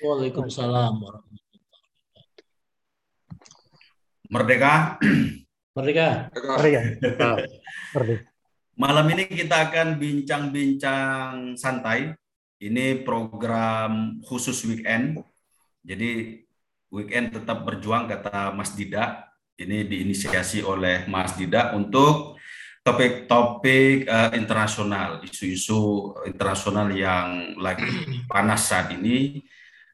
Waalaikumsalam Merdeka. Merdeka. Merdeka. Merdeka. Malam ini kita akan bincang-bincang santai. Ini program khusus weekend. Jadi weekend tetap berjuang kata Mas Dida. Ini diinisiasi oleh Mas Dida untuk topik-topik uh, internasional, isu-isu internasional yang lagi panas saat ini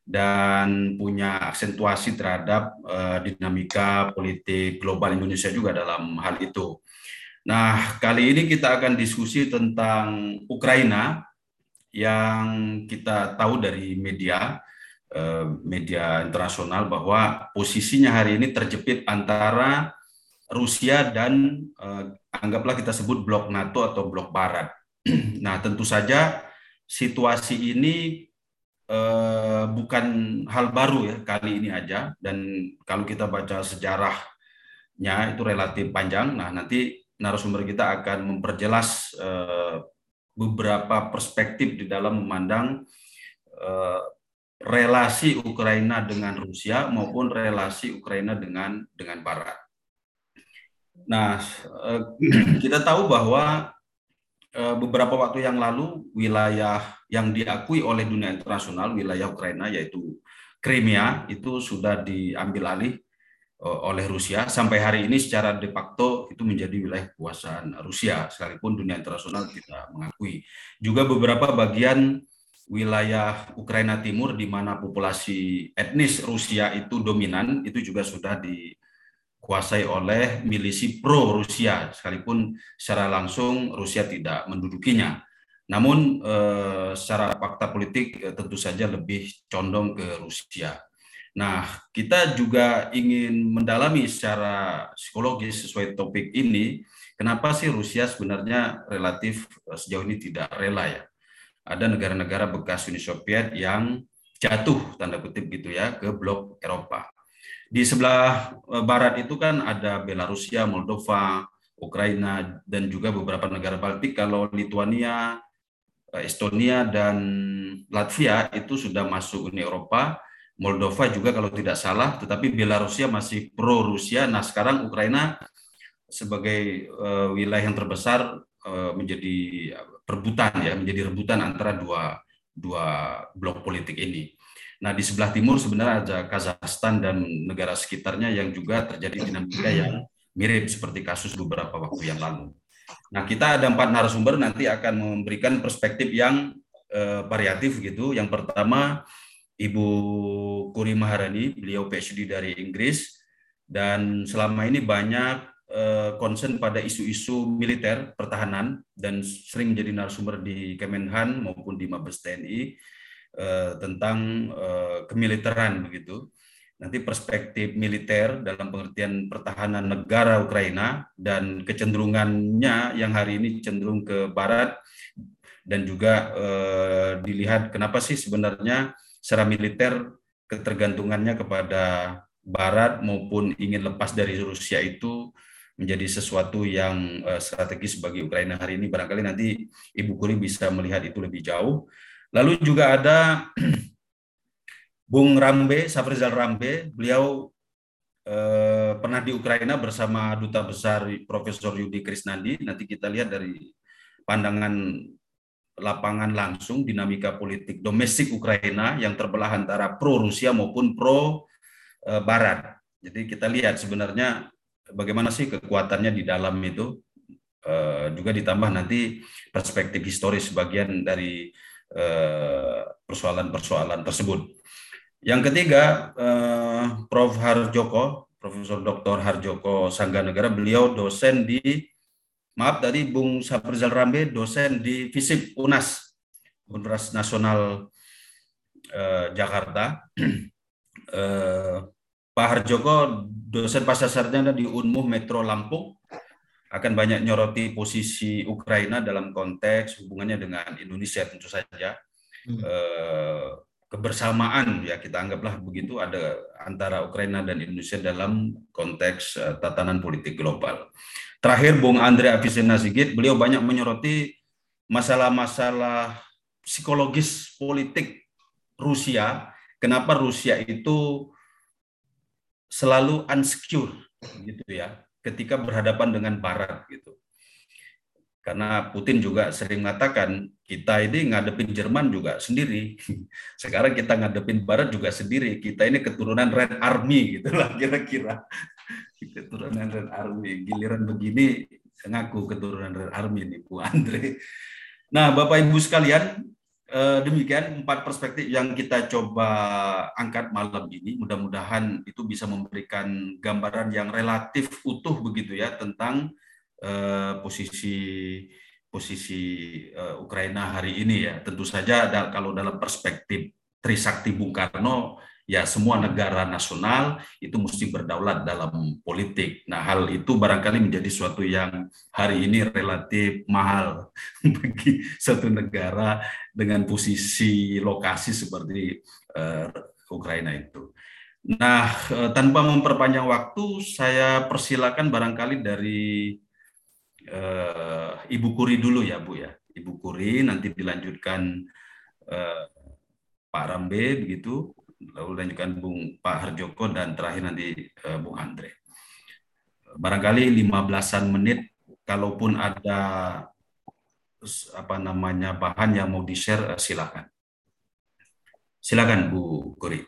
dan punya aksentuasi terhadap uh, dinamika politik global Indonesia juga dalam hal itu. Nah, kali ini kita akan diskusi tentang Ukraina yang kita tahu dari media uh, media internasional bahwa posisinya hari ini terjepit antara Rusia dan uh, anggaplah kita sebut blok NATO atau blok Barat. nah, tentu saja situasi ini eh, bukan hal baru ya kali ini aja dan kalau kita baca sejarahnya itu relatif panjang. Nah nanti narasumber kita akan memperjelas eh, beberapa perspektif di dalam memandang eh, relasi Ukraina dengan Rusia maupun relasi Ukraina dengan dengan Barat. Nah eh, kita tahu bahwa Eh, beberapa waktu yang lalu wilayah yang diakui oleh dunia internasional wilayah Ukraina yaitu Crimea itu sudah diambil alih eh, oleh Rusia. Sampai hari ini secara de facto itu menjadi wilayah kekuasaan Rusia sekalipun dunia internasional tidak mengakui. Juga beberapa bagian wilayah Ukraina Timur di mana populasi etnis Rusia itu dominan itu juga sudah di dikuasai oleh milisi pro Rusia sekalipun secara langsung Rusia tidak mendudukinya. Namun eh, secara fakta politik eh, tentu saja lebih condong ke Rusia. Nah, kita juga ingin mendalami secara psikologis sesuai topik ini, kenapa sih Rusia sebenarnya relatif eh, sejauh ini tidak rela ya. Ada negara-negara bekas Uni Soviet yang jatuh tanda kutip gitu ya ke blok Eropa. Di sebelah eh, barat itu kan ada Belarusia, Moldova, Ukraina, dan juga beberapa negara Baltik. Kalau Lituania, eh, Estonia, dan Latvia itu sudah masuk Uni Eropa. Moldova juga kalau tidak salah, tetapi Belarusia masih pro-Rusia. Nah sekarang Ukraina sebagai uh, wilayah yang terbesar uh, menjadi perebutan ya, menjadi rebutan antara dua dua blok politik ini. Nah, di sebelah timur sebenarnya ada Kazakhstan dan negara sekitarnya yang juga terjadi dinamika yang mirip seperti kasus beberapa waktu yang lalu. Nah, kita ada empat narasumber nanti akan memberikan perspektif yang eh, variatif gitu. Yang pertama Ibu Kuri Maharani, beliau PhD dari Inggris dan selama ini banyak eh, concern pada isu-isu militer pertahanan dan sering menjadi narasumber di Kemenhan maupun di Mabes TNI tentang eh, kemiliteran begitu. Nanti perspektif militer dalam pengertian pertahanan negara Ukraina dan kecenderungannya yang hari ini cenderung ke barat dan juga eh, dilihat kenapa sih sebenarnya secara militer ketergantungannya kepada barat maupun ingin lepas dari Rusia itu menjadi sesuatu yang strategis bagi Ukraina hari ini barangkali nanti Ibu Kuri bisa melihat itu lebih jauh Lalu juga ada Bung Rambe, Safrizal Rambe, beliau eh, pernah di Ukraina bersama Duta Besar Profesor Yudi Krisnandi. Nanti kita lihat dari pandangan lapangan langsung dinamika politik domestik Ukraina yang terbelah antara pro Rusia maupun pro Barat. Jadi kita lihat sebenarnya bagaimana sih kekuatannya di dalam itu. Eh, juga ditambah nanti perspektif historis bagian dari persoalan-persoalan tersebut. Yang ketiga, eh, Prof. Harjoko, Profesor Dr. Harjoko Sangganegara, beliau dosen di, maaf tadi Bung Saprizal Rambe, dosen di FISIP UNAS, Universitas Nasional eh, Jakarta. Pak Harjoko, dosen pasca sarjana di UNMUH Metro Lampung, akan banyak nyoroti posisi Ukraina dalam konteks hubungannya dengan Indonesia tentu saja hmm. eh, kebersamaan ya kita anggaplah begitu ada antara Ukraina dan Indonesia dalam konteks eh, tatanan politik global. Terakhir Bung Andre Avicenna Sigit beliau banyak menyoroti masalah-masalah psikologis politik Rusia, kenapa Rusia itu selalu unsecure gitu ya ketika berhadapan dengan Barat gitu. Karena Putin juga sering mengatakan kita ini ngadepin Jerman juga sendiri. Sekarang kita ngadepin Barat juga sendiri. Kita ini keturunan Red Army gitu lah kira-kira. Keturunan Red Army. Giliran begini ngaku keturunan Red Army nih Bu Andre. Nah Bapak Ibu sekalian, demikian empat perspektif yang kita coba angkat malam ini. Mudah-mudahan itu bisa memberikan gambaran yang relatif utuh begitu ya tentang Eh, posisi posisi uh, Ukraina hari ini ya. Tentu saja da, kalau dalam perspektif Trisakti Bung Karno ya semua negara nasional itu mesti berdaulat dalam politik. Nah, hal itu barangkali menjadi suatu yang hari ini relatif mahal bagi satu negara dengan posisi lokasi seperti uh, Ukraina itu. Nah, tanpa memperpanjang waktu, saya persilakan barangkali dari uh, Ibu Kuri dulu ya Bu ya. Ibu Kuri nanti dilanjutkan uh, Pak Rambe begitu, lalu dilanjutkan Bung Pak Harjoko dan terakhir nanti uh, Bung Andre. Barangkali 15-an menit kalaupun ada apa namanya bahan yang mau di-share silakan. Silakan Bu Kuri.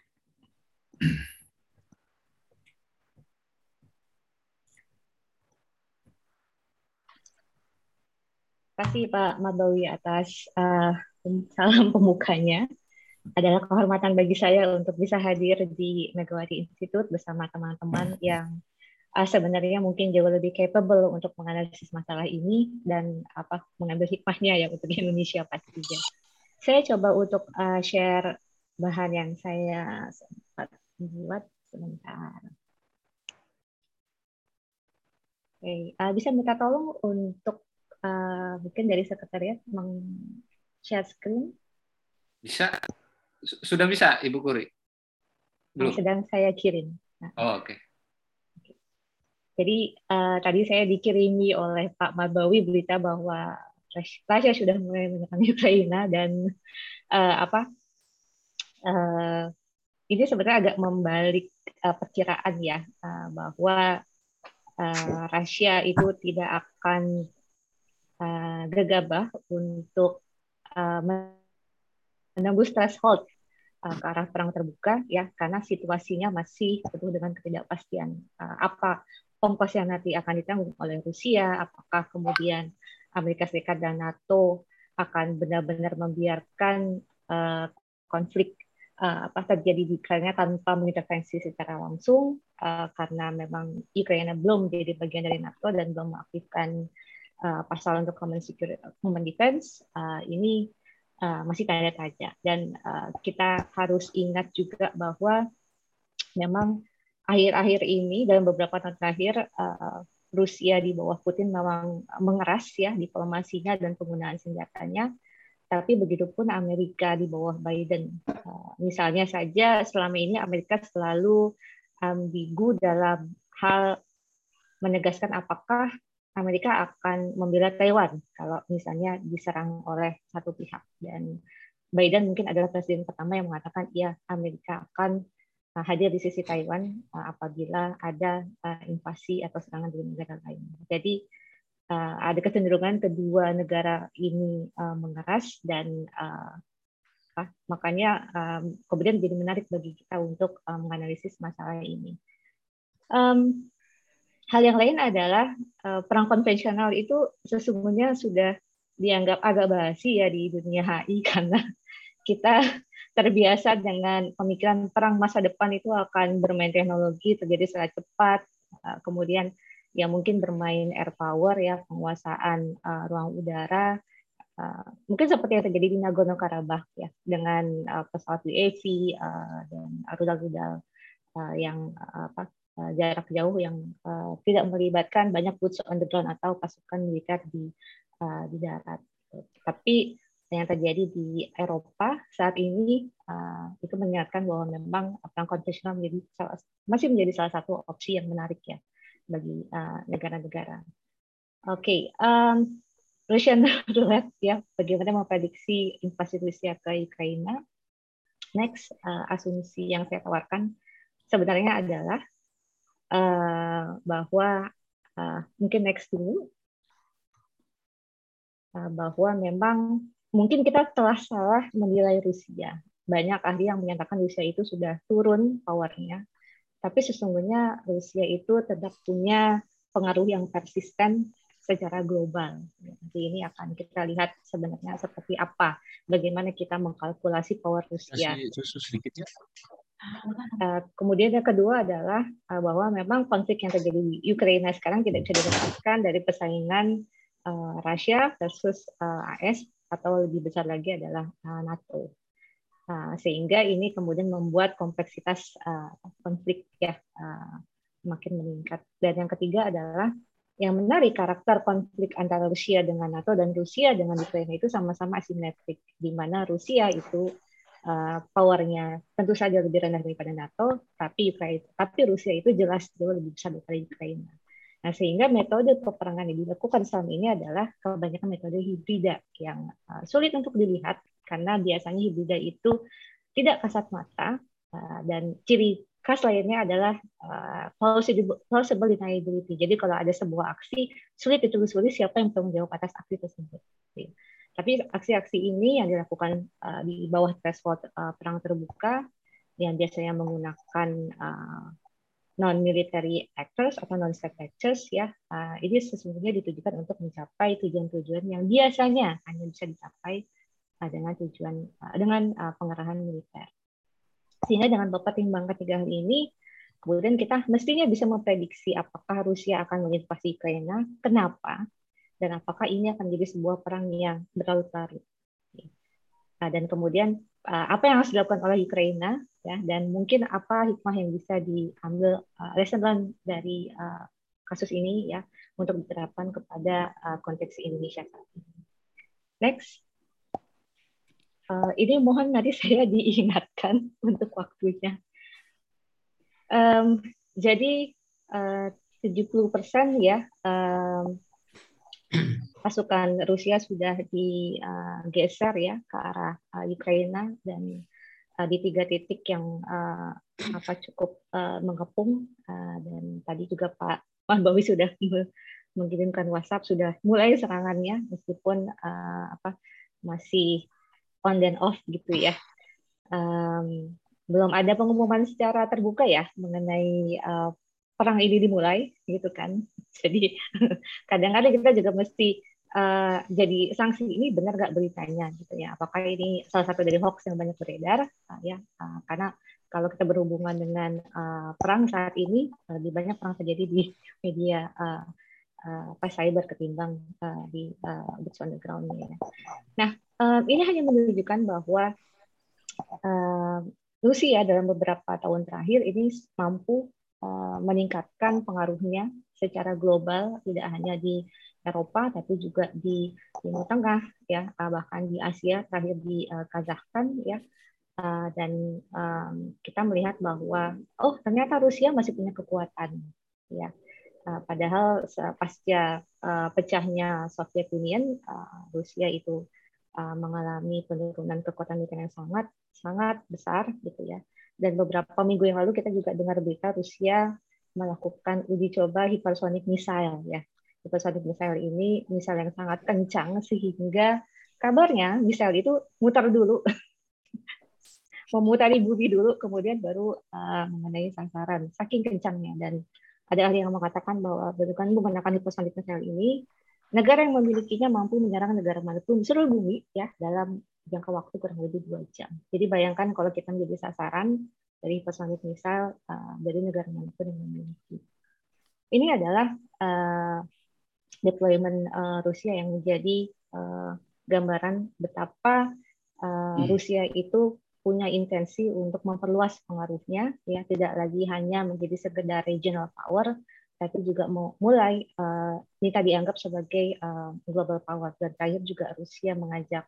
kasih Pak Mabawi atas uh, salam pembukanya. Adalah kehormatan bagi saya untuk bisa hadir di Megawati Institute bersama teman-teman yang uh, sebenarnya mungkin jauh lebih capable untuk menganalisis masalah ini dan apa mengambil hikmahnya ya untuk Indonesia pastinya. Saya coba untuk uh, share bahan yang saya sempat buat sebentar. Oke, okay. uh, bisa minta tolong untuk uh, mungkin dari sekretariat meng share screen? Bisa. Sudah bisa, Ibu Kuri? Belum. Sedang saya kirim. Nah. Oh, oke. Okay. Jadi uh, tadi saya dikirimi oleh Pak Marbawi berita bahwa Rusia sudah mulai menyerang Ukraina dan uh, apa uh, ini sebenarnya agak membalik uh, perkiraan ya uh, bahwa uh, Rusia itu tidak akan uh, gegabah untuk uh, menembus threshold uh, ke arah perang terbuka ya karena situasinya masih penuh dengan ketidakpastian uh, apa ongkos yang nanti akan ditanggung oleh Rusia. Apakah kemudian Amerika Serikat dan NATO akan benar-benar membiarkan uh, konflik uh, apa terjadi di Ukraina tanpa mengintervensi secara langsung? Uh, karena memang Ukraina belum jadi bagian dari NATO dan belum mengaktifkan uh, pasal untuk common security, common defense uh, ini uh, masih tanda tanya. Dan uh, kita harus ingat juga bahwa memang akhir-akhir ini dalam beberapa tahun terakhir uh, Rusia di bawah Putin memang mengeras ya diplomasinya dan penggunaan senjatanya tapi begitupun Amerika di bawah Biden. misalnya saja selama ini Amerika selalu ambigu dalam hal menegaskan apakah Amerika akan membela Taiwan kalau misalnya diserang oleh satu pihak dan Biden mungkin adalah presiden pertama yang mengatakan ya Amerika akan uh, hadir di sisi Taiwan uh, apabila ada uh, invasi atau serangan dari negara lain. Jadi ada kecenderungan kedua negara ini mengeras dan makanya kemudian jadi menarik bagi kita untuk menganalisis masalah ini. Hal yang lain adalah perang konvensional itu sesungguhnya sudah dianggap agak basi ya di dunia HI karena kita terbiasa dengan pemikiran perang masa depan itu akan bermain teknologi terjadi secara cepat, uh, kemudian ya mungkin bermain air power ya penguasaan uh, ruang udara, uh, mungkin seperti yang terjadi di Nagorno Karabakh ya dengan uh, pesawat UAV uh, dan rudal-rudal uh, yang uh, apa Eh, jarak jauh yang uh, tidak melibatkan banyak boots on the ground atau pasukan militer di uh, di darat. Tapi yang terjadi di Eropa saat ini uh, itu mengingatkan bahwa memang perang konvensional menjadi salah, masih menjadi salah satu opsi yang menarik ya bagi negara-negara. Uh, Oke, okay, um, Russian roulette ya, bagaimana memprediksi invasi Rusia ke Ukraina? next uh, asumsi yang saya tawarkan sebenarnya adalah uh, bahwa uh, mungkin next dulu bahwa memang mungkin kita telah salah menilai Rusia. Banyak ahli yang menyatakan Rusia itu sudah turun powernya, tapi sesungguhnya Rusia itu tetap punya pengaruh yang persisten secara global. Nanti ini akan kita lihat sebenarnya seperti apa, bagaimana kita mengkalkulasi power Rusia. sedikit ya. Eh, kemudian yang kedua adalah eh, bahwa memang konflik yang terjadi di Ukraina sekarang tidak bisa dilepaskan dari persaingan eh, Rusia versus AS atau lebih besar lagi adalah NATO. Sehingga ini kemudian membuat kompleksitas konflik ya makin meningkat. Dan yang ketiga adalah yang menarik karakter konflik antara Rusia dengan NATO dan Rusia dengan Ukraina itu sama-sama asimetrik, di mana Rusia itu uh, powernya tentu saja lebih rendah daripada NATO, tapi Ukraina, tapi Rusia itu jelas jauh lebih besar daripada Ukraina. Nah, sehingga metode peperangan yang dilakukan selama ini adalah kebanyakan metode hibrida yang uh, sulit untuk dilihat karena biasanya hibrida itu tidak kasat mata uh, dan ciri khas lainnya adalah uh, plausible deniability. Jadi kalau ada sebuah aksi, sulit ditelusuri siapa yang bertanggung jawab atas aksi tersebut. Tapi aksi-aksi ini yang dilakukan di bawah threshold perang terbuka, yang biasanya menggunakan non-military actors atau non-state actors, ya, uh, ini sesungguhnya ditujukan untuk mencapai tujuan-tujuan yang biasanya hanya bisa dicapai uh, dengan tujuan uh, dengan uh, pengerahan militer. Sehingga dengan mempertimbangkan tiga hal ini, kemudian kita mestinya bisa memprediksi apakah Rusia akan menginvasi Ukraina, kenapa, dan apakah ini akan menjadi sebuah perang yang berlarut-larut. Dan kemudian apa yang harus dilakukan oleh Ukraina, ya, dan mungkin apa hikmah yang bisa diambil uh, lesson learned dari uh, kasus ini ya untuk diterapkan kepada konteks Indonesia saat ini. Next. Uh, ini mohon nanti saya diingatkan untuk waktunya. Um, jadi uh, 70 persen ya um, pasukan Rusia sudah digeser uh, ya ke arah uh, Ukraina dan uh, di tiga titik yang uh, apa cukup uh, mengepung uh, dan tadi juga Pak Bawi sudah mengirimkan WhatsApp sudah mulai serangannya meskipun uh, apa masih on dan off gitu ya. Um, belum ada pengumuman secara terbuka ya mengenai uh, perang ini dimulai gitu kan. Jadi kadang-kadang kita juga mesti uh, jadi sanksi ini benar nggak beritanya gitu ya. Apakah ini salah satu dari hoax yang banyak beredar uh, ya uh, karena kalau kita berhubungan dengan uh, perang saat ini lebih banyak perang terjadi di media uh, uh, cyber ketimbang uh, di uh, boots ya. Nah, um, ini hanya menunjukkan bahwa um, Rusia dalam beberapa tahun terakhir ini mampu uh, meningkatkan pengaruhnya secara global, tidak hanya di Eropa tapi juga di Timur Tengah ya bahkan di Asia terakhir di uh, Kazakhstan ya uh, dan kita melihat bahwa oh ternyata Rusia masih punya kekuatan ya padahal pasca pecahnya Soviet Union Rusia itu mengalami penurunan kekuatan militer yang sangat sangat besar gitu ya. Dan beberapa minggu yang lalu kita juga dengar berita Rusia melakukan uji coba hypersonic missile ya. Hypersonic missile ini misal yang sangat kencang sehingga kabarnya missile itu mutar dulu memutari bumi dulu kemudian baru uh, mengenai sasaran saking kencangnya dan ada ahli yang mengatakan bahwa bentukan menggunakan hypersonic missile ini negara yang memilikinya mampu menyerang negara mana pun seluruh bumi ya dalam jangka waktu kurang lebih dua jam. Jadi bayangkan kalau kita menjadi sasaran dari personil misal uh, dari negara mana pun yang memiliki. Ini adalah uh, deployment uh, Rusia yang menjadi uh, gambaran betapa uh, hmm. Rusia itu punya intensi untuk memperluas pengaruhnya ya. Tidak lagi hanya menjadi sekedar regional power tapi juga mau mulai uh, ini tadi dianggap sebagai uh, global power. Dan terakhir juga Rusia mengajak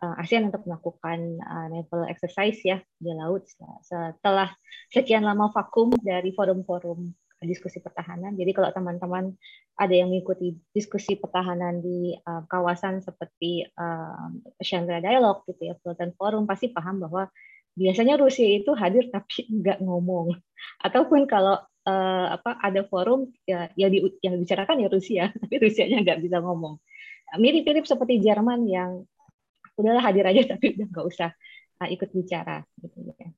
uh, ASEAN untuk melakukan uh, naval exercise ya di laut. Setelah sekian lama vakum dari forum-forum diskusi pertahanan. Jadi kalau teman-teman ada yang mengikuti diskusi pertahanan di uh, kawasan seperti uh, Shangri Dialogue gitu ya, Floating Forum pasti paham bahwa biasanya Rusia itu hadir tapi nggak ngomong. Ataupun kalau uh, apa ada forum ya yang, di, yang dibicarakan ya Rusia, tapi Rusianya nggak bisa ngomong. Mirip-mirip seperti Jerman yang udahlah hadir aja tapi udah nggak usah uh, ikut bicara gitu ya.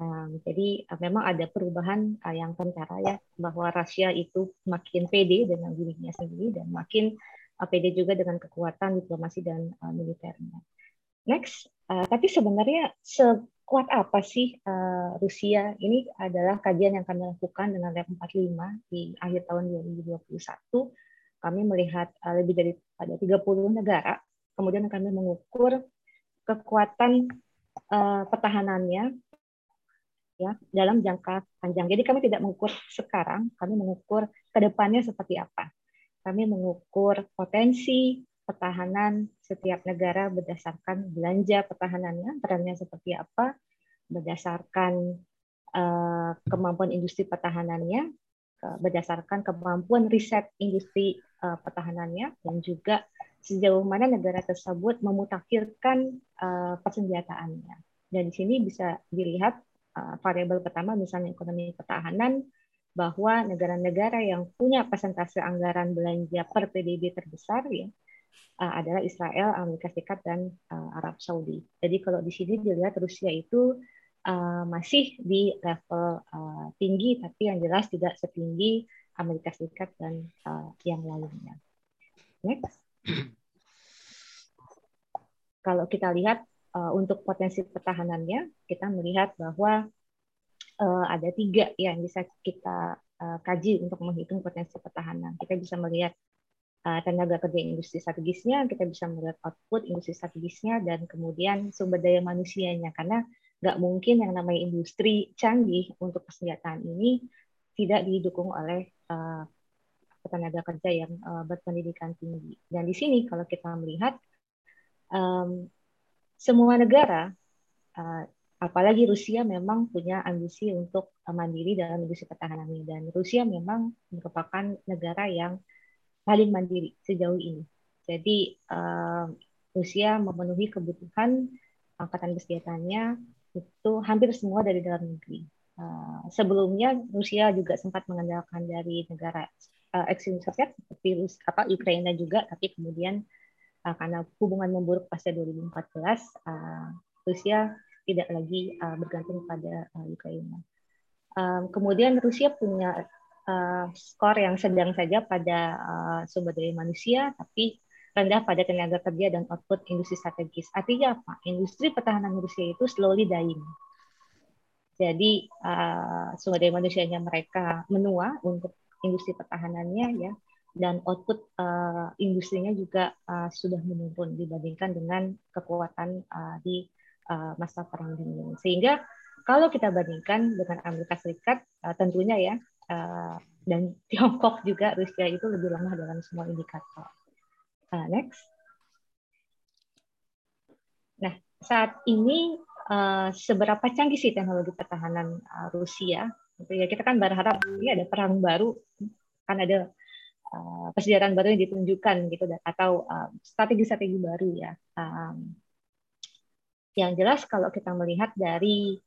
Um, jadi uh, memang ada perubahan uh, yang kentara ya bahwa Rusia itu makin pede dengan dirinya sendiri dan makin uh, pede juga dengan kekuatan diplomasi dan uh, militernya. Next, uh, tapi sebenarnya sekuat apa sih uh, Rusia? Ini adalah kajian yang kami lakukan dengan Lab 45 di akhir tahun 2021. Kami melihat uh, lebih dari pada 30 negara, kemudian kami mengukur kekuatan uh, pertahanannya ya dalam jangka panjang. Jadi kami tidak mengukur sekarang, kami mengukur ke depannya seperti apa. Kami mengukur potensi pertahanan setiap negara berdasarkan belanja pertahanannya, perannya seperti apa, berdasarkan uh, kemampuan industri pertahanannya, berdasarkan kemampuan riset industri uh, pertahanannya, dan juga sejauh mana negara tersebut memutakhirkan uh, persenjataannya. Dan di sini bisa dilihat variabel pertama misalnya ekonomi pertahanan bahwa negara-negara yang punya persentase anggaran belanja per PDB terbesar ya uh, adalah Israel, Amerika Serikat dan uh, Arab Saudi. Jadi kalau di sini dilihat Rusia itu masih di level tinggi tapi yang jelas tidak setinggi Amerika Serikat dan yang lainnya. Next. Kalau kita lihat uh, untuk potensi pertahanannya, kita melihat bahwa uh, ada tiga ya yang bisa kita uh, kaji untuk menghitung potensi pertahanan. Kita bisa melihat uh, tenaga kerja industri strategisnya, kita bisa melihat output industri strategisnya, dan kemudian sumber daya manusianya. Karena nggak mungkin yang namanya industri canggih untuk persenjataan ini tidak didukung oleh uh, tenaga kerja yang uh, berpendidikan tinggi. Dan di sini kalau kita melihat um, semua negara, uh, apalagi Rusia memang punya ambisi untuk uh, mandiri dalam industri pertahanan dan Rusia memang merupakan negara yang paling mandiri sejauh ini. Jadi uh, Rusia memenuhi kebutuhan angkatan bersenjatanya itu hampir semua dari dalam negeri. Sebelumnya Rusia juga sempat mengandalkan dari negara uh, Soviet seperti Ukraina juga, tapi kemudian uh, karena hubungan memburuk pasca 2014, uh, Rusia tidak lagi uh, bergantung pada uh, Ukraina. Um, kemudian Rusia punya uh, skor yang sedang saja pada uh, sumber daya manusia, tapi rendah pada tenaga kerja dan output industri strategis. Artinya apa? Industri pertahanan Rusia itu slowly dying. Jadi uh, sumber daya manusianya mereka menua untuk industri pertahanannya ya dan output uh, industrinya juga uh, sudah menurun dibandingkan dengan kekuatan uh, di uh, masa perang dingin. Sehingga kalau kita bandingkan dengan Amerika Serikat, uh, tentunya ya uh, dan Tiongkok juga Rusia itu lebih lemah dalam semua indikator. Uh, next. Nah, saat ini uh, seberapa canggih sih teknologi pertahanan uh, Rusia? Gitu ya kita kan berharap ini ada perang baru, kan ada uh, persediaan baru yang ditunjukkan gitu atau strategi-strategi uh, baru ya. Um, yang jelas kalau kita melihat dari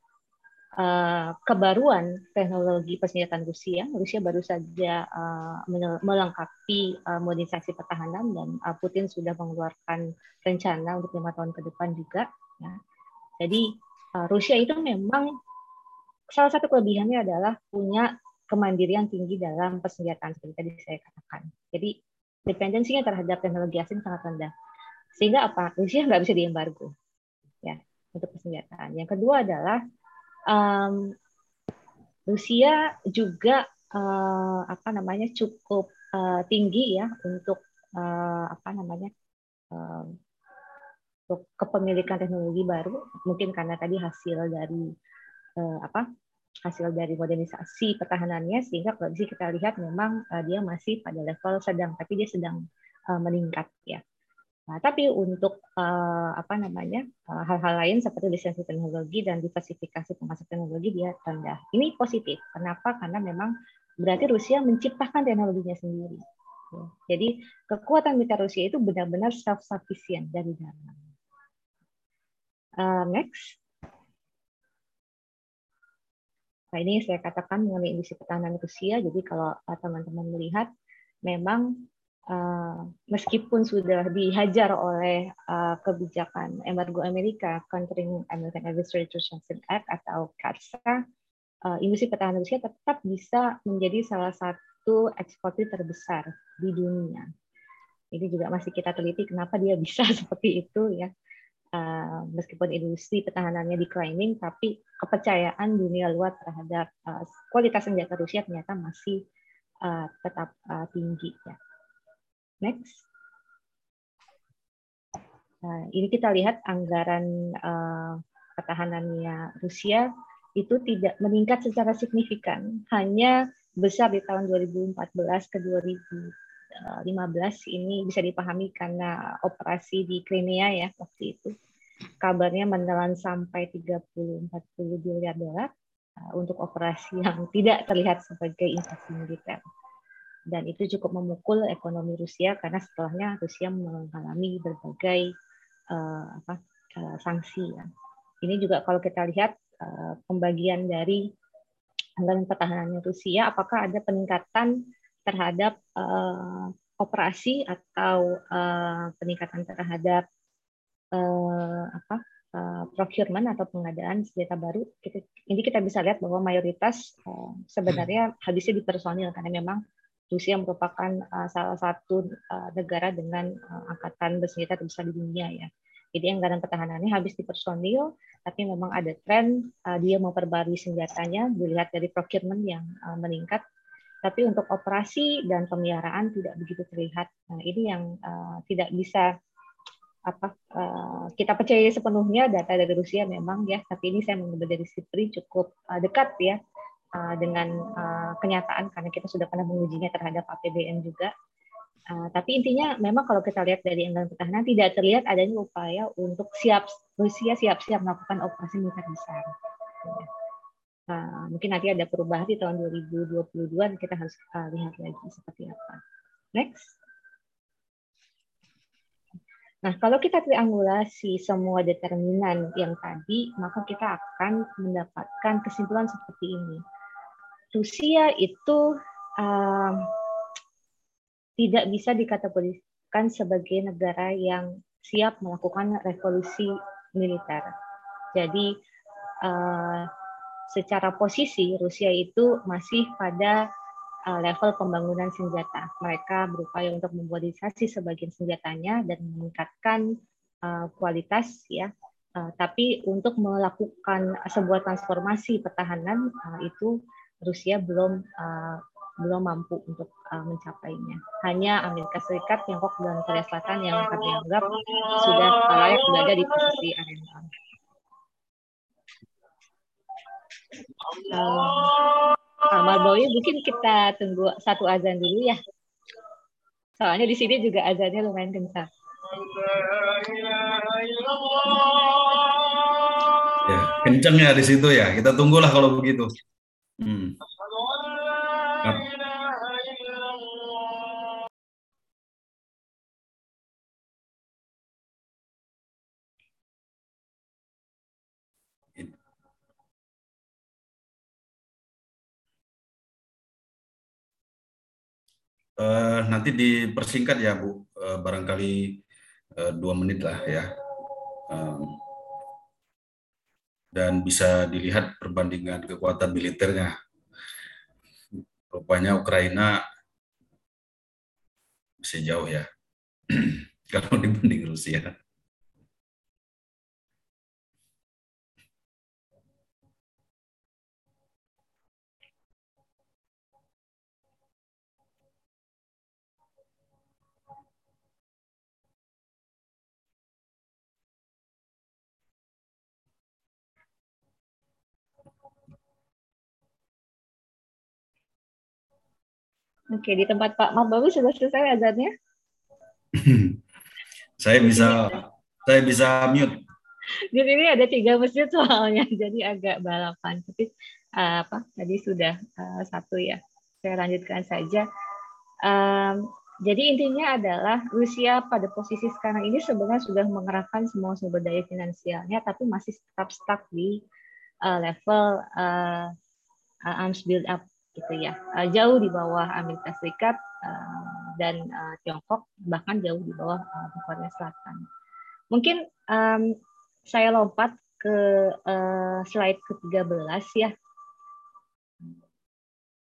uh, kebaruan teknologi persenjataan Rusia, Rusia baru saja uh, melengkapi uh, modernisasi pertahanan dan uh, Putin sudah mengeluarkan rencana untuk lima tahun ke depan juga. Ya. Jadi uh, Rusia itu memang salah satu kelebihannya adalah punya kemandirian tinggi dalam persenjataan seperti tadi saya katakan. Jadi dependensinya terhadap teknologi asing sangat rendah. Sehingga apa? Rusia nggak bisa diembargo ya untuk persenjataan. Yang kedua adalah um, Rusia juga uh, apa namanya cukup uh, tinggi ya untuk uh, apa namanya uh, untuk kepemilikan teknologi baru. Mungkin karena tadi hasil dari uh, apa hasil dari modernisasi pertahanannya sehingga di kita lihat memang uh, dia masih pada level sedang tapi dia sedang uh, meningkat ya. Nah, tapi untuk uh, apa namanya hal-hal uh, lain seperti lisensi teknologi dan diversifikasi pemasok teknologi dia rendah. Ini positif. Kenapa? Karena memang berarti Rusia menciptakan teknologinya sendiri. Ya. Jadi kekuatan militer Rusia itu benar-benar self sufficient dari dalam. Uh, next. Nah, ini saya katakan mengenai industri pertahanan Rusia. Jadi kalau teman-teman melihat, memang uh, meskipun sudah dihajar oleh uh, kebijakan embargo Amerika, Countering American Administrative Sanctions Act atau CARSA, industri pertahanan Rusia tetap bisa menjadi salah satu eksportir terbesar di dunia. Ini juga masih kita teliti kenapa dia bisa seperti itu ya. Eh, meskipun industri pertahanannya declining, tapi kepercayaan dunia luar terhadap uh, kualitas senjata Rusia ternyata masih uh, tetap uh, tinggi. Ya. Next. Nah, ini kita lihat anggaran uh, pertahanannya Rusia itu tidak meningkat secara signifikan, hanya besar di tahun 2014 ke 2000 15 ini bisa dipahami karena operasi di Crimea ya waktu itu. Kabarnya menelan sampai 30-40 miliar dolar uh, untuk operasi yang tidak terlihat sebagai invasi militer. Dan itu cukup memukul ekonomi Rusia karena setelahnya Rusia mengalami berbagai uh, apa, uh, sanksi. Ya. Ini juga kalau kita lihat uh, pembagian dari anggaran pertahanannya Rusia, apakah ada peningkatan terhadap uh, operasi atau uh, peningkatan terhadap uh, apa uh, procurement atau pengadaan senjata baru. Kita, ini kita bisa lihat bahwa mayoritas uh, sebenarnya habisnya di personil karena memang Rusia merupakan uh, salah satu uh, negara dengan uh, angkatan bersenjata terbesar di dunia ya. Jadi anggaran pertahanannya habis di personil, tapi memang ada tren uh, dia memperbarui senjatanya dilihat dari procurement yang uh, meningkat tapi untuk operasi dan pemeliharaan tidak begitu terlihat. Nah, ini yang uh, tidak bisa apa uh, kita percaya sepenuhnya data dari Rusia memang ya, tapi ini saya mengambil dari Sipri cukup uh, dekat ya uh, dengan uh, kenyataan karena kita sudah pernah mengujinya terhadap APBN juga. Uh, tapi intinya memang kalau kita lihat dari anggaran pertahanan tidak terlihat adanya upaya untuk siap Rusia siap-siap melakukan operasi militer besar. Ya. Uh, mungkin nanti ada perubahan di tahun 2022 kita harus uh, lihat lagi seperti apa. Next. Nah, kalau kita triangulasi semua determinan yang tadi, maka kita akan mendapatkan kesimpulan seperti ini. Rusia itu um, tidak bisa dikategorikan sebagai negara yang siap melakukan revolusi militer. Jadi uh, secara posisi Rusia itu masih pada uh, level pembangunan senjata. Mereka berupaya untuk memodifikasi sebagian senjatanya dan meningkatkan uh, kualitas ya. Uh, tapi untuk melakukan sebuah transformasi pertahanan itu Rusia belum belum mampu untuk mencapainya. Hanya Amerika Serikat, Tiongkok, dan Korea Selatan yang kami anggap sudah layak berada di posisi arena. Uh, Pak Boy, mungkin kita tunggu satu azan dulu ya. Soalnya di sini juga azannya lumayan kencang. Ya, kenceng ya di situ ya. Kita tunggulah kalau begitu. Hmm. Uh, nanti dipersingkat ya Bu, uh, barangkali uh, dua menit lah ya. Dan bisa dilihat perbandingan kekuatan militernya. Rupanya Ukraina bisa jauh ya, kalau dibanding Rusia. Oke, di tempat Pak Mabawi sudah selesai azannya? saya bisa saya bisa mute. Di sini ada tiga masjid soalnya, jadi agak balapan. Tapi uh, apa tadi sudah uh, satu ya. Saya lanjutkan saja. Um, jadi intinya adalah Rusia pada posisi sekarang ini sebenarnya sudah mengerahkan semua sumber daya finansialnya, tapi masih tetap stuck di uh, level uh, arms build up gitu ya jauh di bawah Amerika Serikat dan Tiongkok bahkan jauh di bawah Korea Selatan. Mungkin um, saya lompat ke uh, slide ke-13 ya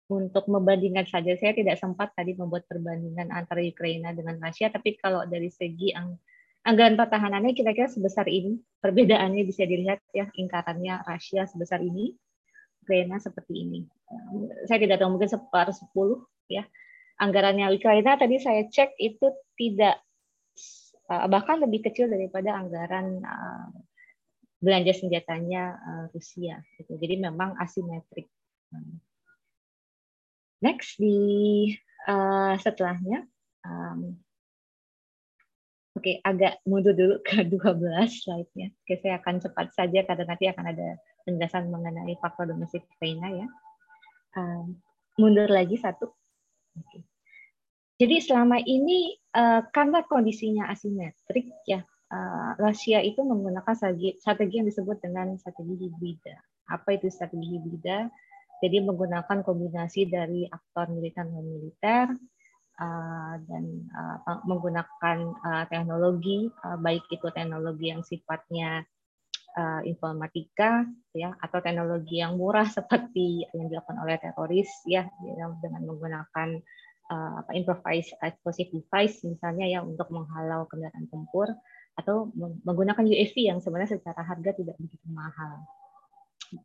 untuk membandingkan saja, saya tidak sempat tadi membuat perbandingan antara Ukraina dengan Rusia, tapi kalau dari segi ang anggaran pertahanannya kira-kira sebesar ini, perbedaannya bisa dilihat ya, ingkarannya Rusia sebesar ini, Ukraina seperti ini. Saya tidak tahu mungkin seper sepuluh ya. Anggarannya Ukraina tadi saya cek itu tidak eh, bahkan lebih kecil daripada anggaran eh, belanja senjatanya eh, Rusia. Gitu. Jadi memang asimetrik. Next di setelahnya, oke okay, agak mundur dulu ke 12 slide-nya. Oke, okay, saya akan cepat saja karena nanti akan ada penjelasan mengenai faktor domestik China ya. Um, mundur lagi satu. Jadi selama ini uh, karena kondisinya asimetrik ya, uh, Rusia itu menggunakan strategi, strategi yang disebut dengan strategi hibrida. Apa itu strategi hibrida? Jadi menggunakan kombinasi dari aktor militer non militer uh, dan menggunakan teknologi baik itu teknologi yang sifatnya informatika ya atau teknologi yang murah seperti yang dilakukan oleh teroris ya dengan menggunakan uh, apa improvise explosive device misalnya ya untuk menghalau kendaraan tempur atau menggunakan UAV yang sebenarnya secara harga tidak begitu mahal.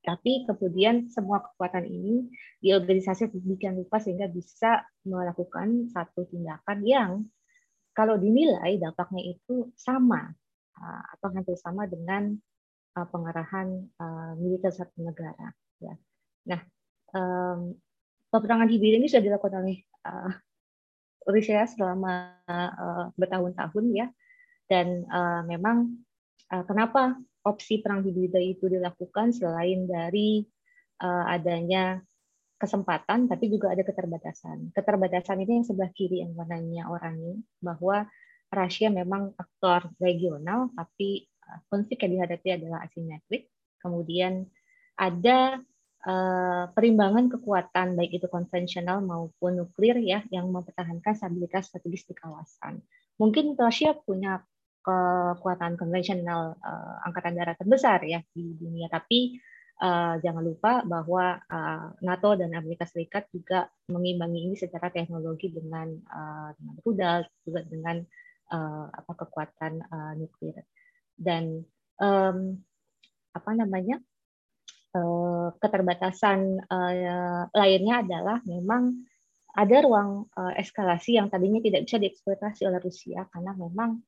Tapi kemudian semua kekuatan ini diorganisasi sedemikian rupa sehingga bisa melakukan satu tindakan yang kalau dinilai dampaknya itu sama uh, atau hampir sama dengan uh, pengarahan uh, militer satu negara. Ya. Nah, um, peperangan hibrid ini sudah dilakukan oleh uh, Rusia selama uh, bertahun-tahun ya, dan uh, memang uh, kenapa opsi perang hibrida itu dilakukan selain dari uh, adanya kesempatan, tapi juga ada keterbatasan. Keterbatasan ini yang sebelah kiri yang warnanya oranye, bahwa Rusia memang aktor regional, tapi konflik yang dihadapi adalah asimetrik. Kemudian ada uh, perimbangan kekuatan baik itu konvensional maupun nuklir ya yang mempertahankan stabilitas strategis di kawasan. Mungkin Rusia punya kekuatan konvensional uh, angkatan darat terbesar ya di dunia. Tapi uh, jangan lupa bahwa uh, NATO dan Amerika Serikat juga mengimbangi ini secara teknologi dengan uh, dengan rudal juga dengan uh, apa kekuatan uh, nuklir dan um, apa namanya uh, keterbatasan uh, lainnya adalah memang ada ruang uh, eskalasi yang tadinya tidak bisa dieksploitasi oleh Rusia karena memang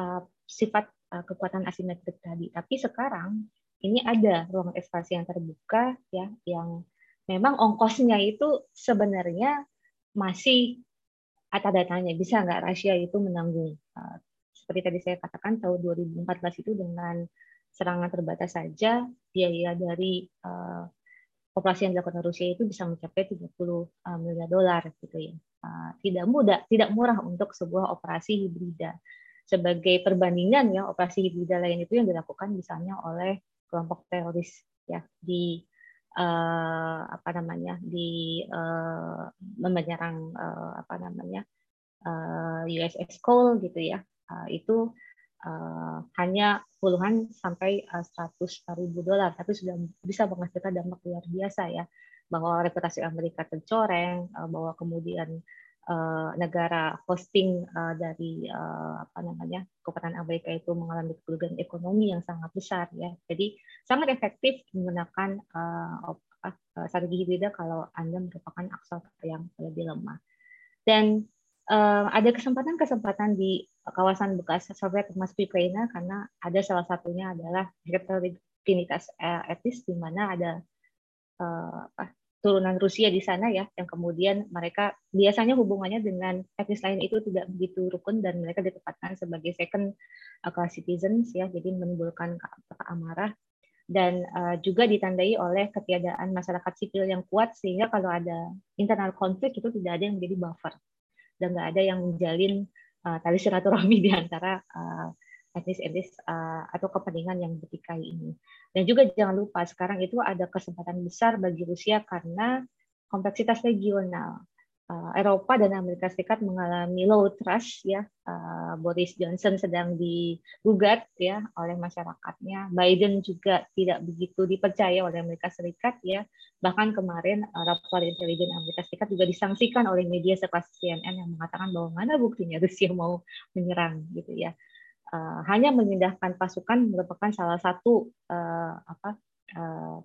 uh, sifat uh, kekuatan asimetrik tadi. Tapi sekarang ini ada ruang ekspansi yang terbuka ya yang memang ongkosnya itu sebenarnya masih ada datanya bisa nggak Rusia itu menanggung uh, seperti tadi saya katakan tahun 2014 itu dengan serangan terbatas saja biaya dari uh, operasi yang dilakukan Rusia itu bisa mencapai 30 miliar dolar gitu ya. tidak mudah, tidak murah untuk sebuah operasi hibrida sebagai perbandingan ya operasi hibrida lain itu yang dilakukan misalnya oleh kelompok teroris ya di uh, apa namanya di uh, menyerang uh, apa namanya uh, USS Cole gitu ya uh, itu uh, hanya puluhan sampai uh, 100 ribu dolar tapi sudah bisa menghasilkan dampak luar biasa ya bahwa reputasi Amerika tercoreng uh, bahwa kemudian uh, negara hosting uh, dari uh, apa namanya kekuatan Amerika itu mengalami kerugian ekonomi yang sangat besar ya. Jadi sangat efektif menggunakan uh, uh, strategi hibrida kalau Anda merupakan aktor yang lebih lemah. Dan uh, ada kesempatan-kesempatan di kawasan bekas Soviet termasuk Ukraina karena ada salah satunya adalah heterogenitas etis di mana ada uh, turunan Rusia di sana ya, yang kemudian mereka biasanya hubungannya dengan etnis lain itu tidak begitu rukun dan mereka ditempatkan sebagai second uh, class citizens ya, jadi menimbulkan amarah. Dan uh, juga ditandai oleh ketiadaan masyarakat sipil yang kuat sehingga kalau ada internal konflik itu tidak ada yang menjadi buffer dan nggak ada yang menjalin uh, tali silaturahmi di antara uh, etnis-etnis uh, atau kepentingan yang bertikai ini. Dan juga jangan lupa sekarang itu ada kesempatan besar bagi Rusia karena kompleksitas regional. Uh, Eropa dan Amerika Serikat mengalami low trust ya. Uh, Boris Johnson sedang digugat ya oleh masyarakatnya. Biden juga tidak begitu dipercaya oleh Amerika Serikat ya. Bahkan kemarin uh, rapor intelijen Amerika Serikat juga disangsikan oleh media sekelas CNN yang mengatakan bahwa mana buktinya Rusia mau menyerang gitu ya. Uh, hanya memindahkan pasukan merupakan salah satu uh, apa uh,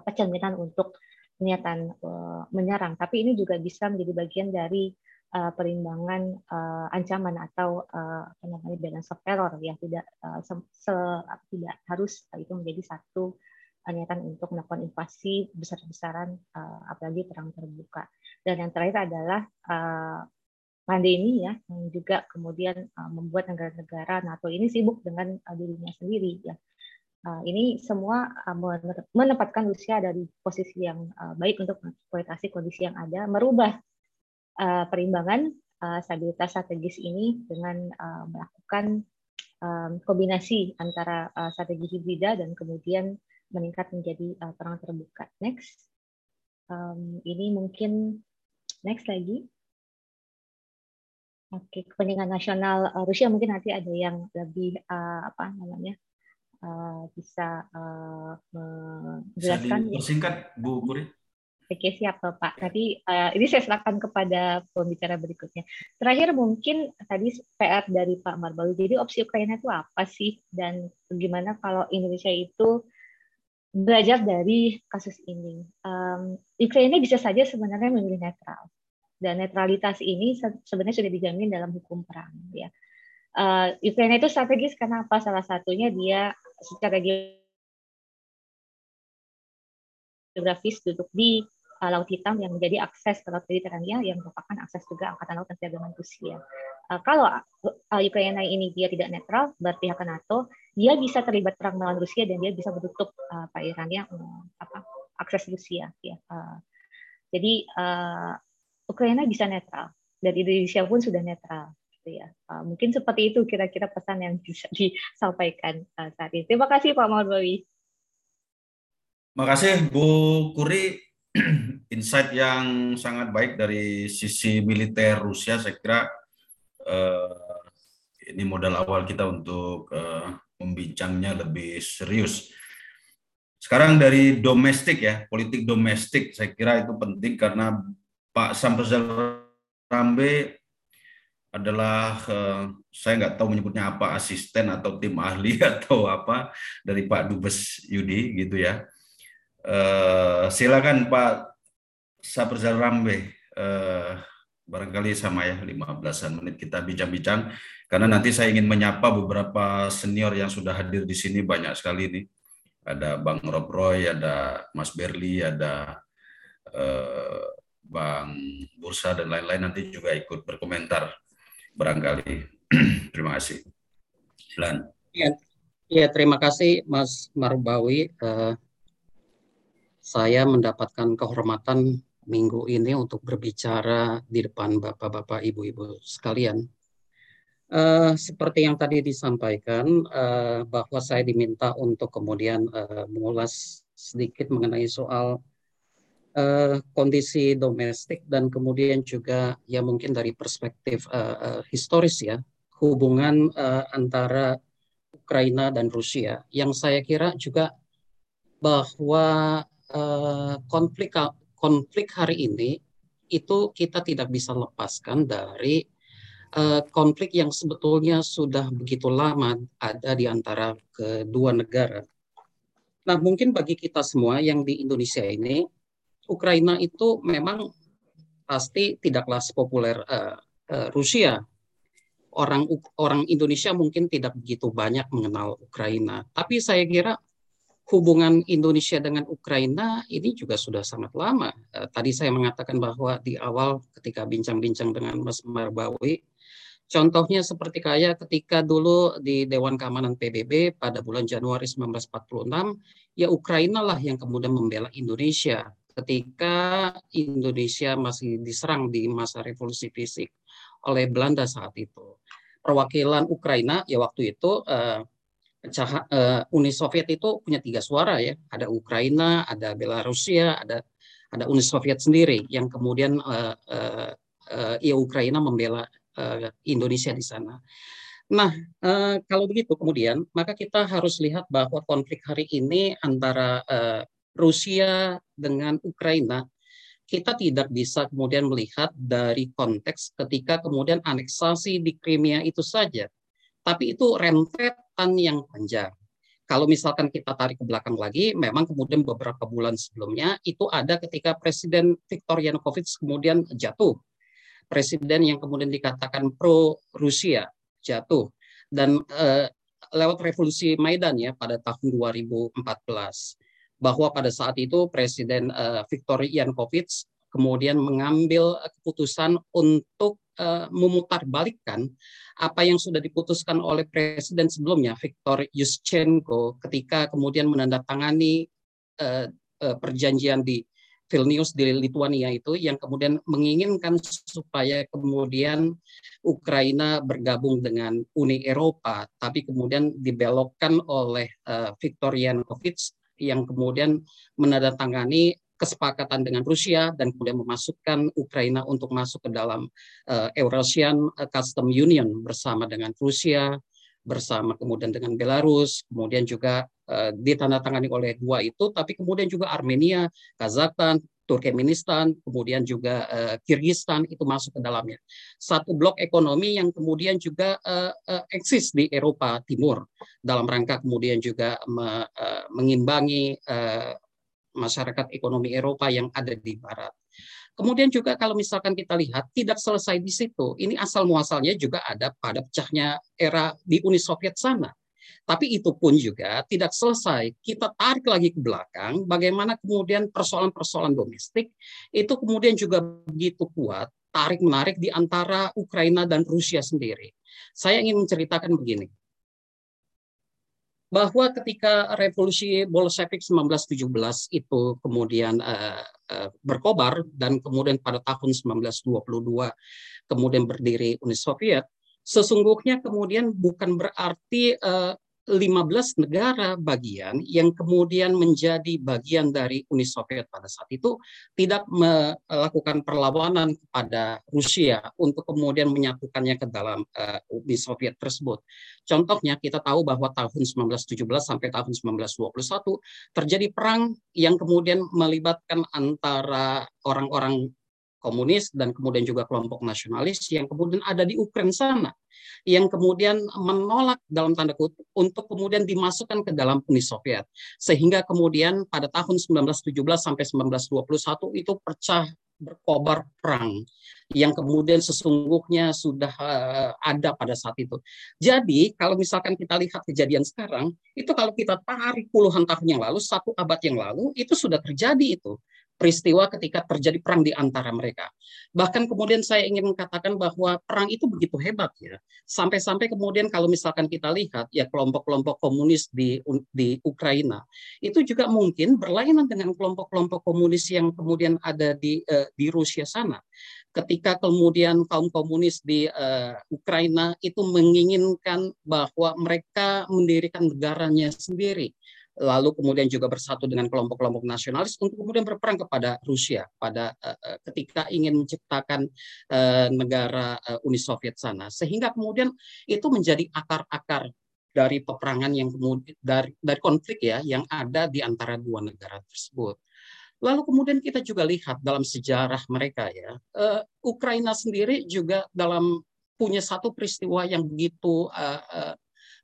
apa cerminan untuk niatan uh, menyerang, tapi ini juga bisa menjadi bagian dari uh, perimbangan uh, ancaman atau uh, apa namanya balance of terror ya tidak uh, se, tidak harus itu menjadi satu niatan untuk melakukan invasi besar-besaran uh, apalagi perang terbuka. Dan yang terakhir adalah uh, pandemi ya yang juga kemudian membuat negara-negara NATO ini sibuk dengan dirinya sendiri ya Uh, ini semua uh, menempatkan Rusia dari posisi yang uh, baik untuk mengeksploitasi kondisi yang ada, merubah perimbangan uh, stabilitas strategis ini dengan melakukan kombinasi antara strategi hibrida dan kemudian meningkat menjadi uh, perang terbuka. Next, ini mungkin next lagi. Oke, kepentingan nasional Rusia mungkin nanti ada yang lebih apa namanya uh, bisa uh, menjelaskan. Bisa singkat, Bu Puri. Oke siap Pak. Tadi uh, ini saya serahkan kepada pembicara berikutnya. Terakhir mungkin tadi PR dari Pak Marbawi. Jadi opsi Ukraina itu apa sih dan bagaimana kalau Indonesia itu belajar dari kasus ini? Um, Ukraina bisa saja sebenarnya memilih netral dan netralitas ini sebenarnya sudah dijamin dalam hukum perang. Ya, uh, Ukraina itu strategis karena apa? Salah satunya dia secara geografis duduk di uh, Laut Hitam yang menjadi akses ke Laut Mediterania yang merupakan akses juga Angkatan Laut dan Siaga Rusia. Uh, kalau uh, Ukraina ini dia tidak netral, berpihak ke NATO, dia bisa terlibat perang melawan Rusia dan dia bisa menutup uh, perairannya uh, apa akses Rusia. Ya. Uh, jadi uh, Ukraina bisa netral dan Indonesia pun sudah netral gitu ya. Uh, mungkin seperti itu kira-kira pesan yang bisa disampaikan uh, saat ini. Terima kasih Pak Maulwi. Terima kasih Bu Kuri. Insight yang sangat baik dari sisi militer Rusia. Saya kira uh, ini modal awal kita untuk uh, membincangnya lebih serius. Sekarang dari domestik ya, politik domestik saya kira itu penting karena Pak Sampezal Rambe adalah uh, saya nggak tahu menyebutnya apa asisten atau tim ahli atau apa dari Pak Dubes Yudi gitu ya. Uh, silakan Pak Saprzal Rambe uh, barangkali sama ya 15 menit kita bincang-bincang karena nanti saya ingin menyapa beberapa senior yang sudah hadir di sini banyak sekali nih. Ada Bang Rob Roy, ada Mas Berli, ada uh, Bang Bursa dan lain-lain nanti juga ikut berkomentar barangkali. terima kasih. Lan. Ya, ya, terima kasih Mas Marbawi. Uh, saya mendapatkan kehormatan minggu ini untuk berbicara di depan bapak-bapak, ibu-ibu sekalian. Uh, seperti yang tadi disampaikan, uh, bahwa saya diminta untuk kemudian uh, mengulas sedikit mengenai soal uh, kondisi domestik dan kemudian juga ya mungkin dari perspektif uh, uh, historis ya hubungan uh, antara Ukraina dan Rusia yang saya kira juga bahwa uh, konflik konflik hari ini itu kita tidak bisa lepaskan dari uh, konflik yang sebetulnya sudah begitu lama ada di antara kedua negara. Nah, mungkin bagi kita semua yang di Indonesia ini Ukraina itu memang pasti tidaklah sepopuler uh, uh, Rusia. Orang orang Indonesia mungkin tidak begitu banyak mengenal Ukraina, tapi saya kira hubungan Indonesia dengan Ukraina ini juga sudah sangat lama. Uh, tadi saya mengatakan bahwa di awal ketika bincang-bincang dengan Mas Marbawi, contohnya seperti kayak ketika dulu di Dewan Keamanan PBB pada bulan Januari 1946, ya Ukraina lah yang kemudian membela Indonesia ketika Indonesia masih diserang di masa revolusi fisik oleh Belanda saat itu. perwakilan Ukraina ya waktu itu uh, Uni Soviet itu punya tiga suara ya, ada Ukraina, ada Belarusia, ada ada Uni Soviet sendiri yang kemudian uh, uh, uh, ya Ukraina membela uh, Indonesia di sana. Nah, uh, kalau begitu kemudian maka kita harus lihat bahwa konflik hari ini antara uh, Rusia dengan Ukraina kita tidak bisa kemudian melihat dari konteks ketika kemudian aneksasi di Crimea itu saja. Tapi itu rentetan yang panjang. Kalau misalkan kita tarik ke belakang lagi, memang kemudian beberapa bulan sebelumnya itu ada ketika Presiden Viktor Yanukovych kemudian jatuh. Presiden yang kemudian dikatakan pro Rusia jatuh dan eh, lewat revolusi Maidan ya pada tahun 2014 bahwa pada saat itu Presiden uh, Viktor Yanukovych kemudian mengambil keputusan untuk uh, memutarbalikkan apa yang sudah diputuskan oleh presiden sebelumnya Viktor Yushchenko ketika kemudian menandatangani uh, uh, perjanjian di Vilnius di Lithuania itu yang kemudian menginginkan supaya kemudian Ukraina bergabung dengan Uni Eropa, tapi kemudian dibelokkan oleh uh, Viktor Yanukovych yang kemudian menandatangani kesepakatan dengan Rusia dan kemudian memasukkan Ukraina untuk masuk ke dalam uh, Eurasian Custom Union bersama dengan Rusia, bersama kemudian dengan Belarus, kemudian juga uh, ditandatangani oleh dua itu, tapi kemudian juga Armenia, Kazakhstan, Turkmenistan, kemudian juga uh, Kirgistan itu masuk ke dalamnya. Satu blok ekonomi yang kemudian juga uh, uh, eksis di Eropa Timur dalam rangka kemudian juga me, uh, mengimbangi uh, masyarakat ekonomi Eropa yang ada di Barat. Kemudian juga kalau misalkan kita lihat tidak selesai di situ, ini asal muasalnya juga ada pada pecahnya era di Uni Soviet sana tapi itu pun juga tidak selesai. Kita tarik lagi ke belakang, bagaimana kemudian persoalan-persoalan domestik itu kemudian juga begitu kuat, tarik-menarik di antara Ukraina dan Rusia sendiri. Saya ingin menceritakan begini bahwa ketika revolusi Bolshevik 1917 itu kemudian uh, uh, berkobar dan kemudian pada tahun 1922 kemudian berdiri Uni Soviet, sesungguhnya kemudian bukan berarti uh, 15 negara bagian yang kemudian menjadi bagian dari Uni Soviet pada saat itu tidak melakukan perlawanan kepada Rusia untuk kemudian menyatukannya ke dalam uh, Uni Soviet tersebut. Contohnya kita tahu bahwa tahun 1917 sampai tahun 1921 terjadi perang yang kemudian melibatkan antara orang-orang komunis dan kemudian juga kelompok nasionalis yang kemudian ada di Ukraina sana yang kemudian menolak dalam tanda kutip untuk kemudian dimasukkan ke dalam Uni Soviet sehingga kemudian pada tahun 1917 sampai 1921 itu pecah berkobar perang yang kemudian sesungguhnya sudah uh, ada pada saat itu. Jadi kalau misalkan kita lihat kejadian sekarang, itu kalau kita tarik puluhan tahun yang lalu, satu abad yang lalu, itu sudah terjadi itu peristiwa ketika terjadi perang di antara mereka. Bahkan kemudian saya ingin mengatakan bahwa perang itu begitu hebat ya. Sampai-sampai kemudian kalau misalkan kita lihat ya kelompok-kelompok komunis di di Ukraina itu juga mungkin berlainan dengan kelompok-kelompok komunis yang kemudian ada di uh, di Rusia sana. Ketika kemudian kaum komunis di uh, Ukraina itu menginginkan bahwa mereka mendirikan negaranya sendiri lalu kemudian juga bersatu dengan kelompok-kelompok nasionalis untuk kemudian berperang kepada Rusia pada uh, ketika ingin menciptakan uh, negara uh, Uni Soviet sana sehingga kemudian itu menjadi akar-akar dari peperangan yang kemudian dari dari konflik ya yang ada di antara dua negara tersebut. Lalu kemudian kita juga lihat dalam sejarah mereka ya, Ukraina sendiri juga dalam punya satu peristiwa yang begitu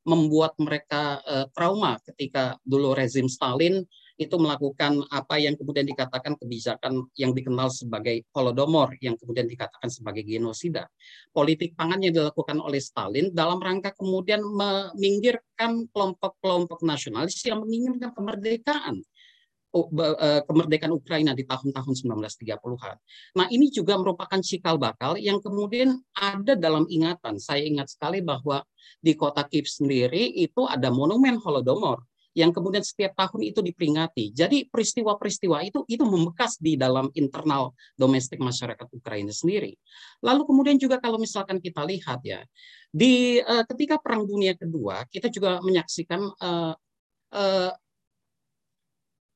membuat mereka uh, trauma ketika dulu rezim Stalin itu melakukan apa yang kemudian dikatakan kebijakan yang dikenal sebagai Holodomor yang kemudian dikatakan sebagai genosida. Politik pangan yang dilakukan oleh Stalin dalam rangka kemudian meminggirkan kelompok-kelompok nasionalis yang menginginkan kemerdekaan kemerdekaan Ukraina di tahun-tahun 1930-an. Nah, ini juga merupakan cikal bakal yang kemudian ada dalam ingatan. Saya ingat sekali bahwa di kota Kiev sendiri itu ada monumen Holodomor yang kemudian setiap tahun itu diperingati. Jadi peristiwa-peristiwa itu itu membekas di dalam internal domestik masyarakat Ukraina sendiri. Lalu kemudian juga kalau misalkan kita lihat ya di uh, ketika Perang Dunia Kedua kita juga menyaksikan uh, uh,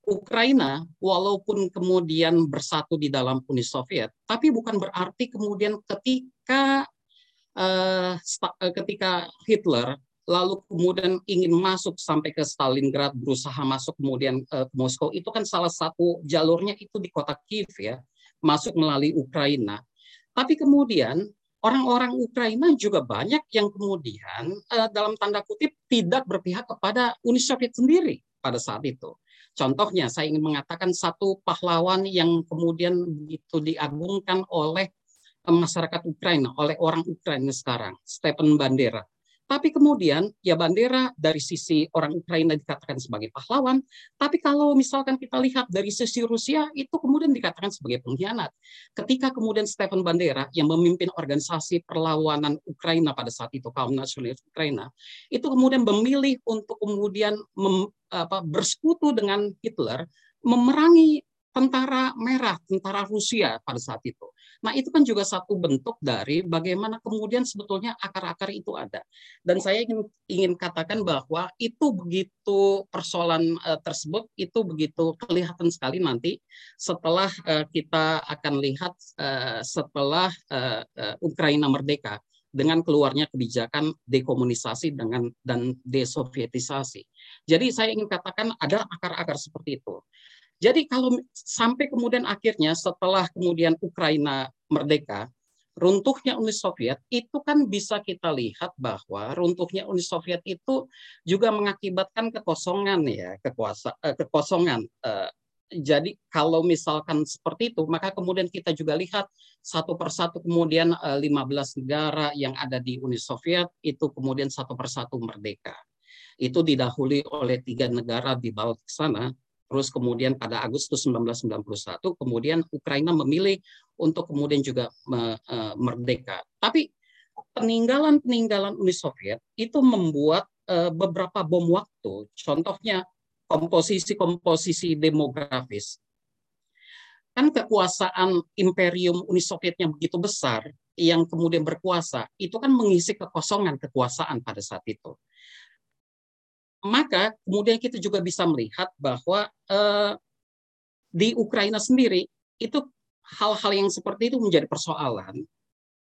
Ukraina walaupun kemudian bersatu di dalam Uni Soviet, tapi bukan berarti kemudian ketika uh, ketika Hitler lalu kemudian ingin masuk sampai ke Stalingrad, berusaha masuk kemudian uh, ke Moskow, itu kan salah satu jalurnya itu di kota Kiev ya, masuk melalui Ukraina. Tapi kemudian orang-orang Ukraina juga banyak yang kemudian dalam tanda kutip tidak berpihak kepada Uni Soviet sendiri pada saat itu. Contohnya, saya ingin mengatakan satu pahlawan yang kemudian begitu diagungkan oleh masyarakat Ukraina, oleh orang Ukraina sekarang, Stephen Bandera. Tapi kemudian ya Bandera dari sisi orang Ukraina dikatakan sebagai pahlawan, tapi kalau misalkan kita lihat dari sisi Rusia itu kemudian dikatakan sebagai pengkhianat. Ketika kemudian Stefan Bandera yang memimpin organisasi perlawanan Ukraina pada saat itu kaum nasionalis Ukraina, itu kemudian memilih untuk kemudian mem, apa, bersekutu dengan Hitler memerangi tentara merah, tentara Rusia pada saat itu. Nah, itu kan juga satu bentuk dari bagaimana kemudian sebetulnya akar-akar itu ada. Dan saya ingin ingin katakan bahwa itu begitu persoalan uh, tersebut itu begitu kelihatan sekali nanti setelah uh, kita akan lihat uh, setelah uh, uh, Ukraina merdeka dengan keluarnya kebijakan dekomunisasi dengan dan desovietisasi. Jadi saya ingin katakan ada akar-akar seperti itu. Jadi kalau sampai kemudian akhirnya setelah kemudian Ukraina merdeka, runtuhnya Uni Soviet itu kan bisa kita lihat bahwa runtuhnya Uni Soviet itu juga mengakibatkan kekosongan ya kekuasa eh, kekosongan. Eh, jadi kalau misalkan seperti itu maka kemudian kita juga lihat satu persatu kemudian eh, 15 negara yang ada di Uni Soviet itu kemudian satu persatu merdeka. Itu didahului oleh tiga negara di Baltik sana Terus kemudian pada Agustus 1991 kemudian Ukraina memilih untuk kemudian juga e, merdeka. Tapi peninggalan-peninggalan Uni Soviet itu membuat e, beberapa bom waktu. Contohnya komposisi-komposisi demografis. Kan kekuasaan Imperium Uni Soviet yang begitu besar yang kemudian berkuasa, itu kan mengisi kekosongan kekuasaan pada saat itu maka kemudian kita juga bisa melihat bahwa eh, di Ukraina sendiri itu hal-hal yang seperti itu menjadi persoalan,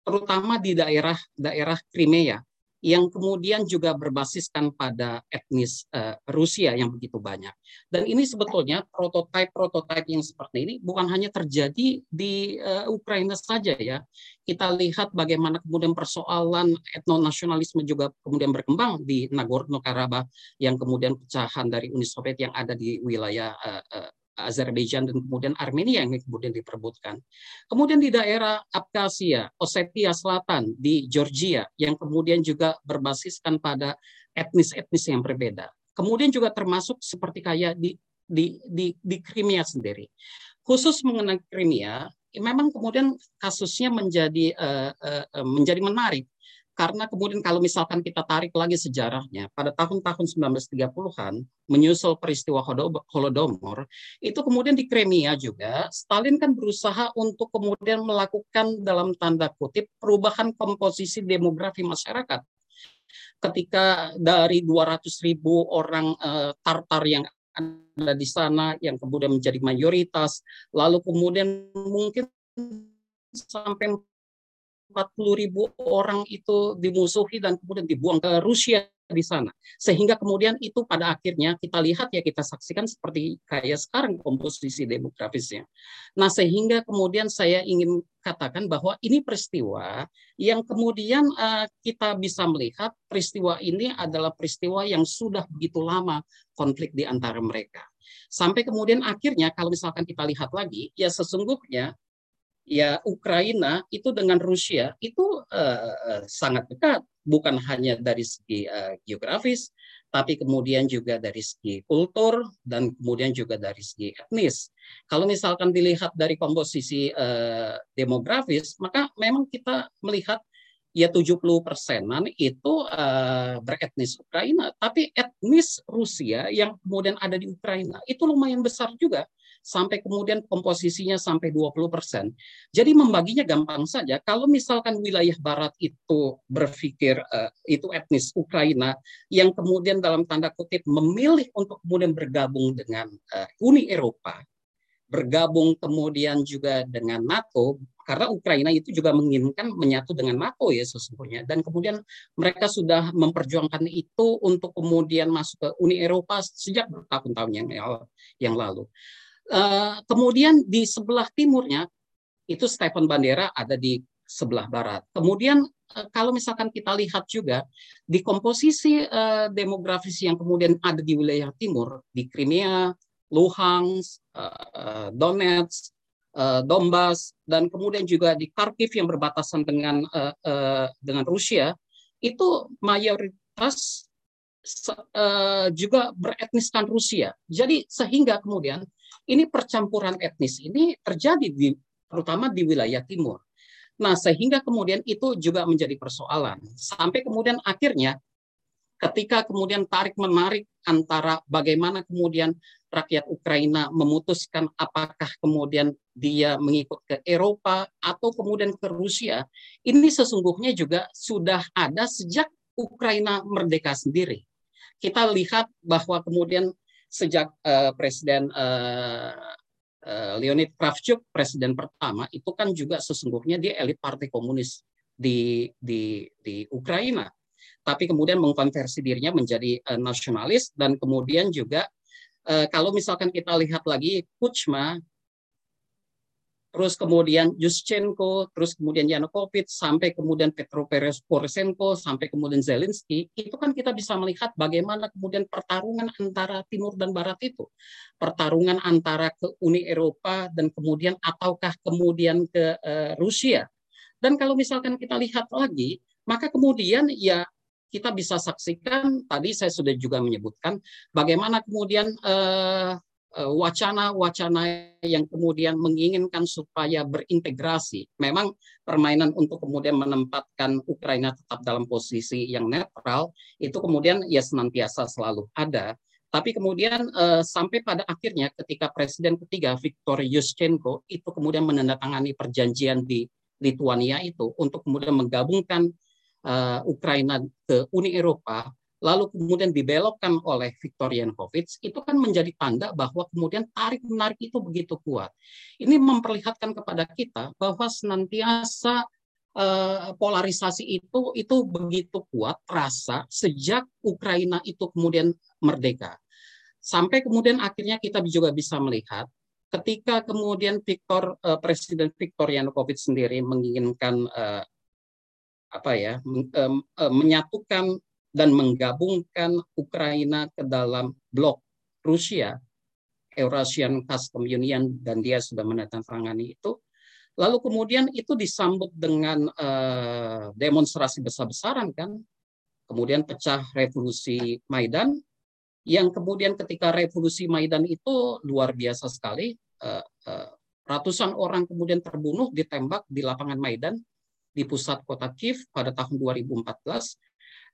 terutama di daerah-daerah Crimea yang kemudian juga berbasiskan pada etnis uh, Rusia yang begitu banyak. Dan ini sebetulnya prototipe-prototipe yang seperti ini bukan hanya terjadi di uh, Ukraina saja ya. Kita lihat bagaimana kemudian persoalan etnonasionalisme juga kemudian berkembang di Nagorno-Karabakh yang kemudian pecahan dari Uni Soviet yang ada di wilayah uh, uh, Azerbaijan dan kemudian Armenia yang kemudian diperebutkan. Kemudian di daerah Abkhazia, Ossetia Selatan, di Georgia yang kemudian juga berbasiskan pada etnis-etnis yang berbeda. Kemudian juga termasuk seperti kayak di di di, di Crimea sendiri. Khusus mengenai Crimea, memang kemudian kasusnya menjadi uh, uh, menjadi menarik karena kemudian kalau misalkan kita tarik lagi sejarahnya, pada tahun-tahun 1930-an, menyusul peristiwa Holodomor, itu kemudian di Crimea juga, Stalin kan berusaha untuk kemudian melakukan dalam tanda kutip perubahan komposisi demografi masyarakat. Ketika dari 200 ribu orang uh, Tartar yang ada di sana, yang kemudian menjadi mayoritas, lalu kemudian mungkin sampai 40 ribu orang itu dimusuhi dan kemudian dibuang ke Rusia di sana. Sehingga kemudian itu pada akhirnya kita lihat ya kita saksikan seperti kayak sekarang komposisi demografisnya. Nah sehingga kemudian saya ingin katakan bahwa ini peristiwa yang kemudian uh, kita bisa melihat peristiwa ini adalah peristiwa yang sudah begitu lama konflik di antara mereka. Sampai kemudian akhirnya kalau misalkan kita lihat lagi ya sesungguhnya ya Ukraina itu dengan Rusia itu uh, sangat dekat. Bukan hanya dari segi uh, geografis tapi kemudian juga dari segi kultur dan kemudian juga dari segi etnis. Kalau misalkan dilihat dari komposisi uh, demografis, maka memang kita melihat ya 70 persenan itu uh, beretnis Ukraina, tapi etnis Rusia yang kemudian ada di Ukraina itu lumayan besar juga sampai kemudian komposisinya sampai 20 persen. Jadi membaginya gampang saja. Kalau misalkan wilayah Barat itu berpikir uh, itu etnis Ukraina yang kemudian dalam tanda kutip memilih untuk kemudian bergabung dengan uh, Uni Eropa, bergabung kemudian juga dengan NATO karena Ukraina itu juga menginginkan menyatu dengan NATO ya sesungguhnya dan kemudian mereka sudah memperjuangkan itu untuk kemudian masuk ke Uni Eropa sejak bertahun-tahun yang yang lalu. Uh, kemudian di sebelah timurnya itu Stephen Bandera ada di sebelah barat. Kemudian uh, kalau misalkan kita lihat juga di komposisi uh, demografis yang kemudian ada di wilayah timur di Crimea, Luhansk, uh, Donetsk, Donbas, dan kemudian juga di Kharkiv yang berbatasan dengan dengan Rusia, itu mayoritas juga beretniskan Rusia. Jadi sehingga kemudian ini percampuran etnis ini terjadi di terutama di wilayah timur. Nah, sehingga kemudian itu juga menjadi persoalan. Sampai kemudian akhirnya ketika kemudian tarik menarik antara bagaimana kemudian rakyat Ukraina memutuskan apakah kemudian dia mengikut ke Eropa atau kemudian ke Rusia, ini sesungguhnya juga sudah ada sejak Ukraina merdeka sendiri. Kita lihat bahwa kemudian sejak uh, Presiden uh, uh, Leonid Kravchuk, presiden pertama, itu kan juga sesungguhnya dia elit Partai Komunis di di di Ukraina. Tapi kemudian mengkonversi dirinya menjadi uh, nasionalis dan kemudian juga uh, kalau misalkan kita lihat lagi Kuchma terus kemudian Yushchenko, terus kemudian Yanukovych, sampai kemudian Petro Poroshenko, sampai kemudian Zelensky, itu kan kita bisa melihat bagaimana kemudian pertarungan antara Timur dan Barat itu. Pertarungan antara ke Uni Eropa dan kemudian ataukah kemudian ke uh, Rusia. Dan kalau misalkan kita lihat lagi, maka kemudian ya kita bisa saksikan tadi saya sudah juga menyebutkan bagaimana kemudian wacana-wacana uh, yang kemudian menginginkan supaya berintegrasi. Memang permainan untuk kemudian menempatkan Ukraina tetap dalam posisi yang netral itu kemudian ya senantiasa selalu ada. Tapi kemudian uh, sampai pada akhirnya ketika Presiden ketiga Viktor Yushchenko itu kemudian menandatangani perjanjian di Lithuania itu untuk kemudian menggabungkan uh, Ukraina ke Uni Eropa, lalu kemudian dibelokkan oleh Viktor Yanukovych, itu kan menjadi tanda bahwa kemudian tarik-menarik itu begitu kuat. Ini memperlihatkan kepada kita bahwa senantiasa uh, polarisasi itu itu begitu kuat rasa sejak Ukraina itu kemudian merdeka. Sampai kemudian akhirnya kita juga bisa melihat ketika kemudian Viktor uh, Presiden Viktor Yanukovych sendiri menginginkan uh, apa ya menyatukan dan menggabungkan Ukraina ke dalam blok Rusia. Eurasian Custom Union dan dia sudah menandatangani itu. Lalu kemudian itu disambut dengan uh, demonstrasi besar-besaran kan. Kemudian pecah revolusi Maidan. Yang kemudian ketika revolusi Maidan itu luar biasa sekali. Uh, uh, ratusan orang kemudian terbunuh ditembak di lapangan Maidan di pusat kota Kiev pada tahun 2014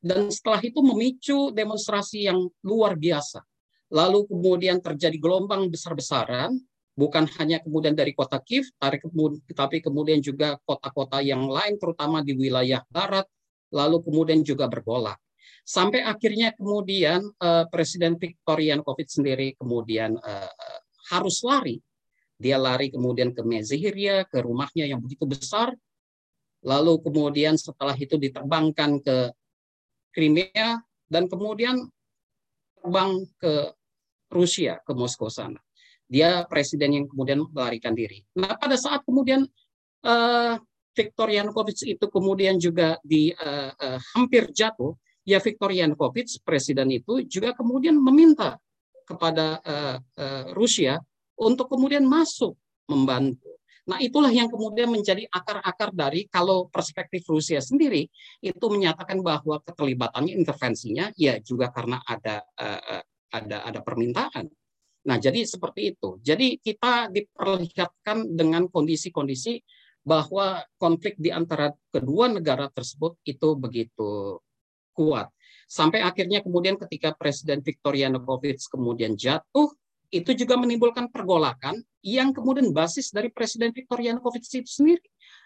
dan setelah itu memicu demonstrasi yang luar biasa. Lalu kemudian terjadi gelombang besar-besaran, bukan hanya kemudian dari kota Kiev, tapi kemudian juga kota-kota yang lain, terutama di wilayah barat, lalu kemudian juga bergolak. Sampai akhirnya kemudian uh, Presiden Viktor Yanukovych sendiri kemudian uh, harus lari. Dia lari kemudian ke Mezihiria, ke rumahnya yang begitu besar, lalu kemudian setelah itu diterbangkan ke Crimea dan kemudian terbang ke Rusia ke Moskow sana. Dia presiden yang kemudian melarikan diri. Nah pada saat kemudian uh, Viktor Yanukovych itu kemudian juga di uh, uh, hampir jatuh, ya Viktor Yanukovych presiden itu juga kemudian meminta kepada uh, uh, Rusia untuk kemudian masuk membantu. Nah, itulah yang kemudian menjadi akar-akar dari kalau perspektif Rusia sendiri itu menyatakan bahwa keterlibatannya intervensinya ya juga karena ada uh, ada ada permintaan. Nah, jadi seperti itu. Jadi kita diperlihatkan dengan kondisi-kondisi bahwa konflik di antara kedua negara tersebut itu begitu kuat. Sampai akhirnya kemudian ketika Presiden Viktor Yanukovych kemudian jatuh, itu juga menimbulkan pergolakan yang kemudian basis dari Presiden Viktor Yanukovych itu sendiri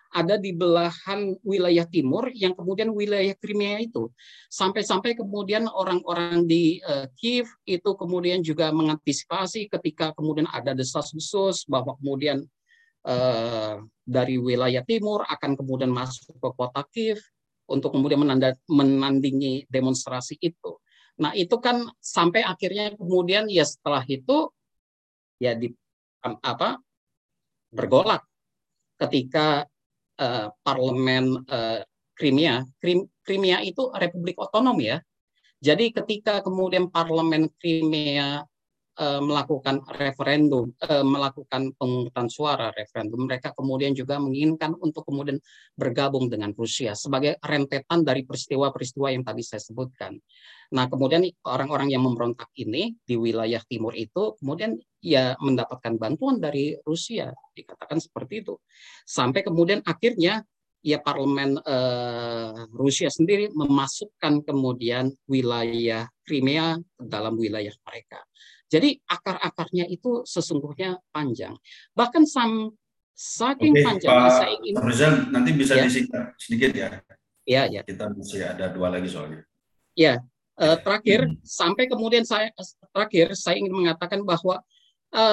ada di belahan wilayah timur yang kemudian wilayah Crimea itu sampai-sampai kemudian orang-orang di uh, Kiev itu kemudian juga mengantisipasi ketika kemudian ada desas-desus bahwa kemudian uh, dari wilayah timur akan kemudian masuk ke kota Kiev untuk kemudian menanda, menandingi demonstrasi itu. Nah, itu kan sampai akhirnya kemudian ya setelah itu ya di apa bergolak ketika uh, parlemen uh, Crimea. Crimea itu republik otonom ya. Jadi ketika kemudian parlemen Crimea Eh, melakukan referendum, eh, melakukan pemungutan suara referendum, mereka kemudian juga menginginkan untuk kemudian bergabung dengan Rusia sebagai rentetan dari peristiwa-peristiwa yang tadi saya sebutkan. Nah, kemudian orang-orang yang memberontak ini di wilayah timur itu kemudian ya mendapatkan bantuan dari Rusia, dikatakan seperti itu. Sampai kemudian akhirnya ya parlemen uh, Rusia sendiri memasukkan kemudian wilayah Crimea dalam wilayah mereka. Jadi akar-akarnya itu sesungguhnya panjang. Bahkan sam, saking Oke, panjangnya Pak saya ingin Rizal, nanti bisa ya. disingkat sedikit ya. Iya, ya. Kita masih ada dua lagi soalnya. Ya, eh, terakhir hmm. sampai kemudian saya terakhir saya ingin mengatakan bahwa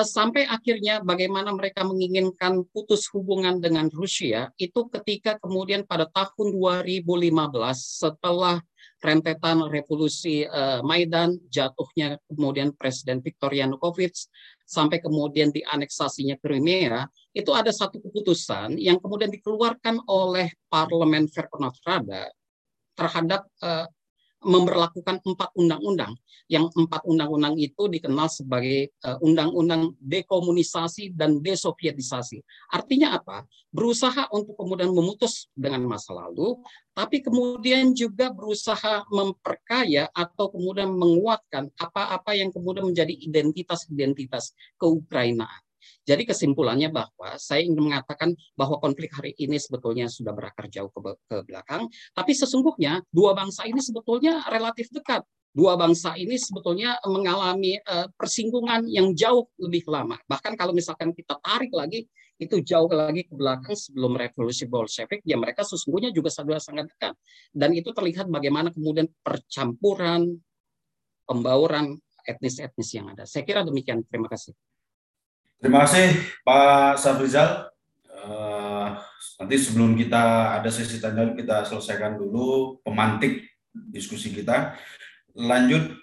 sampai akhirnya bagaimana mereka menginginkan putus hubungan dengan Rusia itu ketika kemudian pada tahun 2015 setelah rentetan revolusi uh, Maidan, jatuhnya kemudian Presiden Viktor Yanukovych, sampai kemudian dianeksasinya Crimea, itu ada satu keputusan yang kemudian dikeluarkan oleh Parlemen Verkhovna Rada terhadap uh, memperlakukan empat undang-undang. Yang empat undang-undang itu dikenal sebagai eh, undang-undang dekomunisasi dan desovietisasi. Artinya apa? Berusaha untuk kemudian memutus dengan masa lalu, tapi kemudian juga berusaha memperkaya atau kemudian menguatkan apa-apa yang kemudian menjadi identitas-identitas keukrainaan. Jadi kesimpulannya bahwa saya ingin mengatakan bahwa konflik hari ini sebetulnya sudah berakar jauh ke, ke belakang, tapi sesungguhnya dua bangsa ini sebetulnya relatif dekat. Dua bangsa ini sebetulnya mengalami uh, persinggungan yang jauh lebih lama. Bahkan kalau misalkan kita tarik lagi, itu jauh lagi ke belakang sebelum revolusi Bolshevik, ya mereka sesungguhnya juga sudah sangat dekat. Dan itu terlihat bagaimana kemudian percampuran, pembauran etnis-etnis yang ada. Saya kira demikian. Terima kasih. Terima kasih Pak Safrizal. Uh, nanti sebelum kita ada sesi tanya kita selesaikan dulu pemantik diskusi kita. Lanjut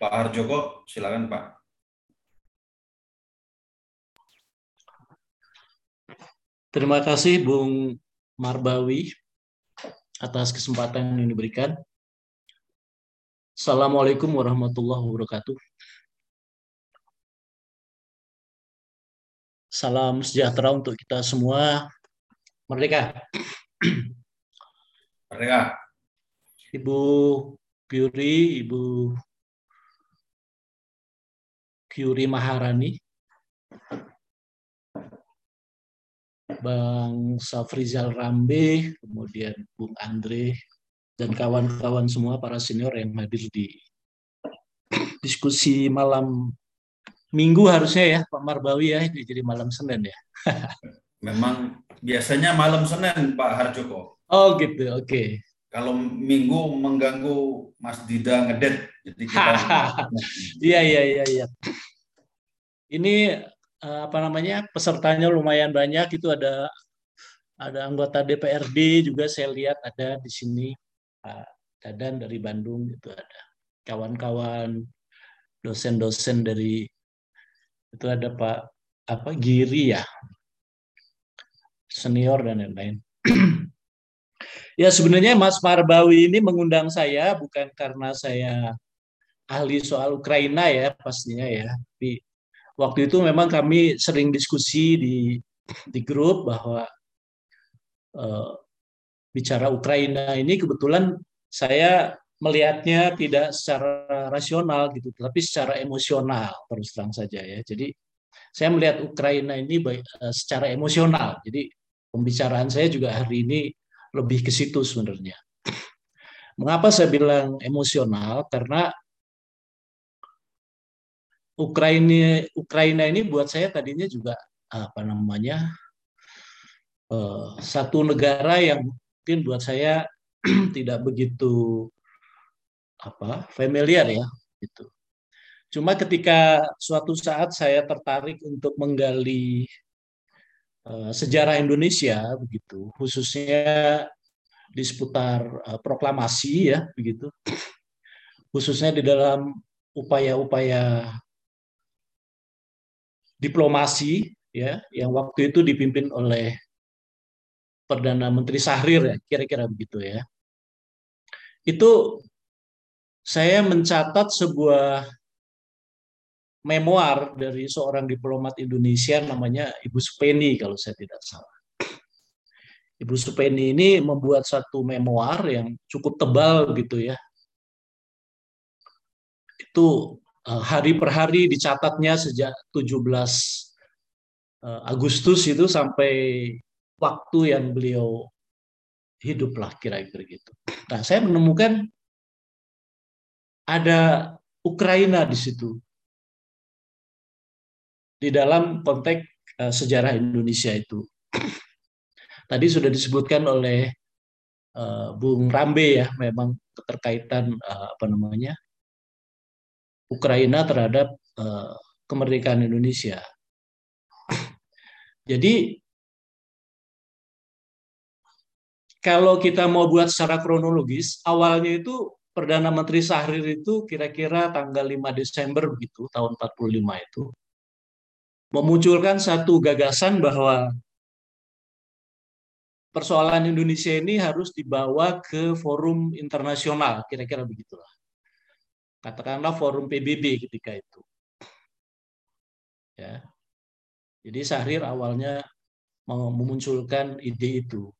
Pak Harjoko, silakan Pak. Terima kasih Bung Marbawi atas kesempatan yang diberikan. Assalamualaikum warahmatullahi wabarakatuh. Salam sejahtera untuk kita semua. Merdeka. Merdeka. Ibu Kyuri, Ibu Kyuri Maharani, Bang Safrizal Rambe, kemudian Bung Andre, dan kawan-kawan semua para senior yang hadir di diskusi malam Minggu harusnya ya Pak Marbawi ya ini jadi malam Senin ya. Memang biasanya malam Senin Pak Harjoko. Oh gitu, oke. Okay. Kalau Minggu mengganggu Mas Dida ngedet, jadi kita. Iya iya iya iya. Ini eh, apa namanya pesertanya lumayan banyak itu ada ada anggota DPRD juga saya lihat ada di sini Pak Dadan dari Bandung itu ada kawan-kawan dosen-dosen dari itu ada Pak apa Giri ya senior dan lain-lain. ya sebenarnya Mas Marbawi ini mengundang saya bukan karena saya ahli soal Ukraina ya pastinya ya. Tapi waktu itu memang kami sering diskusi di di grup bahwa uh, bicara Ukraina ini kebetulan saya melihatnya tidak secara rasional gitu, tapi secara emosional terus terang saja ya. Jadi saya melihat Ukraina ini baik, uh, secara emosional. Jadi pembicaraan saya juga hari ini lebih ke situ sebenarnya. Mengapa saya bilang emosional? Karena Ukraina Ukraina ini buat saya tadinya juga apa namanya uh, satu negara yang mungkin buat saya tidak begitu apa familiar ya gitu. Cuma ketika suatu saat saya tertarik untuk menggali uh, sejarah Indonesia begitu, khususnya di seputar uh, proklamasi ya begitu, khususnya di dalam upaya-upaya diplomasi ya yang waktu itu dipimpin oleh Perdana Menteri Sahrir ya kira-kira begitu ya. Itu saya mencatat sebuah memoir dari seorang diplomat Indonesia namanya Ibu Supeni kalau saya tidak salah. Ibu Supeni ini membuat satu memoir yang cukup tebal gitu ya. Itu Eh, hari per hari dicatatnya sejak 17 eh, Agustus itu sampai waktu yang beliau hidup lah kira-kira gitu. Nah, saya menemukan ada Ukraina di situ. Di dalam konteks uh, sejarah Indonesia itu. Tadi sudah disebutkan oleh uh, Bung Rambe ya, memang keterkaitan uh, apa namanya Ukraina terhadap kemerdekaan Indonesia. Jadi kalau kita mau buat secara kronologis, awalnya itu Perdana Menteri Sahrir itu kira-kira tanggal 5 Desember begitu, tahun 45 itu, memunculkan satu gagasan bahwa persoalan Indonesia ini harus dibawa ke forum internasional, kira-kira begitulah katakanlah forum PBB ketika itu. Ya. Jadi Sahrir awalnya memunculkan ide itu.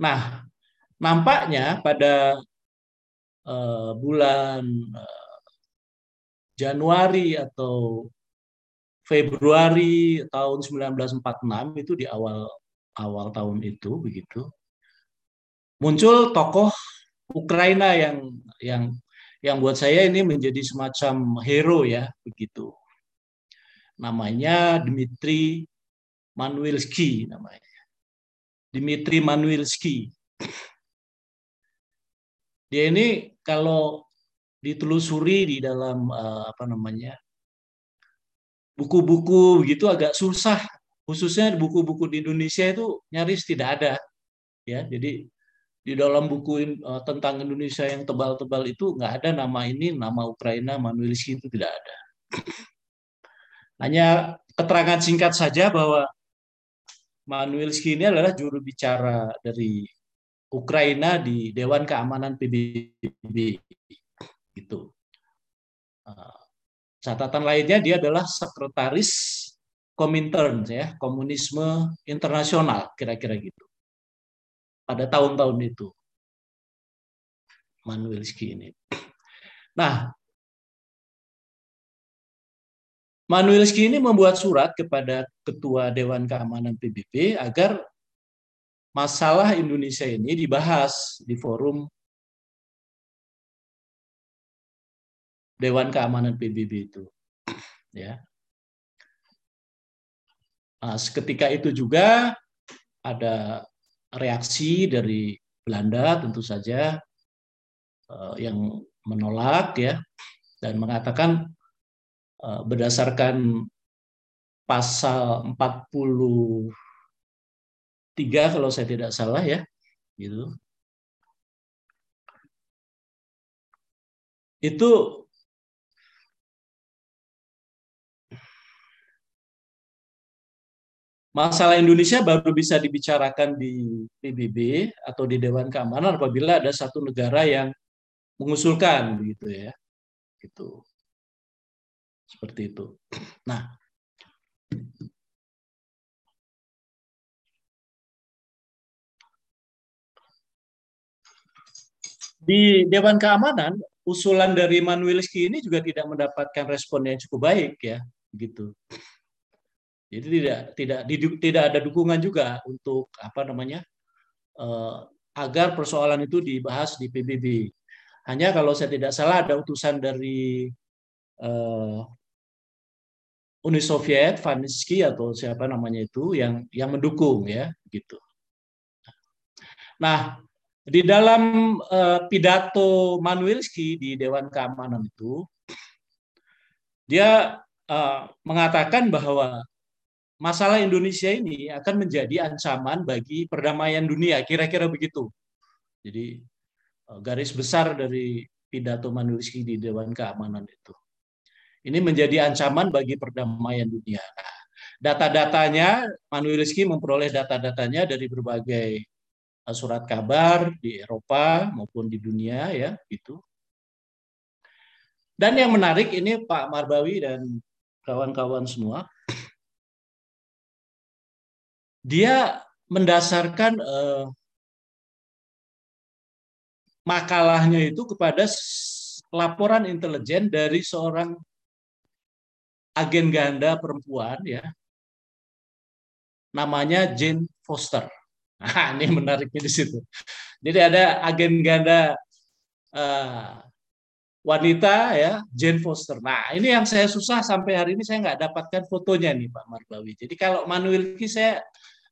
Nah, nampaknya pada uh, bulan uh, Januari atau Februari tahun 1946 itu di awal awal tahun itu begitu muncul tokoh Ukraina yang yang yang buat saya ini menjadi semacam hero ya begitu. Namanya Dmitri Manuelski namanya. Dmitri Manuelski. Dia ini kalau ditelusuri di dalam uh, apa namanya buku-buku begitu agak susah khususnya buku-buku di Indonesia itu nyaris tidak ada ya jadi di dalam buku uh, tentang Indonesia yang tebal-tebal itu nggak ada nama ini, nama Ukraina, Manuelski itu tidak ada. Hanya keterangan singkat saja bahwa Manuelski ini adalah juru bicara dari Ukraina di Dewan Keamanan PBB. Gitu. Uh, catatan lainnya dia adalah sekretaris Komintern ya, Komunisme Internasional kira-kira gitu pada tahun-tahun itu. Manuelski ini. Nah, Manuelski ini membuat surat kepada Ketua Dewan Keamanan PBB agar masalah Indonesia ini dibahas di forum Dewan Keamanan PBB itu. Ya. Nah, ketika itu juga ada reaksi dari Belanda tentu saja uh, yang menolak ya dan mengatakan uh, berdasarkan pasal 43 kalau saya tidak salah ya gitu itu masalah Indonesia baru bisa dibicarakan di PBB atau di Dewan Keamanan apabila ada satu negara yang mengusulkan begitu ya. Gitu. Seperti itu. Nah, di Dewan Keamanan usulan dari Manuelski ini juga tidak mendapatkan respon yang cukup baik ya, gitu. Jadi tidak tidak tidak ada dukungan juga untuk apa namanya uh, agar persoalan itu dibahas di PBB. Hanya kalau saya tidak salah ada utusan dari uh, Uni Soviet, Vanisky atau siapa namanya itu yang yang mendukung ya gitu. Nah, di dalam uh, pidato Manuelski di Dewan Keamanan itu dia uh, mengatakan bahwa masalah Indonesia ini akan menjadi ancaman bagi perdamaian dunia, kira-kira begitu. Jadi eh, garis besar dari pidato Manuliski di Dewan Keamanan itu. Ini menjadi ancaman bagi perdamaian dunia. Nah, data-datanya, Manuliski memperoleh data-datanya dari berbagai surat kabar di Eropa maupun di dunia ya gitu. Dan yang menarik ini Pak Marbawi dan kawan-kawan semua, dia mendasarkan uh, makalahnya itu kepada laporan intelijen dari seorang agen ganda perempuan ya namanya Jane Foster. Nah, ini menariknya di situ. Jadi ada agen ganda uh, wanita ya Jane Foster. Nah ini yang saya susah sampai hari ini saya nggak dapatkan fotonya nih Pak Marbawi. Jadi kalau Manuel Ki saya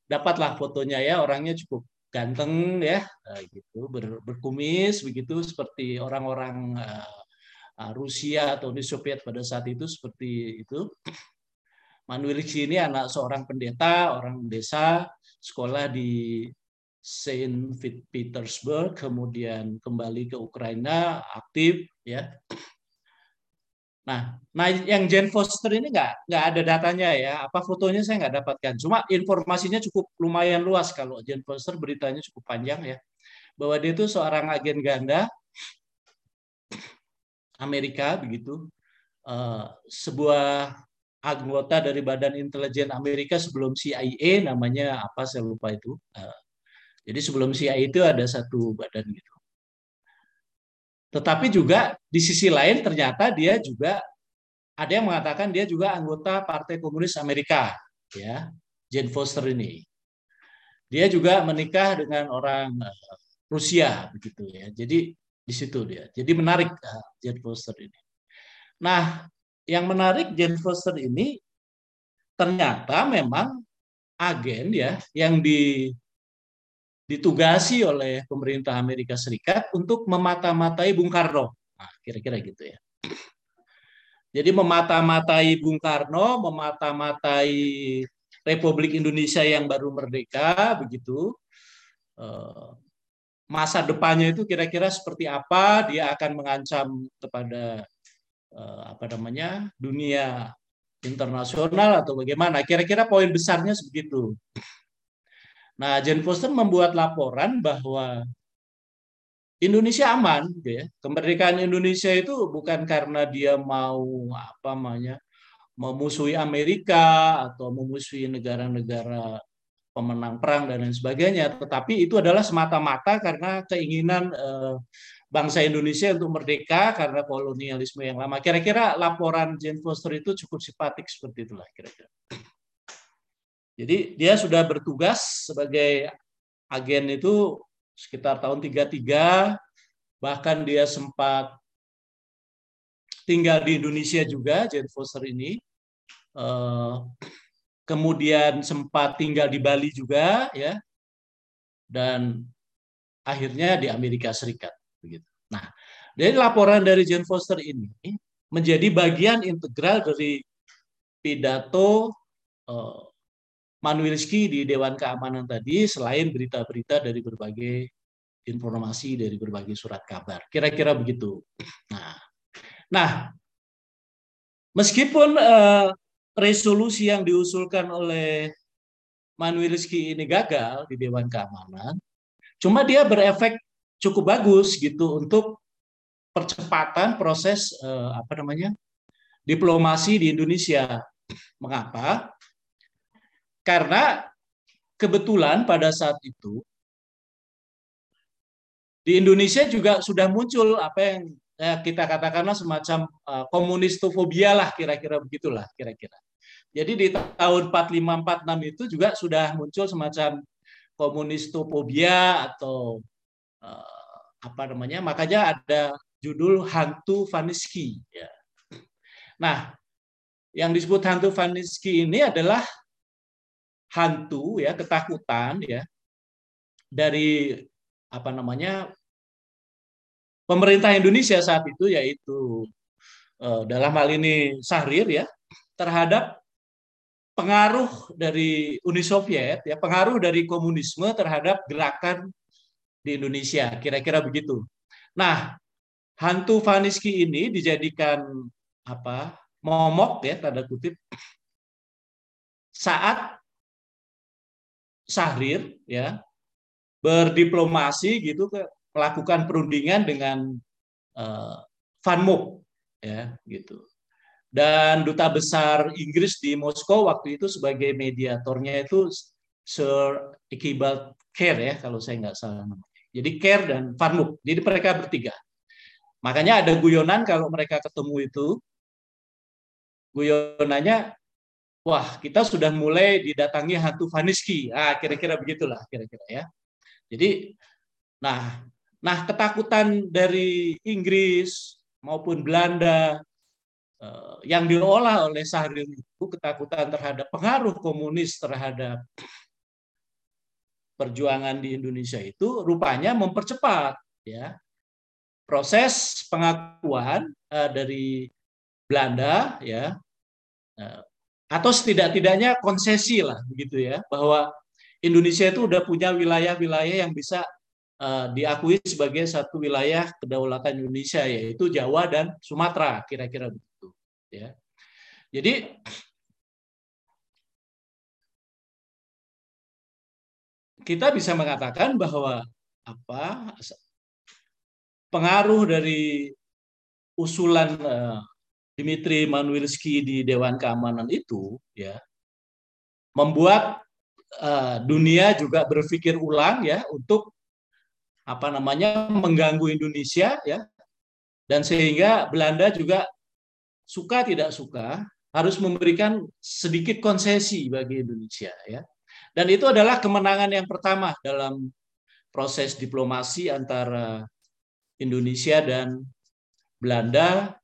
dapatlah fotonya ya orangnya cukup ganteng ya eh, gitu ber, berkumis begitu seperti orang-orang uh, Rusia atau Uni Soviet pada saat itu seperti itu Manuel ini anak seorang pendeta orang desa sekolah di Saint Petersburg kemudian kembali ke Ukraina aktif ya Nah, nah yang Jane Foster ini nggak nggak ada datanya ya. Apa fotonya saya nggak dapatkan. Cuma informasinya cukup lumayan luas kalau Jane Foster beritanya cukup panjang ya. Bahwa dia itu seorang agen ganda Amerika begitu. Uh, sebuah anggota dari Badan Intelijen Amerika sebelum CIA namanya apa saya lupa itu. Uh, jadi sebelum CIA itu ada satu badan gitu. Tetapi juga di sisi lain ternyata dia juga ada yang mengatakan dia juga anggota Partai Komunis Amerika, ya, Jane Foster ini. Dia juga menikah dengan orang eh, Rusia begitu ya. Jadi di situ dia. Jadi menarik eh, Jane Foster ini. Nah, yang menarik Jane Foster ini ternyata memang agen ya yang di ditugasi oleh pemerintah Amerika Serikat untuk memata-matai Bung Karno. Nah, kira-kira gitu ya. Jadi memata-matai Bung Karno, memata-matai Republik Indonesia yang baru merdeka, begitu. Eh, masa depannya itu kira-kira seperti apa? Dia akan mengancam kepada apa namanya dunia internasional atau bagaimana? Kira-kira poin besarnya sebegitu. Nah, Jane Foster membuat laporan bahwa Indonesia aman, gitu ya. Kemerdekaan Indonesia itu bukan karena dia mau apa namanya memusuhi Amerika atau memusuhi negara-negara pemenang perang dan lain sebagainya, tetapi itu adalah semata-mata karena keinginan eh, bangsa Indonesia untuk merdeka karena kolonialisme yang lama. Kira-kira laporan Jane Foster itu cukup simpatik seperti itulah kira-kira. Jadi dia sudah bertugas sebagai agen itu sekitar tahun 33, bahkan dia sempat tinggal di Indonesia juga, Jane Foster ini. Eh, kemudian sempat tinggal di Bali juga, ya, dan akhirnya di Amerika Serikat. Begitu. Nah, dari laporan dari Jane Foster ini menjadi bagian integral dari pidato eh, Manuelski di Dewan Keamanan tadi selain berita-berita dari berbagai informasi dari berbagai surat kabar. Kira-kira begitu. Nah, nah meskipun uh, resolusi yang diusulkan oleh Manuelski ini gagal di Dewan Keamanan, cuma dia berefek cukup bagus gitu untuk percepatan proses uh, apa namanya diplomasi di Indonesia. Mengapa? Karena kebetulan pada saat itu di Indonesia juga sudah muncul apa yang ya, kita katakanlah semacam uh, komunistofobia lah kira-kira begitulah kira-kira. Jadi di tahun 45-46 itu juga sudah muncul semacam komunistopobia atau uh, apa namanya? Makanya ada judul hantu Vaniski. Ya. Nah, yang disebut hantu Vaniski ini adalah hantu ya ketakutan ya dari apa namanya pemerintah Indonesia saat itu yaitu uh, dalam hal ini Sahrir ya terhadap pengaruh dari Uni Soviet, ya pengaruh dari komunisme terhadap gerakan di Indonesia, kira-kira begitu. Nah, hantu Vaniski ini dijadikan apa? momok ya tanda kutip saat Sahrir ya berdiplomasi gitu ke melakukan perundingan dengan uh, Van Mook ya gitu dan duta besar Inggris di Moskow waktu itu sebagai mediatornya itu Sir Iqbal Kerr ya kalau saya nggak salah. Jadi Kerr dan Mook. Jadi mereka bertiga. Makanya ada guyonan kalau mereka ketemu itu guyonannya wah kita sudah mulai didatangi hantu Vaniski. Ah kira-kira begitulah kira-kira ya. Jadi nah nah ketakutan dari Inggris maupun Belanda Eh, yang diolah oleh Sahrir itu ketakutan terhadap pengaruh komunis terhadap perjuangan di Indonesia itu rupanya mempercepat ya proses pengakuan uh, dari Belanda ya uh, atau setidak-tidaknya konsesi lah begitu ya bahwa Indonesia itu udah punya wilayah-wilayah yang bisa uh, diakui sebagai satu wilayah kedaulatan Indonesia yaitu Jawa dan Sumatera kira-kira begitu ya. Jadi kita bisa mengatakan bahwa apa pengaruh dari usulan uh, Dimitri Manuilski di Dewan Keamanan itu ya membuat uh, dunia juga berpikir ulang ya untuk apa namanya mengganggu Indonesia ya dan sehingga Belanda juga suka tidak suka harus memberikan sedikit konsesi bagi Indonesia ya. Dan itu adalah kemenangan yang pertama dalam proses diplomasi antara Indonesia dan Belanda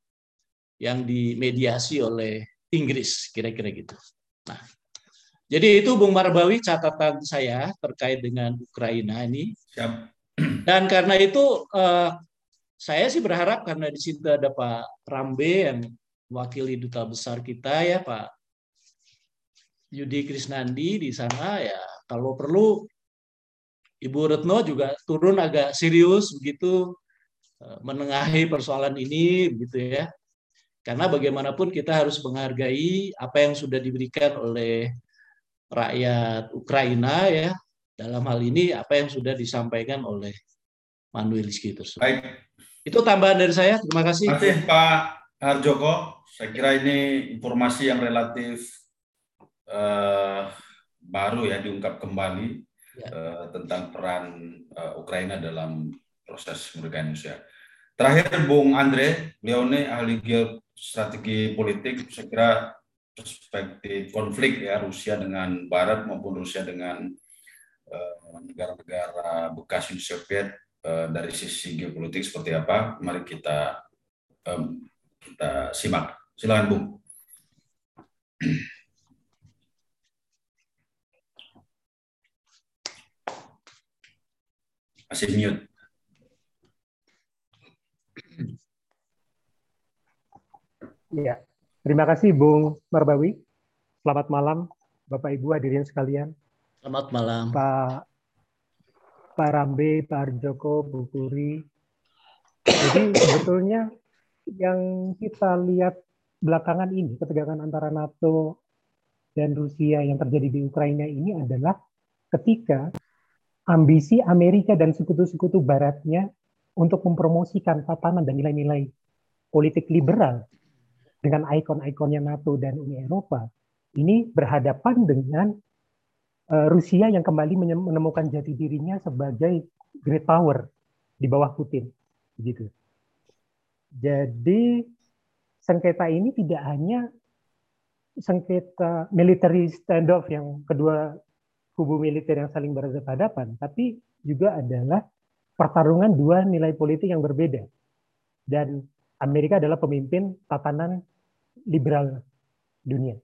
yang dimediasi oleh Inggris kira-kira gitu. Nah, jadi itu Bung Marbawi catatan saya terkait dengan Ukraina ini. Siap. Dan karena itu eh, saya sih berharap karena di situ ada Pak Rambe yang wakili duta besar kita ya Pak Yudi Krisnandi di sana ya kalau perlu Ibu Retno juga turun agak serius begitu eh, menengahi persoalan ini begitu ya. Karena bagaimanapun kita harus menghargai apa yang sudah diberikan oleh rakyat Ukraina ya. Dalam hal ini apa yang sudah disampaikan oleh Manuel Rizky tersebut. Baik. Itu tambahan dari saya. Terima kasih. Terima kasih Pak Harjoko. Saya kira ini informasi yang relatif uh, baru ya diungkap kembali ya. uh, tentang peran uh, Ukraina dalam proses kemerdekaan Indonesia. Terakhir Bung Andre, beliau ini ahli geostrategi politik, saya kira perspektif konflik ya Rusia dengan Barat maupun Rusia dengan negara-negara uh, bekas Uni Soviet uh, dari sisi geopolitik seperti apa? Mari kita um, kita simak. Silakan Bung. Masih mute. Iya, terima kasih Bung Marbawi. Selamat malam Bapak Ibu hadirin sekalian. Selamat malam. Pak Pak Rambe, Pak Arjoko, Bu Puri. Jadi sebetulnya yang kita lihat belakangan ini, ketegangan antara NATO dan Rusia yang terjadi di Ukraina ini adalah ketika ambisi Amerika dan sekutu-sekutu baratnya untuk mempromosikan tatanan dan nilai-nilai politik liberal dengan ikon-ikonnya NATO dan Uni Eropa ini berhadapan dengan uh, Rusia yang kembali menemukan jati dirinya sebagai great power di bawah Putin gitu. Jadi sengketa ini tidak hanya sengketa military standoff yang kedua kubu militer yang saling berhadapan, tapi juga adalah pertarungan dua nilai politik yang berbeda. Dan Amerika adalah pemimpin tatanan liberal dunia,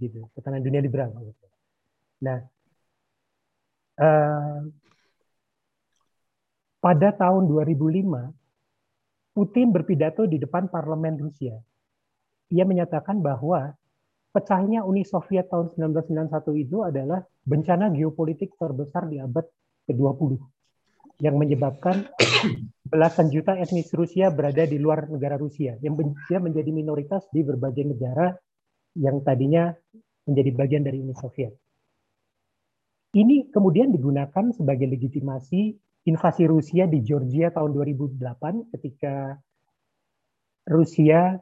gitu, tatanan dunia liberal. Nah, eh, pada tahun 2005 Putin berpidato di depan parlemen Rusia. Ia menyatakan bahwa pecahnya Uni Soviet tahun 1991 itu adalah bencana geopolitik terbesar di abad ke-20 yang menyebabkan belasan juta etnis Rusia berada di luar negara Rusia yang menjadi minoritas di berbagai negara yang tadinya menjadi bagian dari Uni Soviet. Ini kemudian digunakan sebagai legitimasi invasi Rusia di Georgia tahun 2008 ketika Rusia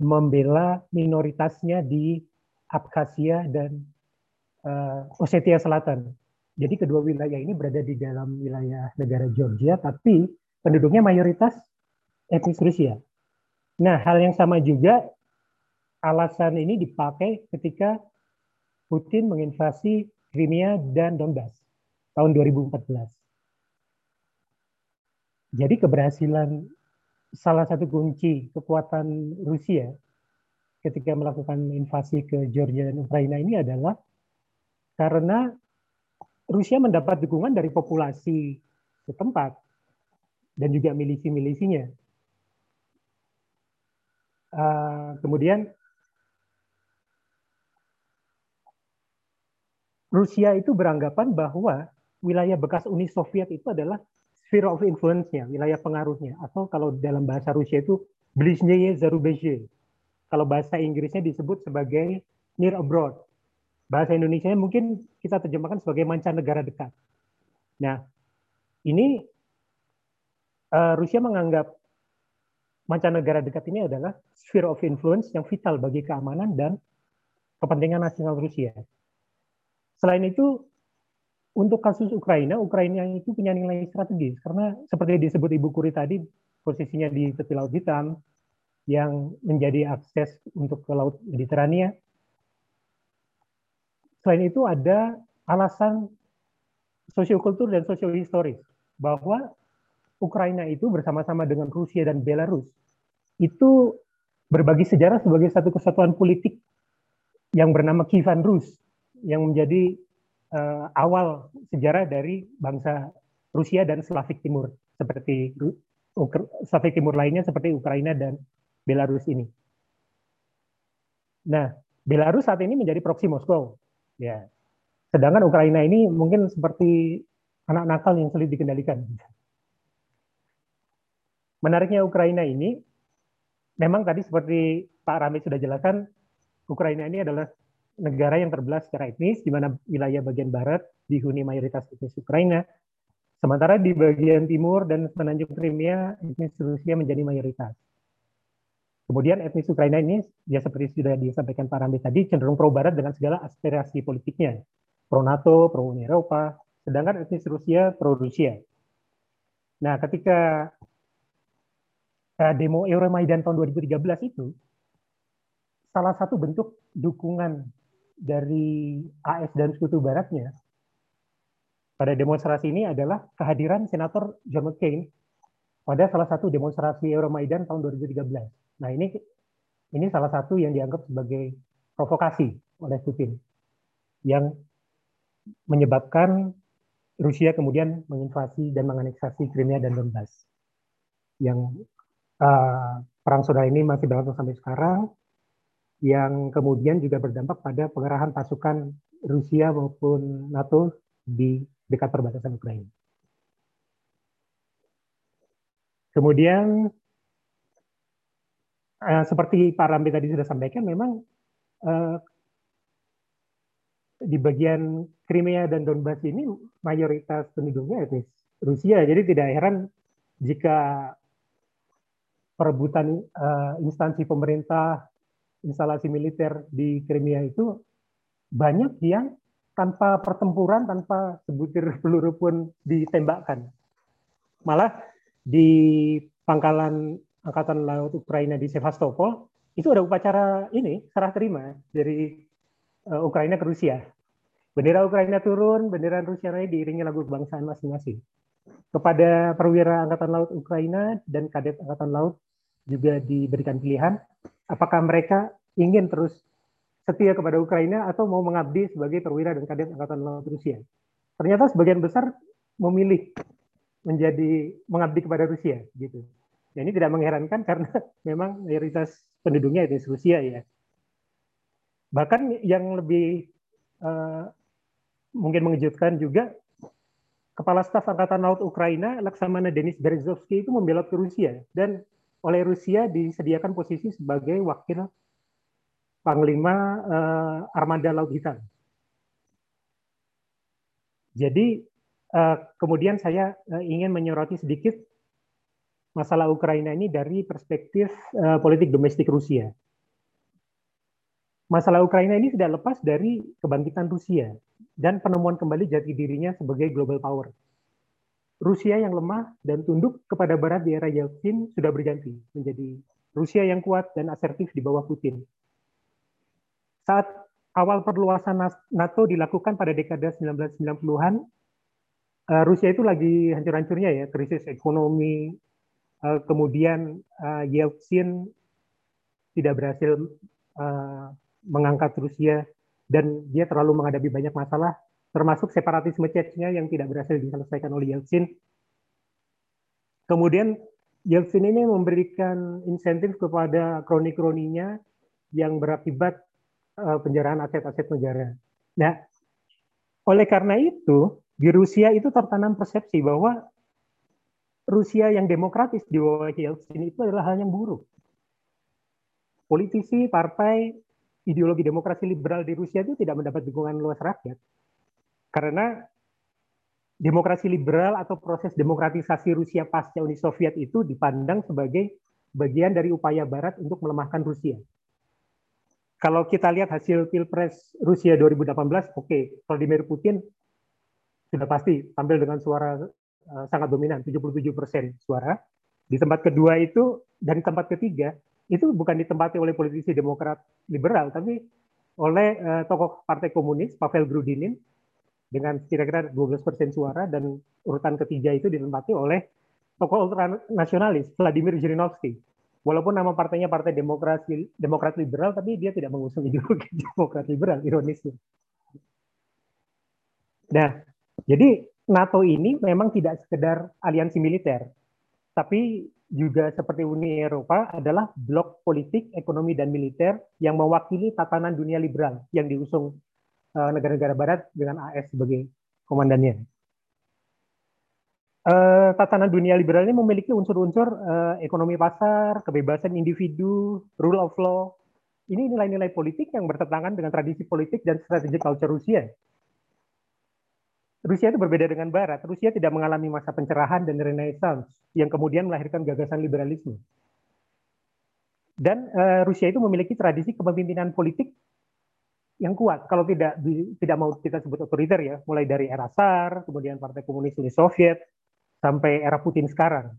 membela minoritasnya di Abkhazia dan uh, Ossetia Selatan. Jadi kedua wilayah ini berada di dalam wilayah negara Georgia, tapi penduduknya mayoritas etnis Rusia. Nah, hal yang sama juga alasan ini dipakai ketika Putin menginvasi Crimea dan Donbas tahun 2014. Jadi keberhasilan salah satu kunci kekuatan Rusia ketika melakukan invasi ke Georgia dan Ukraina ini adalah karena Rusia mendapat dukungan dari populasi setempat dan juga milisi-milisinya. Uh, kemudian Rusia itu beranggapan bahwa wilayah bekas Uni Soviet itu adalah sphere of influence-nya, wilayah pengaruhnya. Atau kalau dalam bahasa Rusia itu Blizhneye Zarubezhe. Kalau bahasa Inggrisnya disebut sebagai near abroad. Bahasa Indonesia mungkin kita terjemahkan sebagai mancanegara dekat. Nah, ini uh, Rusia menganggap mancanegara dekat ini adalah sphere of influence yang vital bagi keamanan dan kepentingan nasional Rusia. Selain itu, untuk kasus Ukraina, Ukraina itu punya nilai strategis karena seperti disebut Ibu Kuri tadi, posisinya di tepi laut hitam yang menjadi akses untuk ke laut Mediterania. Selain itu ada alasan sosiokultur dan sosiohistoris bahwa Ukraina itu bersama-sama dengan Rusia dan Belarus itu berbagi sejarah sebagai satu kesatuan politik yang bernama Kievan Rus yang menjadi uh, awal sejarah dari bangsa Rusia dan Slavik Timur seperti Slavik Timur lainnya seperti Ukraina dan Belarus ini. Nah, Belarus saat ini menjadi proksi Moskow. Ya. Sedangkan Ukraina ini mungkin seperti anak nakal yang sulit dikendalikan. Menariknya Ukraina ini, memang tadi seperti Pak Rami sudah jelaskan, Ukraina ini adalah negara yang terbelah secara etnis, di mana wilayah bagian barat dihuni mayoritas etnis Ukraina, sementara di bagian timur dan semenanjung Crimea etnis Rusia menjadi mayoritas. Kemudian etnis Ukraina ini, ya seperti sudah disampaikan Pak Rambi tadi, cenderung pro-barat dengan segala aspirasi politiknya. Pro-NATO, pro-Uni Eropa, sedangkan etnis Rusia pro-Rusia. Nah, ketika uh, demo Euromaidan tahun 2013 itu, salah satu bentuk dukungan dari AS dan Sekutu Baratnya pada demonstrasi ini adalah kehadiran Senator John McCain pada salah satu demonstrasi Euromaidan tahun 2013. Nah ini ini salah satu yang dianggap sebagai provokasi oleh Putin yang menyebabkan Rusia kemudian menginvasi dan menganeksasi Crimea dan Donbas. Yang uh, perang saudara ini masih berlangsung sampai sekarang yang kemudian juga berdampak pada pengerahan pasukan Rusia maupun NATO di dekat perbatasan Ukraina. Kemudian eh, seperti Pak Rambi tadi sudah sampaikan, memang eh, di bagian Crimea dan Donbas ini mayoritas penduduknya etnis Rusia. Jadi tidak heran jika perebutan eh, instansi pemerintah instalasi militer di Crimea itu banyak yang tanpa pertempuran, tanpa sebutir peluru pun ditembakkan. Malah di pangkalan Angkatan Laut Ukraina di Sevastopol itu ada upacara ini serah terima dari uh, Ukraina ke Rusia. Bendera Ukraina turun, bendera Rusia naik diiringi lagu kebangsaan masing-masing. Kepada perwira Angkatan Laut Ukraina dan kadet Angkatan Laut juga diberikan pilihan apakah mereka ingin terus setia kepada Ukraina atau mau mengabdi sebagai perwira dan kadet Angkatan Laut Rusia. Ternyata sebagian besar memilih menjadi mengabdi kepada Rusia gitu. Dan ini tidak mengherankan karena memang mayoritas penduduknya itu Rusia ya. Bahkan yang lebih uh, mungkin mengejutkan juga Kepala Staf Angkatan Laut Ukraina Laksamana Denis Berezovsky itu membelot ke Rusia dan oleh Rusia disediakan posisi sebagai wakil Panglima uh, Armada Laut Hitam. Jadi uh, kemudian saya uh, ingin menyoroti sedikit masalah Ukraina ini dari perspektif uh, politik domestik Rusia. Masalah Ukraina ini tidak lepas dari kebangkitan Rusia dan penemuan kembali jati dirinya sebagai global power. Rusia yang lemah dan tunduk kepada Barat di era Yeltsin sudah berganti menjadi Rusia yang kuat dan asertif di bawah Putin. Saat awal perluasan NATO dilakukan pada dekade 1990-an, eh, Rusia itu lagi hancur-hancurnya ya, krisis ekonomi, eh, kemudian eh, Yeltsin tidak berhasil mengangkat Rusia dan dia terlalu menghadapi banyak masalah, termasuk separatisme Chechnya yang tidak berhasil diselesaikan oleh Yeltsin. Kemudian Yeltsin ini memberikan insentif kepada kroni-kroninya yang berakibat uh, penjarahan aset-aset negara. Nah, oleh karena itu di Rusia itu tertanam persepsi bahwa Rusia yang demokratis di bawah Yeltsin itu adalah hal yang buruk. Politisi, partai, ideologi demokrasi liberal di Rusia itu tidak mendapat dukungan luas rakyat. Karena demokrasi liberal atau proses demokratisasi Rusia pasca Uni Soviet itu dipandang sebagai bagian dari upaya Barat untuk melemahkan Rusia kalau kita lihat hasil Pilpres Rusia 2018, oke, okay, Vladimir Putin sudah pasti tampil dengan suara uh, sangat dominan, 77 persen suara. Di tempat kedua itu dan tempat ketiga itu bukan ditempati oleh politisi Demokrat liberal, tapi oleh uh, tokoh Partai Komunis Pavel Grudinin dengan kira-kira 12 persen suara dan urutan ketiga itu ditempati oleh tokoh ultranasionalis Vladimir Zhirinovsky walaupun nama partainya Partai Demokrasi Demokrat Liberal, tapi dia tidak mengusung ideologi Demokrat Liberal, ironisnya. Nah, jadi NATO ini memang tidak sekedar aliansi militer, tapi juga seperti Uni Eropa adalah blok politik, ekonomi, dan militer yang mewakili tatanan dunia liberal yang diusung negara-negara Barat dengan AS sebagai komandannya uh, tatanan dunia liberal ini memiliki unsur-unsur uh, ekonomi pasar, kebebasan individu, rule of law. Ini nilai-nilai politik yang bertentangan dengan tradisi politik dan strategi culture Rusia. Rusia itu berbeda dengan Barat. Rusia tidak mengalami masa pencerahan dan renaissance yang kemudian melahirkan gagasan liberalisme. Dan uh, Rusia itu memiliki tradisi kepemimpinan politik yang kuat. Kalau tidak tidak mau kita sebut otoriter ya, mulai dari era SAR, kemudian Partai Komunis Uni Soviet, sampai era Putin sekarang.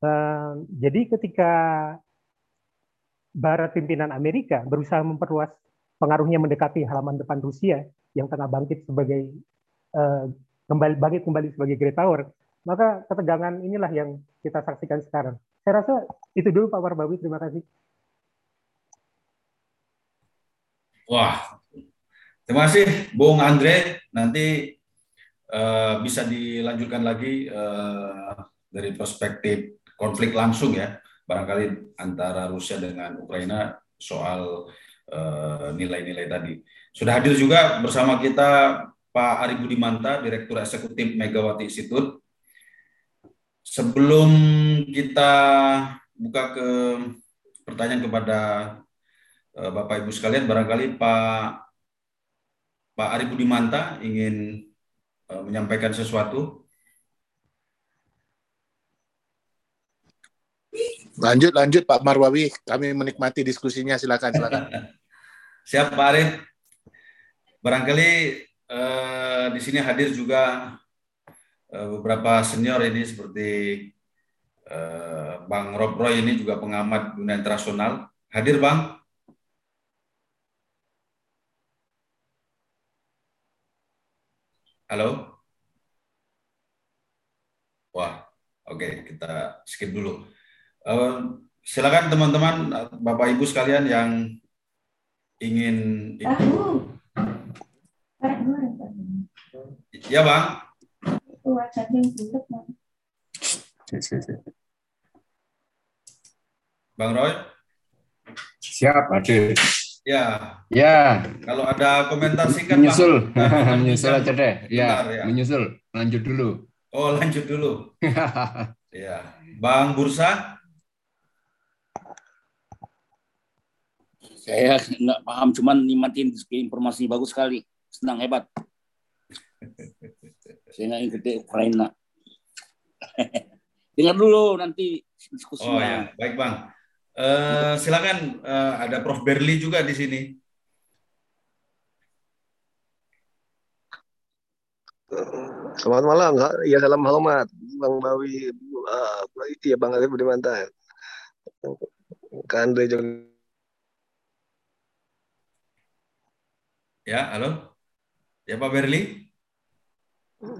Uh, jadi ketika Barat pimpinan Amerika berusaha memperluas pengaruhnya mendekati halaman depan Rusia yang tengah bangkit sebagai uh, kembali bangkit kembali sebagai great power, maka ketegangan inilah yang kita saksikan sekarang. Saya rasa itu dulu Pak Warbawi, terima kasih. Wah, terima kasih Bung Andre. Nanti Eh, bisa dilanjutkan lagi uh, dari perspektif konflik langsung ya, barangkali antara Rusia dengan Ukraina soal eh, nilai-nilai uh, tadi. Sudah hadir juga bersama kita Pak Ari Budimanta, Direktur Eksekutif Megawati Institute. Sebelum kita buka ke pertanyaan kepada uh, Bapak Ibu sekalian, barangkali Pak Pak Ari Budimanta ingin Eh, menyampaikan sesuatu? Lanjut, lanjut Pak Marwawi. Kami menikmati diskusinya. Silakan, silakan. Siap Pak Arif. Barangkali eh, di sini hadir juga eh, beberapa senior ini seperti Eh, Bang Rob Roy ini juga pengamat dunia internasional. Hadir Bang? Halo? Wah, oke okay, kita skip dulu. Uh, silakan teman-teman, Bapak Ibu sekalian yang ingin Ya, Bang. Bang Roy? Siap, Adil. Ya. Ya. Kalau ada komentar singkat, menyusul, Bang. menyusul aja deh. Ya, ya, menyusul. Lanjut dulu. Oh, lanjut dulu. ya. Bang Bursa? Saya nggak paham, cuman nikmatin informasi bagus sekali. Senang, hebat. Saya nggak ikut Ukraina. Dengar dulu nanti diskusinya. Oh ya, baik bang. Uh, silakan uh, ada Prof Berli juga di sini. Selamat malam, ya salam hormat, Bang Bawi, uh, ya Bang Arif Budimantan, Kak Andre juga. Ya, halo. Ya Pak Berli.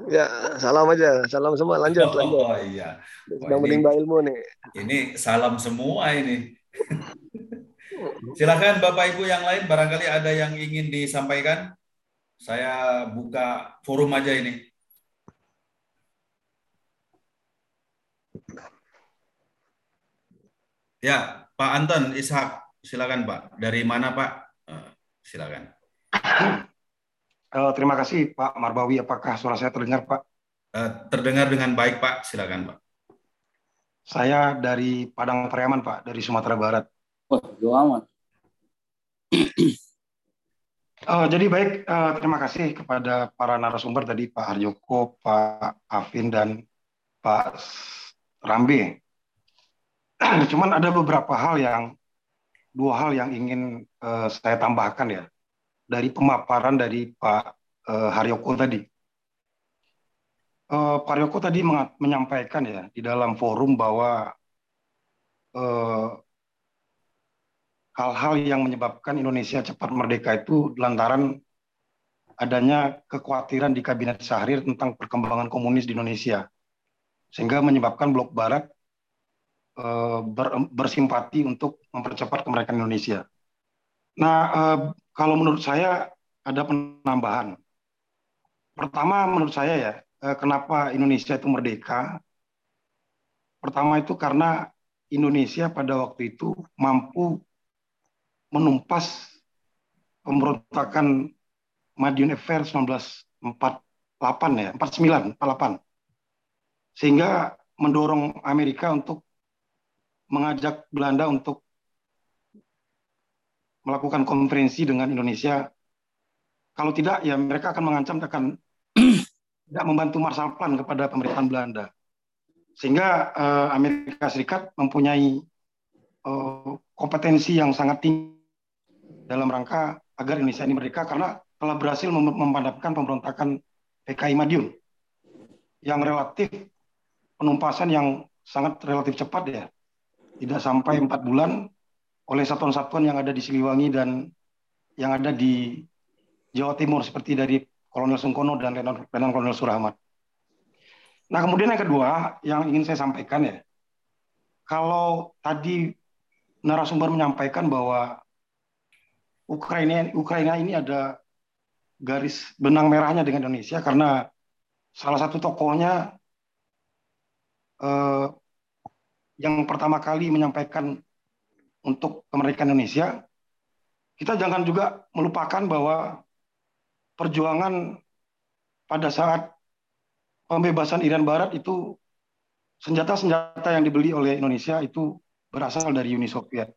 Ya, salam aja. Salam semua. Lanjut, oh, lanjut. Oh iya. Sedang menimba ilmu nih. Ini salam semua ini. Silakan Bapak Ibu yang lain barangkali ada yang ingin disampaikan. Saya buka forum aja ini. Ya, Pak Anton Ishak, silakan Pak. Dari mana Pak? Eh, silakan. Uh, terima kasih Pak Marbawi. Apakah suara saya terdengar Pak? Uh, terdengar dengan baik Pak. Silakan Pak. Saya dari Padang Pariaman Pak, dari Sumatera Barat. Oh, amat. uh, jadi baik, uh, terima kasih kepada para narasumber tadi Pak Harjoko, Pak Afin, dan Pak Rambe. Cuman ada beberapa hal yang, dua hal yang ingin uh, saya tambahkan ya dari pemaparan dari Pak uh, Haryoko tadi. Uh, Pak Haryoko tadi menyampaikan ya di dalam forum bahwa eh, hal-hal yang menyebabkan Indonesia cepat merdeka itu lantaran adanya kekhawatiran di Kabinet Syahrir tentang perkembangan komunis di Indonesia, sehingga menyebabkan Blok Barat uh, ber, bersimpati untuk mempercepat kemerdekaan Indonesia. Nah, uh, kalau menurut saya ada penambahan. Pertama menurut saya ya, eh, kenapa Indonesia itu merdeka? Pertama itu karena Indonesia pada waktu itu mampu menumpas pemberontakan Madiun Affair 1948 ya, 49, 48. Sehingga mendorong Amerika untuk mengajak Belanda untuk melakukan konferensi dengan Indonesia. Kalau tidak, ya mereka akan mengancam akan tidak membantu Marshall Plan kepada pemerintahan Belanda. Sehingga uh, Amerika Serikat mempunyai uh, kompetensi yang sangat tinggi dalam rangka agar Indonesia ini merdeka karena telah berhasil mem memadamkan pemberontakan PKI Madiun yang relatif penumpasan yang sangat relatif cepat ya tidak sampai empat bulan oleh satuan-satuan yang ada di Siliwangi dan yang ada di Jawa Timur seperti dari Kolonel Sungkono dan Letnan Kolonel Surahmat. Nah kemudian yang kedua yang ingin saya sampaikan ya, kalau tadi narasumber menyampaikan bahwa Ukraina Ukraina ini ada garis benang merahnya dengan Indonesia karena salah satu tokohnya eh, yang pertama kali menyampaikan untuk kemerdekaan Indonesia, kita jangan juga melupakan bahwa perjuangan pada saat pembebasan Irian Barat itu senjata-senjata yang dibeli oleh Indonesia itu berasal dari Uni Soviet.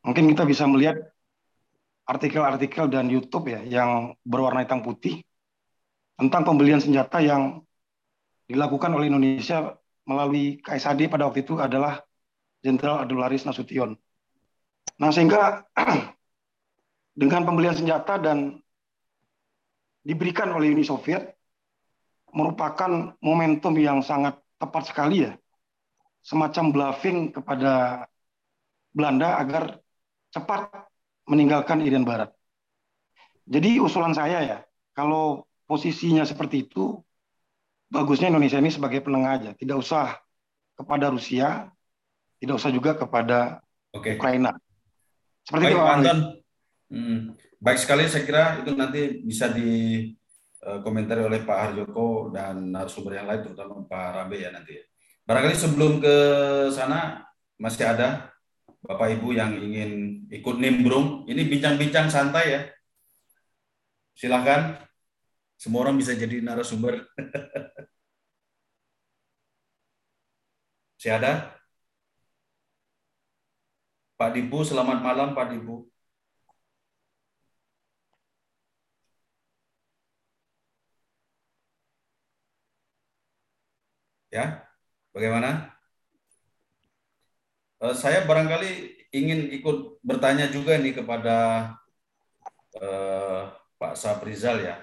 Mungkin kita bisa melihat artikel-artikel dan YouTube ya yang berwarna hitam putih tentang pembelian senjata yang dilakukan oleh Indonesia melalui KSAD pada waktu itu adalah Jenderal Adularis Nasution. Nah, sehingga dengan pembelian senjata dan diberikan oleh Uni Soviet merupakan momentum yang sangat tepat sekali ya semacam bluffing kepada Belanda agar cepat meninggalkan Irian Barat. Jadi usulan saya ya, kalau posisinya seperti itu, bagusnya Indonesia ini sebagai penengah aja, tidak usah kepada Rusia, tidak usah juga kepada Oke. Ukraina. Seperti Baik, itu, Pak Anton. Hmm, baik sekali saya kira itu nanti bisa dikomentari oleh Pak Harjoko dan narasumber yang lain, terutama Pak Rabe ya nanti. Barangkali sebelum ke sana masih ada Bapak Ibu yang ingin ikut nimbrung. Ini bincang-bincang santai ya. Silahkan. Semua orang bisa jadi narasumber. Masih ada? Pak Dibu, selamat malam Pak Dibu. Ya, bagaimana? Eh, saya barangkali ingin ikut bertanya juga nih kepada eh, Pak Saprizal ya.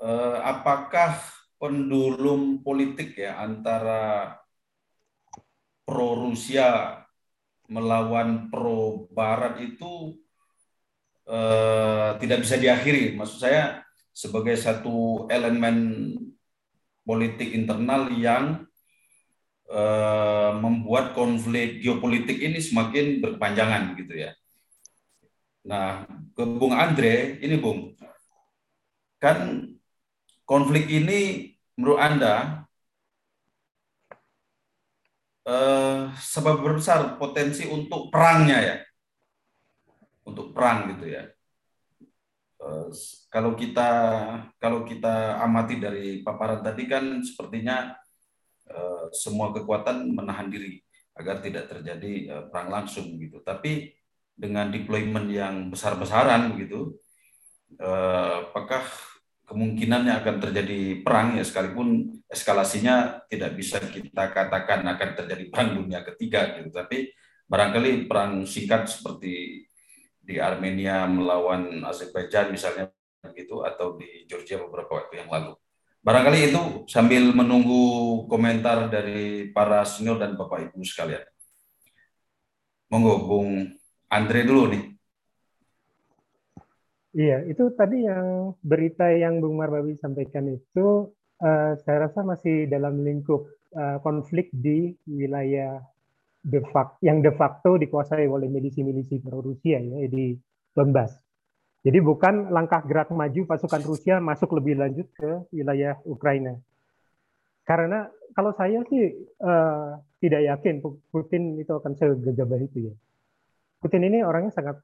Eh, apakah pendulum politik ya antara pro Rusia melawan pro Barat itu eh, tidak bisa diakhiri. Maksud saya sebagai satu elemen politik internal yang eh, membuat konflik geopolitik ini semakin berkepanjangan gitu ya. Nah, ke Bung Andre, ini Bung, kan konflik ini menurut Anda eh, sebab besar potensi untuk perangnya ya, untuk perang gitu ya. Eh, kalau kita kalau kita amati dari paparan tadi kan sepertinya eh, semua kekuatan menahan diri agar tidak terjadi perang langsung gitu. Tapi dengan deployment yang besar-besaran gitu, apakah kemungkinannya akan terjadi perang ya sekalipun eskalasinya tidak bisa kita katakan akan terjadi perang dunia ketiga gitu. Tapi barangkali perang singkat seperti di Armenia melawan Azerbaijan misalnya begitu atau di Georgia beberapa waktu yang lalu. Barangkali itu sambil menunggu komentar dari para senior dan bapak ibu sekalian. Monggo Bung Andre dulu nih Iya, itu tadi yang berita yang Bung Marbawi sampaikan itu uh, saya rasa masih dalam lingkup uh, konflik di wilayah de facto, yang de facto dikuasai oleh milisi-milisi pro Rusia ya di Donbas. Jadi bukan langkah gerak maju pasukan Rusia masuk lebih lanjut ke wilayah Ukraina. Karena kalau saya sih uh, tidak yakin Putin itu akan segegabah itu ya. Putin ini orangnya sangat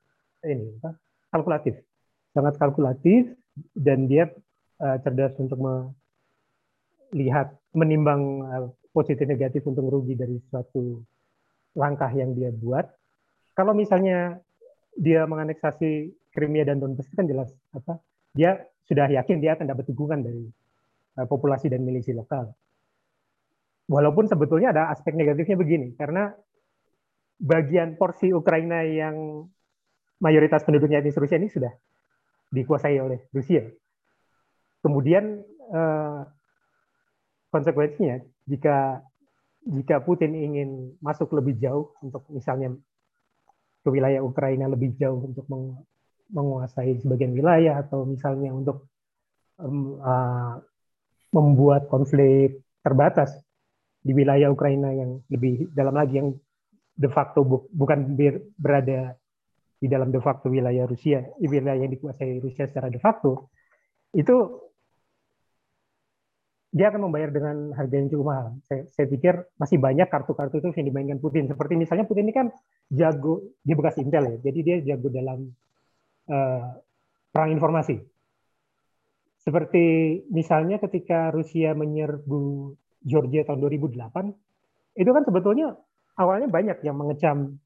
ini kalkulatif sangat kalkulatif dan dia uh, cerdas untuk melihat menimbang uh, positif negatif untung rugi dari suatu langkah yang dia buat. Kalau misalnya dia menganeksasi Crimea dan Donbas kan jelas apa dia sudah yakin dia akan dapat dukungan dari uh, populasi dan milisi lokal. Walaupun sebetulnya ada aspek negatifnya begini karena bagian porsi Ukraina yang mayoritas penduduknya etnis Rusia ini sudah dikuasai oleh Rusia. Kemudian eh, konsekuensinya jika jika Putin ingin masuk lebih jauh untuk misalnya ke wilayah Ukraina lebih jauh untuk menguasai sebagian wilayah atau misalnya untuk uh, membuat konflik terbatas di wilayah Ukraina yang lebih dalam lagi yang de facto bu bukan berada di dalam de facto wilayah Rusia, wilayah yang dikuasai Rusia secara de facto, itu dia akan membayar dengan harga yang cukup mahal. Saya, saya pikir masih banyak kartu-kartu itu yang dimainkan Putin. Seperti misalnya Putin ini kan jago, dia bekas Intel ya, jadi dia jago dalam uh, perang informasi. Seperti misalnya ketika Rusia menyerbu Georgia tahun 2008, itu kan sebetulnya awalnya banyak yang mengecam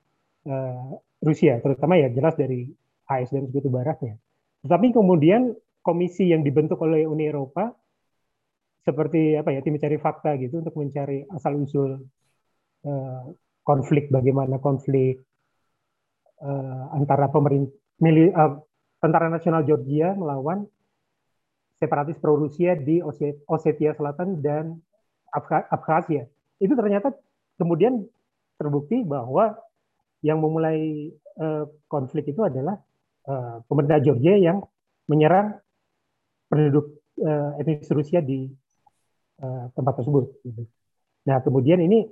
uh, Rusia, terutama ya jelas dari AS dan Sekutu Baratnya. Tetapi kemudian komisi yang dibentuk oleh Uni Eropa seperti apa ya tim mencari fakta gitu untuk mencari asal usul uh, konflik bagaimana konflik uh, antara pemerintah mili, uh, tentara nasional Georgia melawan separatis pro Rusia di Osetia Selatan dan Abkhazia itu ternyata kemudian terbukti bahwa yang memulai uh, konflik itu adalah uh, pemerintah Georgia yang menyerang penduduk uh, etnis Rusia di uh, tempat tersebut. Gitu. Nah, kemudian ini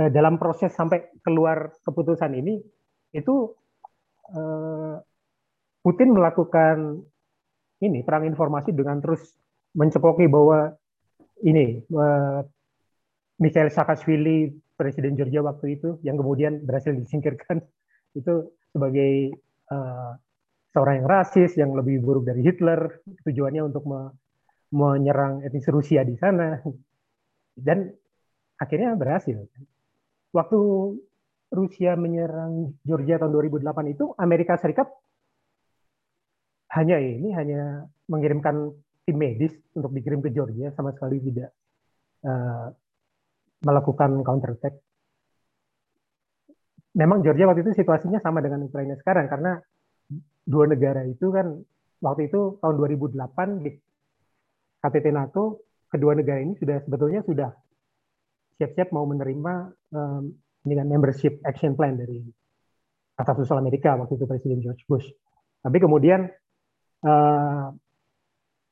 uh, dalam proses sampai keluar keputusan ini itu uh, Putin melakukan ini perang informasi dengan terus mencepoki bahwa ini uh, Mikhail Saakashvili presiden Georgia waktu itu yang kemudian berhasil disingkirkan itu sebagai uh, seorang yang rasis yang lebih buruk dari Hitler tujuannya untuk me menyerang etnis Rusia di sana dan akhirnya berhasil. Waktu Rusia menyerang Georgia tahun 2008 itu Amerika Serikat hanya ini hanya mengirimkan tim medis untuk dikirim ke Georgia sama sekali tidak uh, melakukan counter attack. Memang Georgia waktu itu situasinya sama dengan Ukraina sekarang karena dua negara itu kan waktu itu tahun 2008 di KTT NATO kedua negara ini sudah sebetulnya sudah siap-siap mau menerima um, dengan membership action plan dari atas usul Amerika waktu itu Presiden George Bush. Tapi kemudian uh,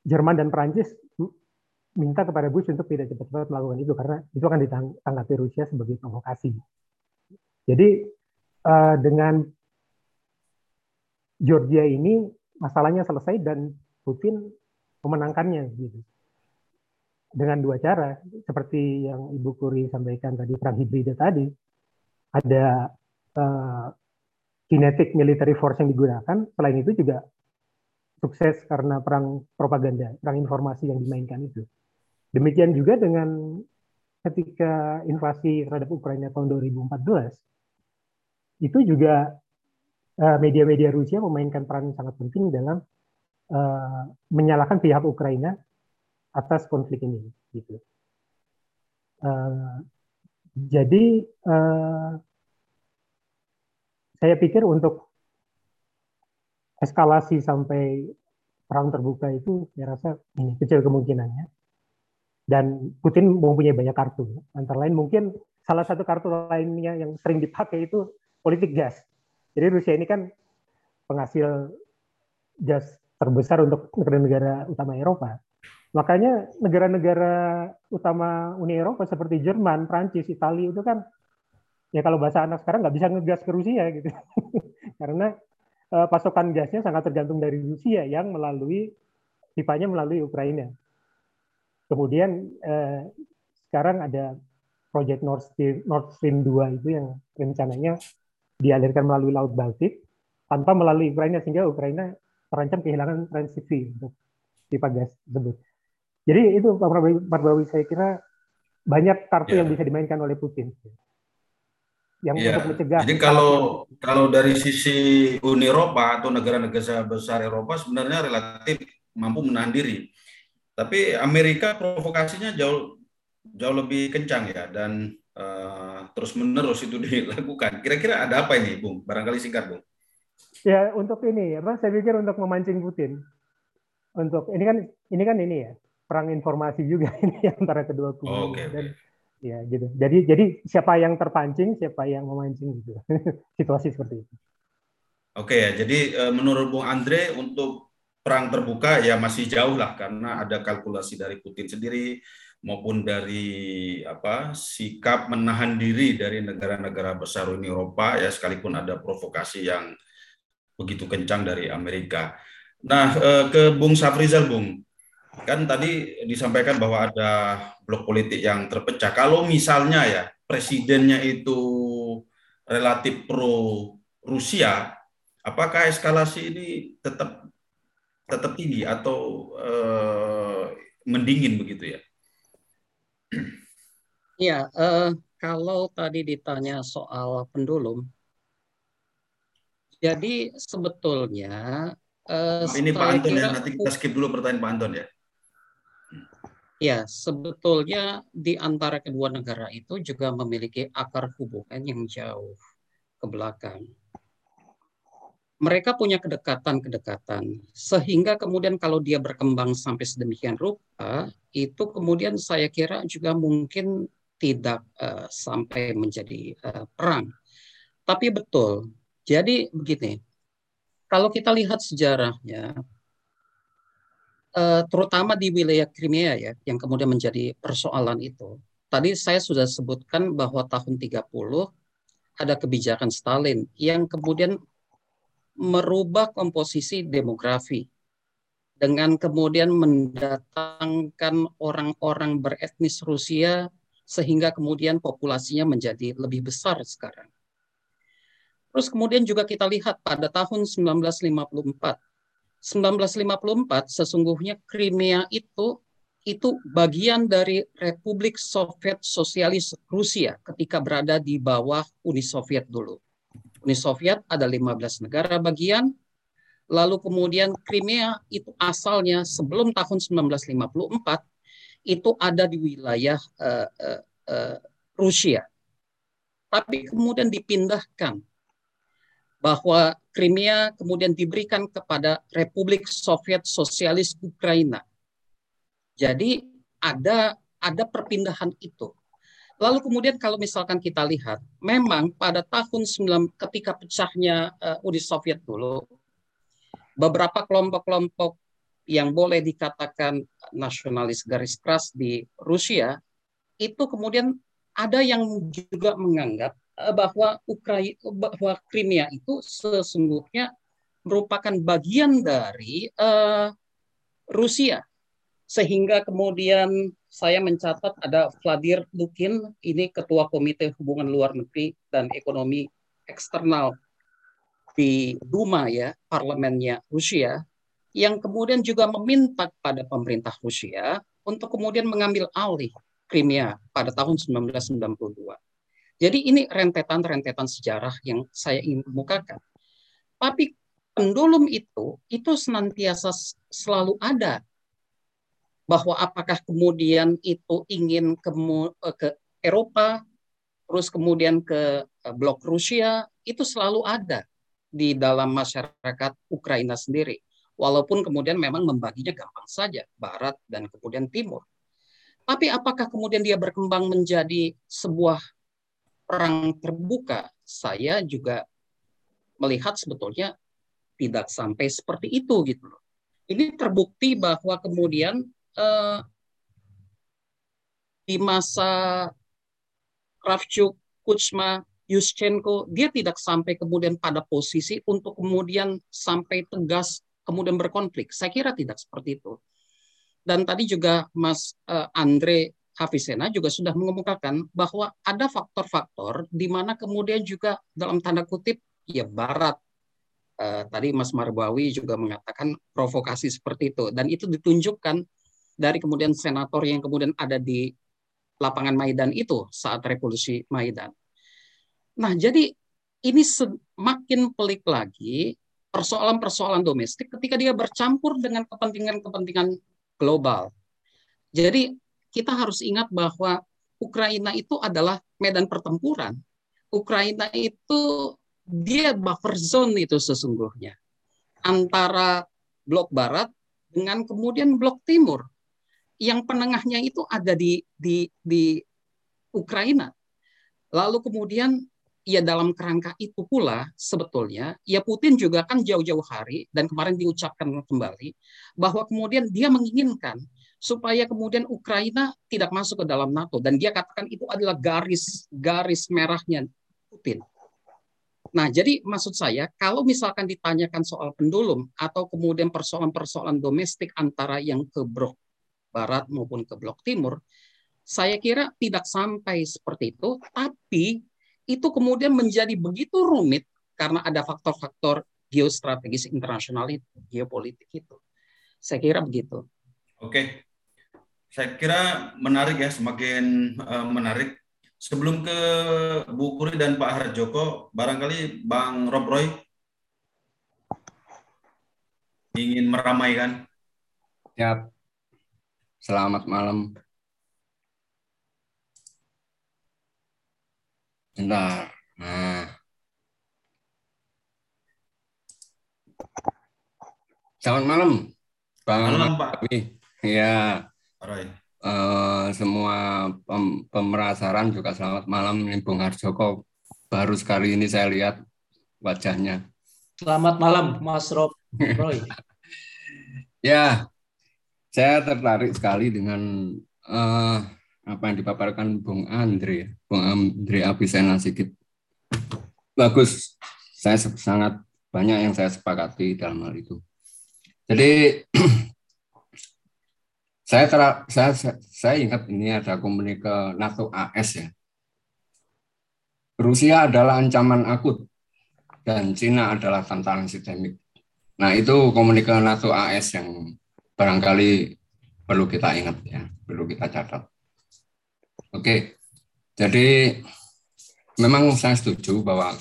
Jerman dan Prancis minta kepada Bush untuk tidak cepat-cepat melakukan itu karena itu akan ditanggapi Rusia sebagai provokasi. Jadi uh, dengan Georgia ini masalahnya selesai dan Putin memenangkannya gitu. Dengan dua cara, seperti yang Ibu Kuri sampaikan tadi perang hibrida tadi, ada uh, kinetic military force yang digunakan. Selain itu juga sukses karena perang propaganda, perang informasi yang dimainkan itu. Demikian juga dengan ketika invasi terhadap Ukraina tahun 2014, itu juga eh, media-media Rusia memainkan peran sangat penting dalam uh, menyalahkan pihak Ukraina atas konflik ini. Gitu. Uh, jadi uh, saya pikir untuk eskalasi sampai perang terbuka itu saya rasa ini kecil kemungkinannya dan Putin mempunyai banyak kartu. Antara lain mungkin salah satu kartu lainnya yang sering dipakai itu politik gas. Jadi Rusia ini kan penghasil gas terbesar untuk negara-negara utama Eropa. Makanya negara-negara utama Uni Eropa seperti Jerman, Prancis, Italia itu kan ya kalau bahasa anak sekarang nggak bisa ngegas ke Rusia gitu. Karena uh, pasokan gasnya sangat tergantung dari Rusia yang melalui pipanya melalui Ukraina. Kemudian eh, sekarang ada proyek Nord Stream, Nord Stream 2 itu yang rencananya dialirkan melalui Laut Baltik tanpa melalui Ukraina sehingga Ukraina terancam kehilangan transit fee untuk pipa gas tersebut. Jadi itu Pak Bawi saya kira banyak kartu yeah. yang bisa dimainkan oleh Putin. Yang yeah. untuk mencegah. Jadi kalau kalau dari sisi Uni Eropa atau negara-negara besar Eropa sebenarnya relatif mampu menahan diri. Tapi Amerika provokasinya jauh jauh lebih kencang ya dan uh, terus menerus itu dilakukan. Kira-kira ada apa ini, Bung? Barangkali singkat, Bung. Ya untuk ini apa? Saya pikir untuk memancing Putin. Untuk ini kan ini kan ini ya perang informasi juga ini antara kedua kubu. Oh, okay, dan okay. ya gitu. Jadi jadi siapa yang terpancing, siapa yang memancing gitu. Situasi seperti itu. Oke okay, ya. Jadi eh, menurut Bung Andre untuk perang terbuka ya masih jauh lah karena ada kalkulasi dari Putin sendiri maupun dari apa sikap menahan diri dari negara-negara besar Uni Eropa ya sekalipun ada provokasi yang begitu kencang dari Amerika. Nah eh, ke Bung Safrizal Bung kan tadi disampaikan bahwa ada blok politik yang terpecah. Kalau misalnya ya presidennya itu relatif pro Rusia, apakah eskalasi ini tetap tetap tinggi atau uh, mendingin begitu ya? Iya, uh, kalau tadi ditanya soal pendulum, jadi sebetulnya uh, ini Pak Anton ya, nanti kita skip dulu pertanyaan Pak Anton ya. Ya, sebetulnya di antara kedua negara itu juga memiliki akar hubungan yang jauh ke belakang mereka punya kedekatan-kedekatan sehingga kemudian kalau dia berkembang sampai sedemikian rupa itu kemudian saya kira juga mungkin tidak uh, sampai menjadi uh, perang. Tapi betul. Jadi begini, kalau kita lihat sejarahnya, uh, terutama di wilayah Crimea ya, yang kemudian menjadi persoalan itu. Tadi saya sudah sebutkan bahwa tahun 30 ada kebijakan Stalin yang kemudian merubah komposisi demografi dengan kemudian mendatangkan orang-orang beretnis Rusia sehingga kemudian populasinya menjadi lebih besar sekarang. Terus kemudian juga kita lihat pada tahun 1954. 1954 sesungguhnya Crimea itu itu bagian dari Republik Soviet Sosialis Rusia ketika berada di bawah Uni Soviet dulu. Uni Soviet ada 15 negara bagian, lalu kemudian Crimea itu asalnya sebelum tahun 1954 itu ada di wilayah uh, uh, uh, Rusia. Tapi kemudian dipindahkan bahwa Crimea kemudian diberikan kepada Republik Soviet Sosialis Ukraina. Jadi ada ada perpindahan itu. Lalu kemudian kalau misalkan kita lihat, memang pada tahun 9 ketika pecahnya uh, Uni Soviet dulu, beberapa kelompok-kelompok yang boleh dikatakan nasionalis garis keras di Rusia itu kemudian ada yang juga menganggap eh, bahwa Ukraina bahwa Crimea itu sesungguhnya merupakan bagian dari uh, Rusia sehingga kemudian saya mencatat ada Vladimir Lukin ini ketua Komite Hubungan Luar Negeri dan Ekonomi Eksternal di Duma ya, parlemennya Rusia, yang kemudian juga meminta pada pemerintah Rusia untuk kemudian mengambil alih Crimea pada tahun 1992. Jadi ini rentetan-rentetan sejarah yang saya ingin kemukakan. Tapi pendulum itu itu senantiasa selalu ada bahwa apakah kemudian itu ingin ke, eh, ke Eropa terus kemudian ke eh, blok Rusia itu selalu ada di dalam masyarakat Ukraina sendiri. Walaupun kemudian memang membaginya gampang saja, barat dan kemudian timur. Tapi apakah kemudian dia berkembang menjadi sebuah perang terbuka? Saya juga melihat sebetulnya tidak sampai seperti itu gitu. Ini terbukti bahwa kemudian eh, di masa Kravchuk, Kuchma, Yushchenko dia tidak sampai kemudian pada posisi untuk kemudian sampai tegas kemudian berkonflik. Saya kira tidak seperti itu. Dan tadi juga Mas uh, Andre Hafizena juga sudah mengemukakan bahwa ada faktor-faktor di mana kemudian juga dalam tanda kutip ya Barat uh, tadi Mas Marbawi juga mengatakan provokasi seperti itu dan itu ditunjukkan dari kemudian senator yang kemudian ada di lapangan Maidan itu saat revolusi Maidan. Nah, jadi ini semakin pelik lagi persoalan-persoalan domestik ketika dia bercampur dengan kepentingan-kepentingan global. Jadi kita harus ingat bahwa Ukraina itu adalah medan pertempuran. Ukraina itu dia buffer zone itu sesungguhnya antara blok barat dengan kemudian blok timur. Yang penengahnya itu ada di di di Ukraina. Lalu kemudian ya dalam kerangka itu pula sebetulnya ya Putin juga kan jauh-jauh hari dan kemarin diucapkan kembali bahwa kemudian dia menginginkan supaya kemudian Ukraina tidak masuk ke dalam NATO dan dia katakan itu adalah garis garis merahnya Putin. Nah, jadi maksud saya kalau misalkan ditanyakan soal pendulum atau kemudian persoalan-persoalan domestik antara yang ke blok barat maupun ke blok timur, saya kira tidak sampai seperti itu, tapi itu kemudian menjadi begitu rumit karena ada faktor-faktor geostrategis internasional itu, geopolitik itu. Saya kira begitu. Oke. Saya kira menarik ya, semakin uh, menarik. Sebelum ke Bu Kuri dan Pak Harjoko, barangkali Bang Rob Roy ingin meramaikan. Siap. Selamat malam Bentar. Nah. Selamat malam, Bang. Malam, Pak. Iya. uh, semua pem pemerasaran juga selamat malam nih Bung Harjoko. Baru sekali ini saya lihat wajahnya. Selamat malam Mas Rob Roy. ya, saya tertarik sekali dengan uh, apa yang dipaparkan Bung Andre, Bung Andre Abisena Sigit. Bagus, saya sangat banyak yang saya sepakati dalam hal itu. Jadi saya, ter, saya saya ingat ini ada komunikasi NATO AS ya. Rusia adalah ancaman akut dan Cina adalah tantangan sistemik. Nah itu komunikasi NATO AS yang barangkali perlu kita ingat ya, perlu kita catat. Oke, jadi memang saya setuju bahwa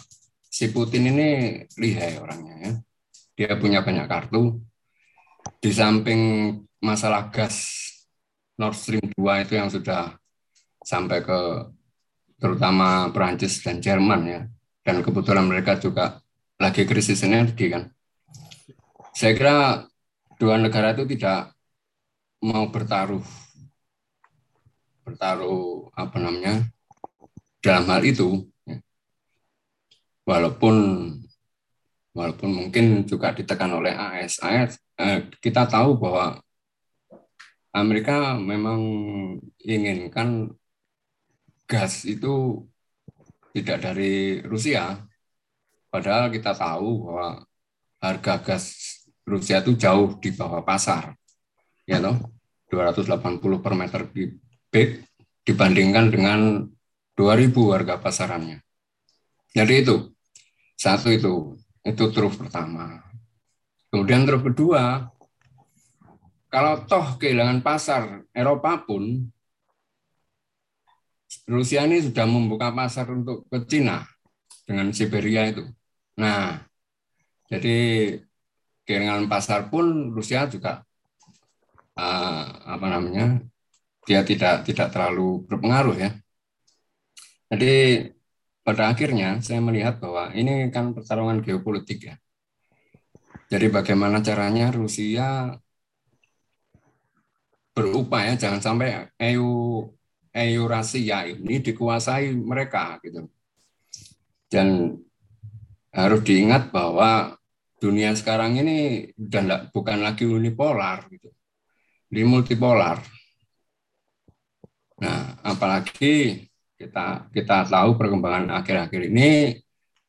si Putin ini lihai orangnya ya. Dia punya banyak kartu. Di samping masalah gas Nord Stream 2 itu yang sudah sampai ke terutama Perancis dan Jerman ya. Dan kebetulan mereka juga lagi krisis energi kan. Saya kira dua negara itu tidak mau bertaruh bertaruh apa namanya dalam hal itu walaupun walaupun mungkin juga ditekan oleh AS. AS eh, kita tahu bahwa Amerika memang inginkan gas itu tidak dari Rusia. Padahal kita tahu bahwa harga gas Rusia itu jauh di bawah pasar. Ya toh, 280 per meter kubik dibandingkan dengan 2000 harga pasarannya. Jadi itu satu itu, itu truf pertama. Kemudian truf kedua, kalau toh kehilangan pasar Eropa pun, Rusia ini sudah membuka pasar untuk ke Cina dengan Siberia itu. Nah, jadi kehilangan pasar pun Rusia juga uh, apa namanya dia tidak tidak terlalu berpengaruh ya. Jadi pada akhirnya saya melihat bahwa ini kan pertarungan geopolitik ya. Jadi bagaimana caranya Rusia berupaya jangan sampai EU Eurasia ini dikuasai mereka gitu. Dan harus diingat bahwa dunia sekarang ini sudah bukan lagi unipolar gitu. Di multipolar. Nah, apalagi kita kita tahu perkembangan akhir-akhir ini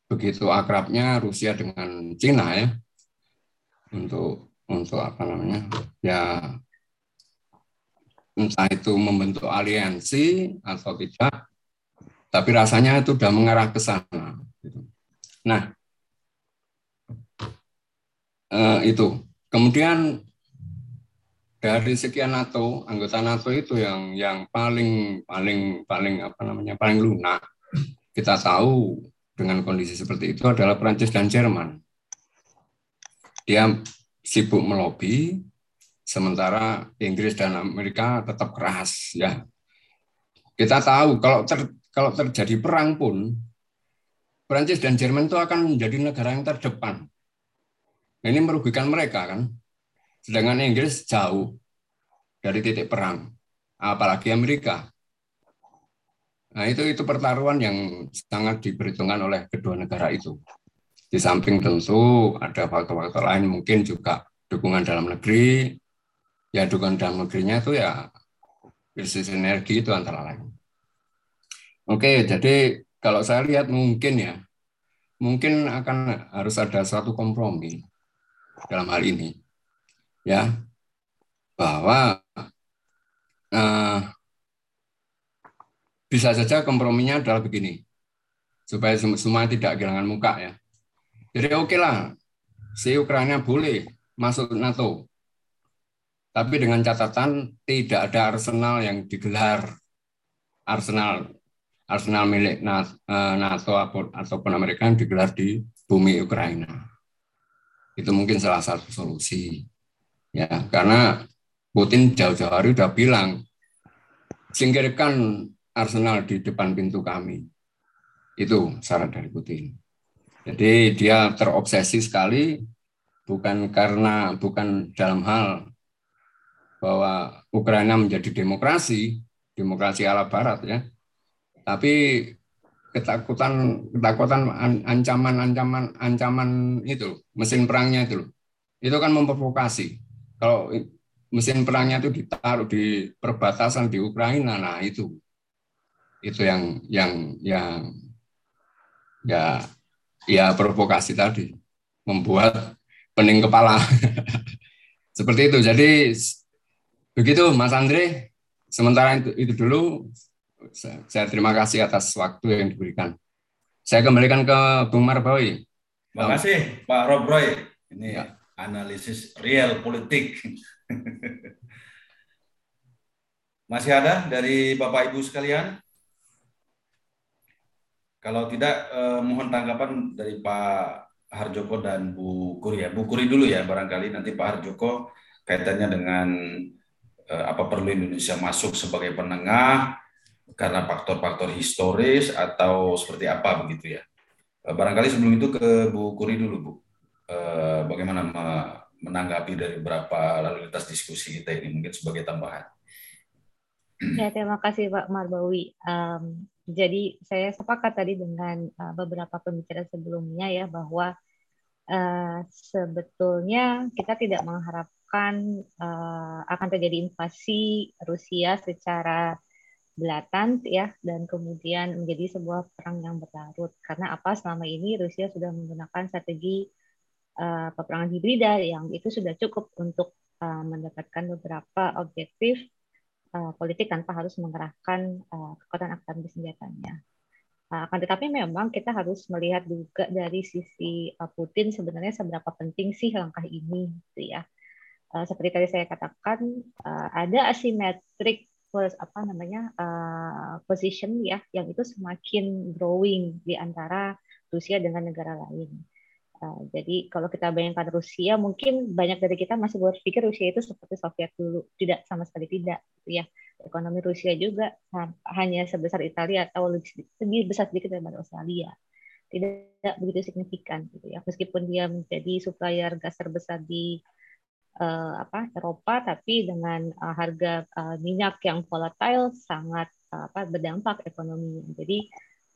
begitu akrabnya Rusia dengan Cina ya untuk untuk apa namanya ya entah itu membentuk aliansi atau tidak tapi rasanya itu sudah mengarah ke sana gitu. nah eh, itu kemudian dari sekian NATO, anggota NATO itu yang yang paling paling paling apa namanya paling lunak. Kita tahu dengan kondisi seperti itu adalah Prancis dan Jerman. Dia sibuk melobi, sementara Inggris dan Amerika tetap keras ya. Kita tahu kalau ter, kalau terjadi perang pun Prancis dan Jerman itu akan menjadi negara yang terdepan. Ini merugikan mereka kan Sedangkan Inggris jauh dari titik perang, apalagi Amerika. Nah, itu itu pertaruhan yang sangat diperhitungkan oleh kedua negara itu. Di samping tentu ada faktor-faktor lain mungkin juga dukungan dalam negeri, ya dukungan dalam negerinya itu ya krisis energi itu antara lain. Oke, jadi kalau saya lihat mungkin ya, mungkin akan harus ada suatu kompromi dalam hal ini ya bahwa uh, bisa saja komprominya adalah begini supaya semua tidak kehilangan muka ya. Jadi oke lah, si Ukraina boleh masuk NATO, tapi dengan catatan tidak ada arsenal yang digelar arsenal arsenal milik eh, NATO ataupun Amerika yang digelar di bumi Ukraina. Itu mungkin salah satu solusi ya karena Putin jauh-jauh hari udah bilang singkirkan Arsenal di depan pintu kami itu syarat dari Putin jadi dia terobsesi sekali bukan karena bukan dalam hal bahwa Ukraina menjadi demokrasi, demokrasi ala Barat ya. Tapi ketakutan ketakutan ancaman ancaman ancaman itu mesin perangnya itu itu kan memprovokasi. Kalau mesin perangnya itu ditaruh di perbatasan di Ukraina nah itu. Itu yang yang yang ya ya provokasi tadi. Membuat pening kepala. Seperti itu. Jadi begitu Mas Andre. Sementara itu, itu dulu saya terima kasih atas waktu yang diberikan. Saya kembalikan ke Bung Marbawi. Terima kasih Pak Rob Roy. Ini ya. analisis real politik. Masih ada dari Bapak Ibu sekalian? Kalau tidak, eh, mohon tanggapan dari Pak Harjoko dan Bu Kuri ya. Bu Kuri dulu ya barangkali nanti Pak Harjoko kaitannya dengan eh, apa perlu Indonesia masuk sebagai penengah karena faktor-faktor historis atau seperti apa begitu ya. Eh, barangkali sebelum itu ke Bu Kuri dulu Bu, eh, bagaimana menanggapi dari beberapa lalu lintas diskusi kita ini mungkin sebagai tambahan. Ya terima kasih Pak Marbawi. Um, jadi saya sepakat tadi dengan uh, beberapa pembicara sebelumnya ya bahwa uh, sebetulnya kita tidak mengharapkan uh, akan terjadi invasi Rusia secara belatan ya dan kemudian menjadi sebuah perang yang berlarut karena apa selama ini Rusia sudah menggunakan strategi uh, peperangan hibrida yang itu sudah cukup untuk uh, mendapatkan beberapa objektif uh, politik tanpa harus mengerahkan uh, kekuatan aktor bersenjatanya. Akan tetapi memang kita harus melihat juga dari sisi Putin sebenarnya seberapa penting sih langkah ini, gitu ya. Seperti tadi saya katakan, ada asimetrik apa namanya uh, position ya yang itu semakin growing di antara Rusia dengan negara lain. Uh, jadi kalau kita bayangkan Rusia, mungkin banyak dari kita masih berpikir Rusia itu seperti Soviet dulu, tidak sama sekali tidak, gitu ya. Ekonomi Rusia juga hanya sebesar Italia atau lebih besar sedikit daripada Australia, tidak begitu signifikan, gitu ya. Meskipun dia menjadi supplier gas terbesar di uh, apa Eropa tapi dengan uh, harga uh, minyak yang volatile sangat uh, apa berdampak ekonomi. Jadi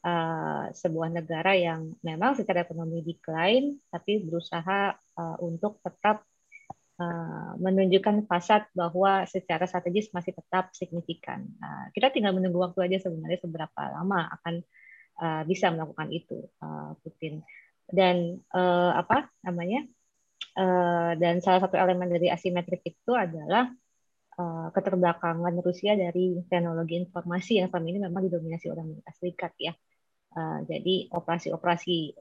uh, sebuah negara yang memang secara ekonomi decline tapi berusaha uh, untuk tetap uh, menunjukkan fasad bahwa secara strategis masih tetap signifikan. Uh, kita tinggal menunggu waktu aja sebenarnya seberapa lama akan uh, bisa melakukan itu uh, Putin dan uh, apa namanya Eh, dan salah satu elemen dari asimetrik itu adalah uh, keterbelakangan Rusia dari teknologi informasi yang selama ini memang didominasi oleh Amerika Serikat ya. Uh, jadi operasi-operasi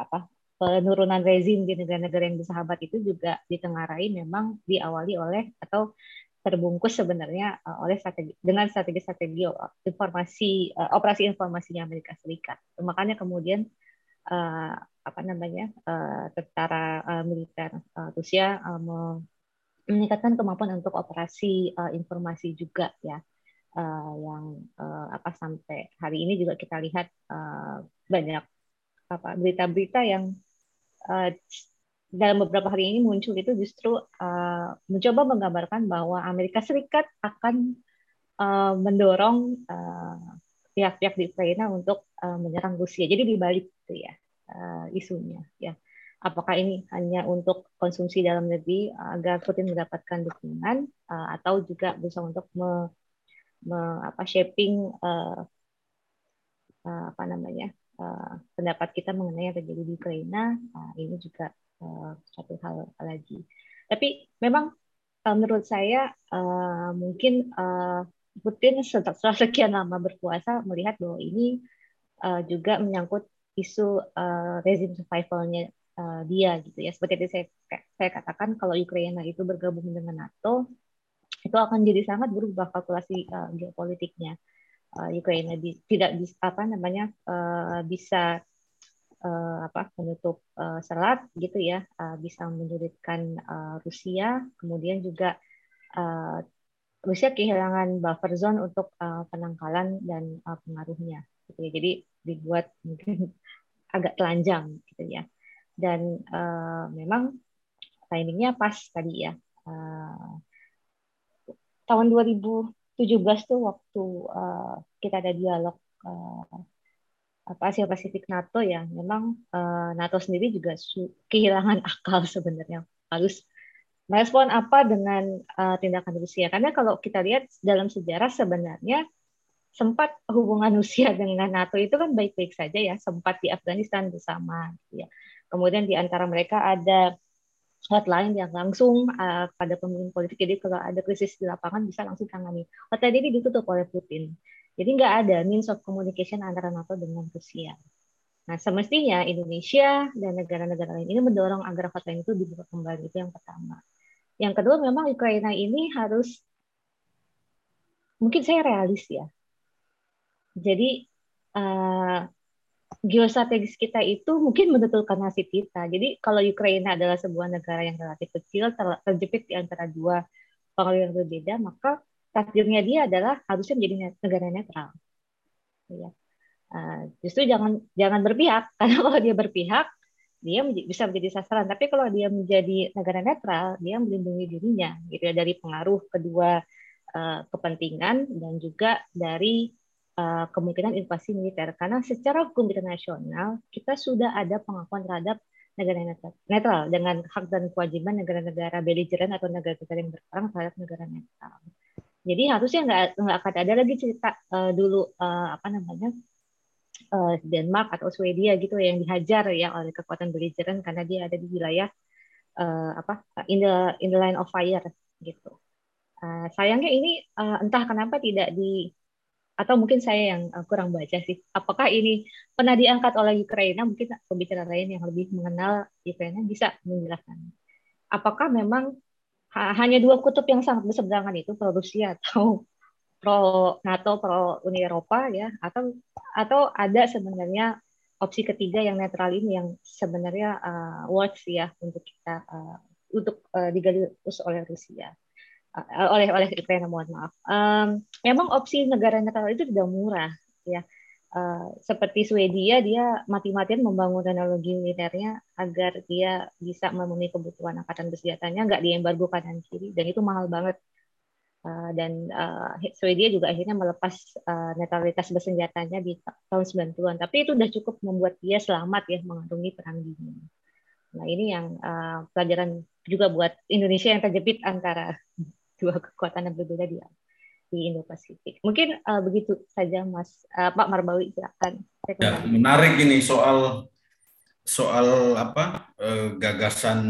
apa penurunan rezim di negara-negara yang bersahabat itu juga ditengarai memang diawali oleh atau terbungkus sebenarnya oleh strategi dengan strategi-strategi informasi operasi informasinya Amerika Serikat. Makanya kemudian apa namanya uh, tentara uh, militer uh, Rusia uh, meningkatkan kemampuan untuk operasi uh, informasi juga ya uh, yang uh, apa sampai hari ini juga kita lihat uh, banyak apa berita-berita yang uh, dalam beberapa hari ini muncul itu justru uh, mencoba menggambarkan bahwa Amerika Serikat akan uh, mendorong pihak-pihak uh, di Ukraina untuk uh, menyerang Rusia. Jadi dibalik itu ya uh, isunya ya. Apakah ini hanya untuk konsumsi dalam negeri agar Putin mendapatkan dukungan uh, atau juga bisa untuk me, me, apa shaping uh, uh, apa namanya uh, pendapat kita mengenai yang terjadi di Ukraina uh, ini juga uh, satu hal lagi. Tapi memang uh, menurut saya uh, mungkin uh, Putin setelah sekian lama berkuasa melihat bahwa ini uh, juga menyangkut isu uh, rezim survivalnya uh, dia gitu ya. Seperti yang saya saya katakan kalau Ukraina itu bergabung dengan NATO itu akan jadi sangat berubah kalkulasi uh, geopolitiknya. Uh, Ukraina di, tidak bisa apa namanya uh, bisa uh, apa menutup uh, selat gitu ya. Uh, bisa menyulitkan uh, Rusia. Kemudian juga uh, Rusia kehilangan buffer zone untuk uh, penangkalan dan uh, pengaruhnya gitu ya. Jadi dibuat mungkin agak telanjang gitu ya. Dan uh, memang timingnya pas tadi ya. Uh, tahun 2017 tuh waktu uh, kita ada dialog uh, Asia Pasifik NATO ya, memang uh, NATO sendiri juga kehilangan akal sebenarnya harus merespon apa dengan uh, tindakan Rusia. Karena kalau kita lihat dalam sejarah sebenarnya sempat hubungan Rusia dengan NATO itu kan baik-baik saja ya, sempat di Afghanistan bersama. Ya. Kemudian di antara mereka ada hotline yang langsung uh, pada pemimpin politik. Jadi kalau ada krisis di lapangan bisa langsung tangani. Hotline ini ditutup oleh Putin. Jadi nggak ada means of communication antara NATO dengan Rusia. Nah, semestinya Indonesia dan negara-negara lain ini mendorong agar hotline itu dibuka kembali. Itu yang pertama. Yang kedua, memang Ukraina ini harus, mungkin saya realis ya. Jadi, uh, geostrategis kita itu mungkin menentukan nasib kita. Jadi kalau Ukraina adalah sebuah negara yang relatif kecil, terjepit di antara dua pengaruh yang berbeda, maka takdirnya dia adalah harusnya menjadi negara netral. Ya. Uh, justru jangan jangan berpihak karena kalau dia berpihak dia bisa menjadi sasaran. Tapi kalau dia menjadi negara netral, dia melindungi dirinya gitu ya dari pengaruh kedua uh, kepentingan dan juga dari uh, kemungkinan invasi militer karena secara hukum internasional kita sudah ada pengakuan terhadap negara netral, netral dengan hak dan kewajiban negara-negara beligeran atau negara-negara yang berperang terhadap negara netral. Jadi harusnya nggak nggak akan ada lagi cerita uh, dulu uh, apa namanya uh, Denmark atau Swedia gitu yang dihajar ya oleh kekuatan beligeran karena dia ada di wilayah uh, apa in the in the line of fire gitu. Uh, sayangnya ini uh, entah kenapa tidak di atau mungkin saya yang eh, kurang baca sih. Apakah ini pernah diangkat oleh Ukraina? Mungkin pembicara lain yang lebih mengenal Ukraina bisa menjelaskan. Apakah memang hanya dua kutub yang sangat berseberangan itu pro Rusia atau pro NATO, pro Uni Eropa ya, atau atau ada sebenarnya opsi ketiga yang netral ini yang sebenarnya uh, works ya untuk kita uh, untuk uh, digali oleh Rusia. Eh, oleh oleh Ukraina mohon maaf. Um, memang opsi negara netral itu tidak murah ya. Uh, seperti Swedia dia mati-matian membangun teknologi militernya agar dia bisa memenuhi kebutuhan angkatan bersenjatanya nggak diembargo kanan kiri dan itu mahal banget uh, dan uh, Swedia juga akhirnya melepas uh, netralitas bersenjatanya di tahun 90-an tapi itu sudah cukup membuat dia selamat ya mengarungi perang dingin. Nah ini yang uh, pelajaran juga buat Indonesia yang terjepit antara dua kekuatan yang berbeda di di Indo-Pasifik. Mungkin uh, begitu saja, Mas uh, Pak Marbawi, silakan. Ya, menarik ini soal soal apa uh, gagasan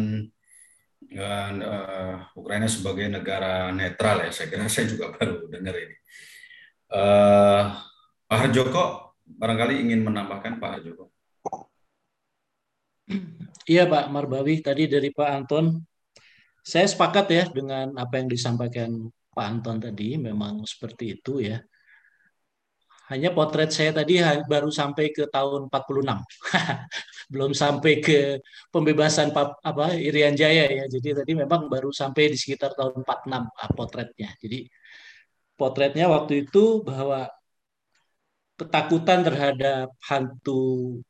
uh, Ukraina sebagai negara netral ya. Saya kira saya juga baru dengar ini. Uh, Pak Harjoko barangkali ingin menambahkan Pak Harjoko. Iya Pak Marbawi, tadi dari Pak Anton saya sepakat ya dengan apa yang disampaikan Pak Anton tadi, memang seperti itu ya. Hanya potret saya tadi baru sampai ke tahun 46. Belum sampai ke pembebasan apa Irian Jaya ya. Jadi tadi memang baru sampai di sekitar tahun 46 ah, potretnya. Jadi potretnya waktu itu bahwa ketakutan terhadap hantu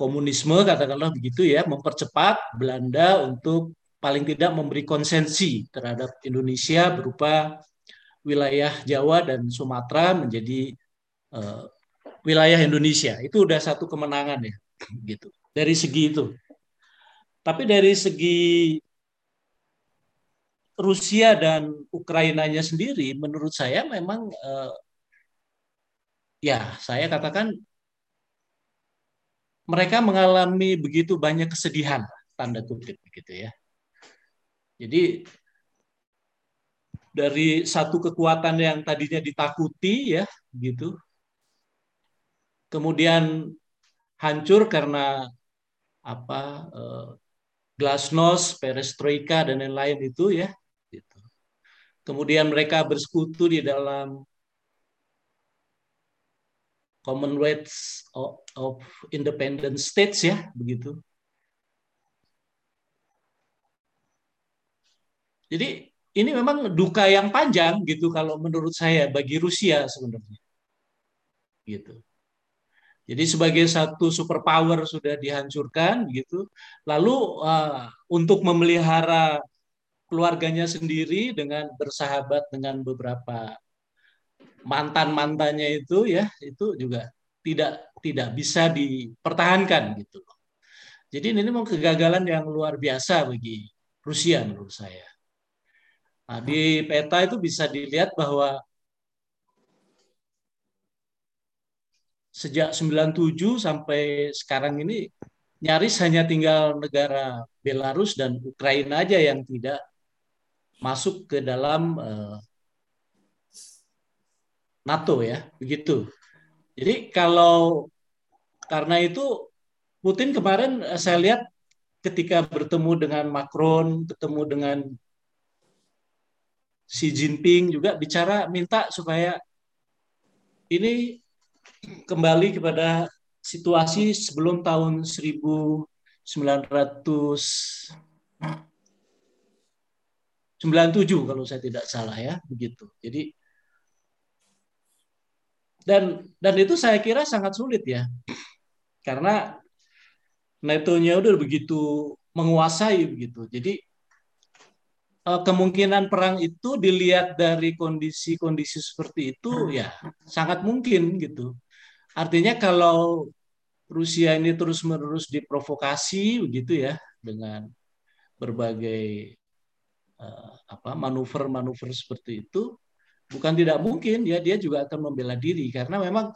komunisme katakanlah begitu ya mempercepat Belanda untuk paling tidak memberi konsensi terhadap Indonesia berupa wilayah Jawa dan Sumatera menjadi uh, wilayah Indonesia. Itu udah satu kemenangan ya, gitu. Dari segi itu. Tapi dari segi Rusia dan Ukrainanya sendiri, menurut saya memang uh, ya saya katakan mereka mengalami begitu banyak kesedihan tanda kutip gitu ya jadi dari satu kekuatan yang tadinya ditakuti ya gitu. Kemudian hancur karena apa eh, glasnost, perestroika dan lain-lain itu ya. Gitu. Kemudian mereka bersekutu di dalam Commonwealth of, Independent States ya begitu. Jadi ini memang duka yang panjang gitu kalau menurut saya bagi Rusia sebenarnya. Gitu. Jadi sebagai satu superpower sudah dihancurkan gitu. Lalu uh, untuk memelihara keluarganya sendiri dengan bersahabat dengan beberapa mantan-mantannya itu ya itu juga tidak tidak bisa dipertahankan gitu. Jadi ini memang kegagalan yang luar biasa bagi Rusia menurut saya. Nah, di peta itu bisa dilihat bahwa sejak 97 sampai sekarang ini nyaris hanya tinggal negara Belarus dan Ukraina aja yang tidak masuk ke dalam uh, NATO ya, begitu. Jadi kalau karena itu Putin kemarin eh, saya lihat ketika bertemu dengan Macron, ketemu dengan Xi Jinping juga bicara minta supaya ini kembali kepada situasi sebelum tahun 1997 kalau saya tidak salah ya begitu. Jadi dan dan itu saya kira sangat sulit ya karena NATO-nya udah begitu menguasai begitu. Jadi kemungkinan perang itu dilihat dari kondisi-kondisi seperti itu ya sangat mungkin gitu. Artinya kalau Rusia ini terus-menerus diprovokasi begitu ya dengan berbagai uh, apa manuver-manuver seperti itu, bukan tidak mungkin ya dia juga akan membela diri karena memang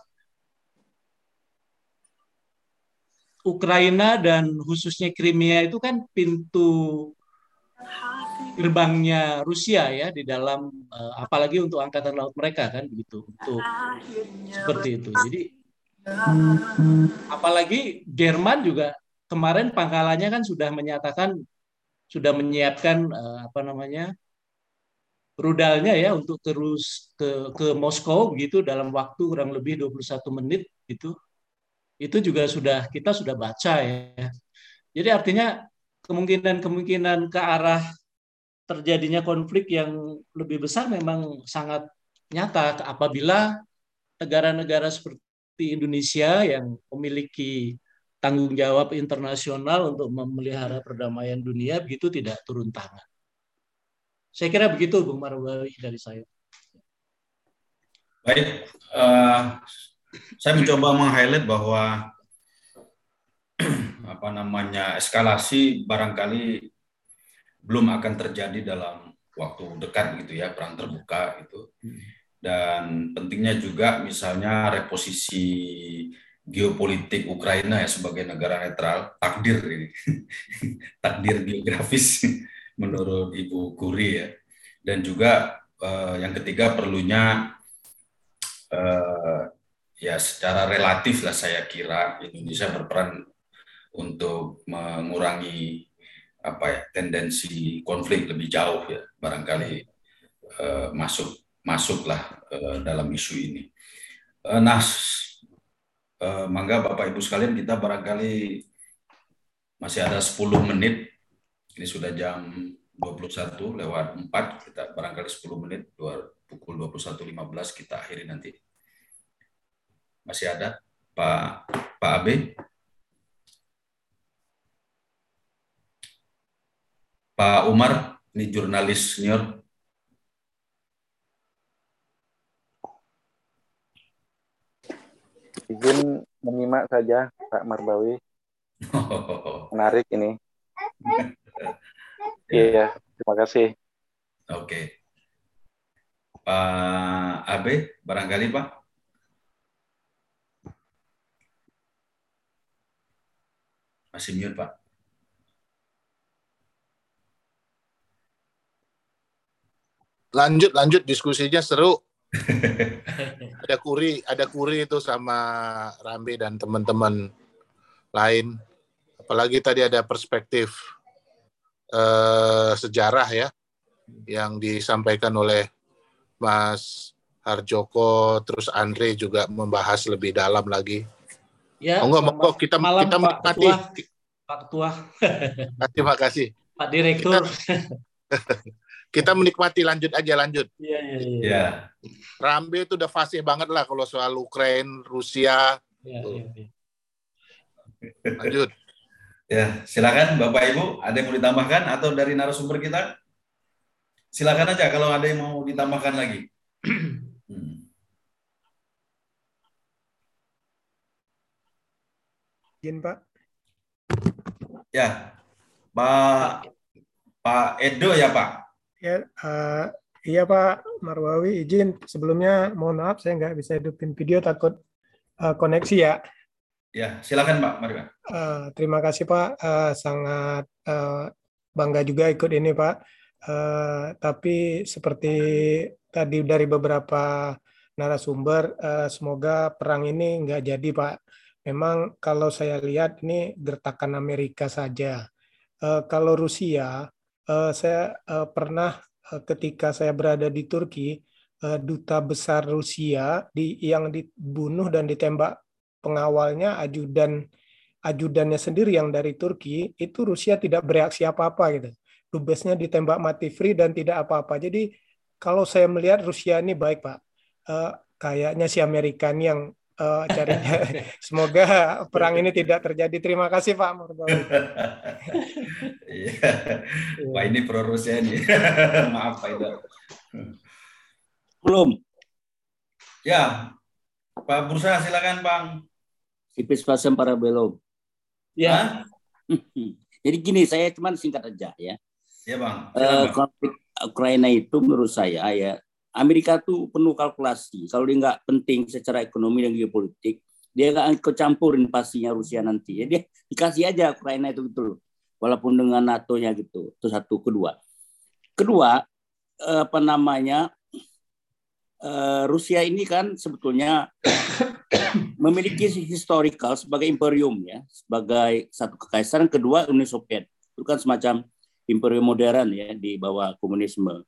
Ukraina dan khususnya Crimea itu kan pintu gerbangnya Rusia ya di dalam uh, apalagi untuk angkatan laut mereka kan begitu untuk seperti itu. Jadi Apalagi Jerman juga kemarin pangkalannya kan sudah menyatakan sudah menyiapkan uh, apa namanya rudalnya ya untuk terus ke ke Moskow begitu dalam waktu kurang lebih 21 menit itu itu juga sudah kita sudah baca ya. Jadi artinya kemungkinan-kemungkinan ke arah terjadinya konflik yang lebih besar memang sangat nyata apabila negara-negara seperti Indonesia yang memiliki tanggung jawab internasional untuk memelihara perdamaian dunia begitu tidak turun tangan. Saya kira begitu Bung Marwawi dari saya. Baik, uh, saya mencoba meng-highlight bahwa apa namanya eskalasi barangkali belum akan terjadi dalam waktu dekat gitu ya perang terbuka itu. Hmm. Dan pentingnya juga misalnya reposisi geopolitik Ukraina ya sebagai negara netral takdir ini. Takdir geografis menurut Ibu Kuri ya. Dan juga eh, yang ketiga perlunya eh, ya secara relatif lah saya kira Indonesia berperan untuk mengurangi apa ya tendensi konflik lebih jauh ya barangkali eh, masuk masuklah uh, dalam isu ini. Uh, nah, uh, mangga Bapak Ibu sekalian kita barangkali masih ada 10 menit. Ini sudah jam 21 lewat 4, kita barangkali 10 menit, pukul 21.15 kita akhiri nanti. Masih ada Pak Pak Abe? Pak Umar, ini jurnalis senior izin menyimak saja Pak Marbawi. Menarik ini. Iya, terima kasih. Oke. Pak Abe, barangkali Pak. Masih mute Pak. Lanjut, lanjut diskusinya seru ada Kuri, ada Kuri itu sama Rambe dan teman-teman lain. Apalagi tadi ada perspektif eh, sejarah ya yang disampaikan oleh Mas Harjoko, terus Andre juga membahas lebih dalam lagi. Ya, monggo, monggo kita malam, kita menikmati. Pak Ketua. Terima kasih. Pak Direktur. Kita, kita menikmati lanjut aja lanjut. Iya iya iya. Ya. Rambe itu udah fasih banget lah kalau soal Ukraina, Rusia. Iya iya. Ya. Lanjut. Ya, silakan Bapak Ibu, ada yang mau ditambahkan atau dari narasumber kita? silakan aja kalau ada yang mau ditambahkan lagi. Hmm. Izin Pak. Ya, Pak Pak Edo ya Pak. Ya, uh, iya Pak Marwawi izin sebelumnya mohon maaf saya nggak bisa hidupin video takut uh, koneksi ya. Ya, silakan Pak, Pak. Uh, terima kasih Pak, uh, sangat uh, bangga juga ikut ini Pak. Uh, tapi seperti tadi dari beberapa narasumber, uh, semoga perang ini nggak jadi Pak. Memang kalau saya lihat ini gertakan Amerika saja. Uh, kalau Rusia uh, saya uh, pernah uh, ketika saya berada di Turki, uh, duta besar Rusia di yang dibunuh dan ditembak pengawalnya ajudan ajudannya sendiri yang dari Turki itu Rusia tidak bereaksi apa-apa gitu. Dubesnya ditembak mati free dan tidak apa-apa. Jadi kalau saya melihat Rusia ini baik Pak. Uh, kayaknya si Amerika ini yang uh, carinya. Semoga perang ini tidak terjadi. Terima kasih Pak Marbawi. Iya. Wah ini pro Rusia nih. Maaf Pak Ida. Belum. Ya, Pak Bursa silakan Bang. Tipis pasem para belum. Ya. Jadi gini, saya cuma singkat aja ya. Ya Bang. Uh, konflik Ukraina itu menurut saya ya Amerika tuh penuh kalkulasi. Kalau dia nggak penting secara ekonomi dan geopolitik, dia nggak ikut campurin pastinya Rusia nanti. Ya dia dikasih aja Ukraina itu gitu loh. Walaupun dengan NATO-nya gitu. Itu satu. Kedua. Kedua, eh, apa namanya, eh, Rusia ini kan sebetulnya memiliki historical sebagai imperium ya, sebagai satu kekaisaran. Kedua, Uni Soviet. Itu kan semacam imperium modern ya di bawah komunisme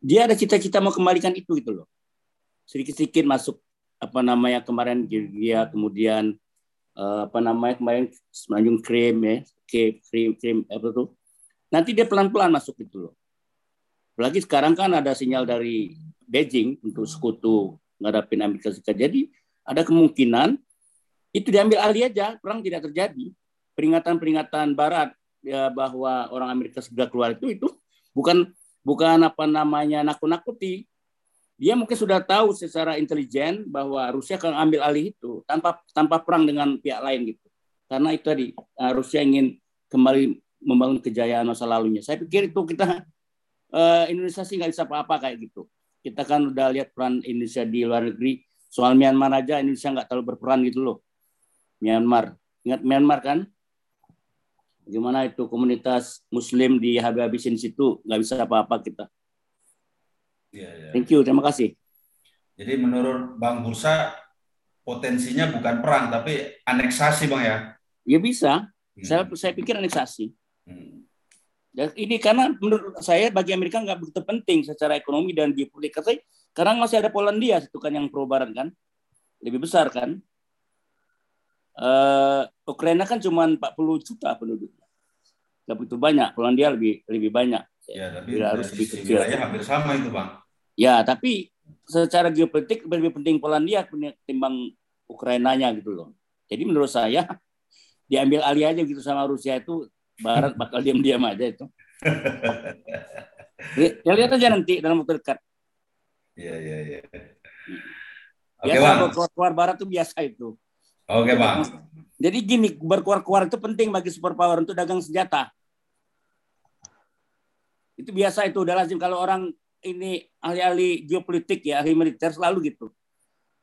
dia ada cita-cita mau kembalikan itu gitu loh. Sedikit-sedikit masuk apa namanya kemarin dia kemudian uh, apa namanya kemarin semenanjung krim ya krim krim apa tuh. Nanti dia pelan-pelan masuk gitu loh. Apalagi sekarang kan ada sinyal dari Beijing untuk sekutu ngadapin Amerika Serikat. Jadi ada kemungkinan itu diambil alih aja perang tidak terjadi. Peringatan-peringatan Barat ya bahwa orang Amerika sudah keluar itu itu bukan bukan apa namanya nakut-nakuti. Dia mungkin sudah tahu secara intelijen bahwa Rusia akan ambil alih itu tanpa tanpa perang dengan pihak lain gitu. Karena itu tadi uh, Rusia ingin kembali membangun kejayaan masa lalunya. Saya pikir itu kita uh, Indonesia sih nggak bisa apa-apa kayak gitu. Kita kan udah lihat peran Indonesia di luar negeri. Soal Myanmar aja Indonesia nggak terlalu berperan gitu loh. Myanmar. Ingat Myanmar kan? Gimana itu komunitas Muslim di habis-habisin situ nggak bisa apa-apa kita. Ya, ya. Thank you, terima kasih. Jadi menurut Bang Bursa potensinya bukan perang tapi aneksasi bang ya? Ya bisa. Hmm. Saya saya pikir aneksasi. Hmm. Dan ini karena menurut saya bagi Amerika nggak begitu penting secara ekonomi dan geopolitik. Karena masih ada Polandia itu kan yang pro barat kan, lebih besar kan. Uh, Ukraina kan cuma 40 juta penduduk nggak begitu banyak. Polandia lebih lebih banyak. Ya, tapi harus lebih kecil. Wilayah hampir sama itu, Bang. Ya, tapi secara geopolitik lebih penting Polandia ketimbang Ukrainanya gitu loh. Jadi menurut saya diambil alih aja gitu sama Rusia itu Barat bakal diam-diam aja itu. ya lihat aja nanti dalam waktu dekat. Iya, iya, iya. Biasa Bang. Keluar, Barat tuh biasa itu. Oke, Bang. Jadi gini, berkuar-kuar itu penting bagi superpower untuk dagang senjata. Itu biasa itu udah lazim kalau orang ini ahli-ahli geopolitik ya, ahli militer selalu gitu.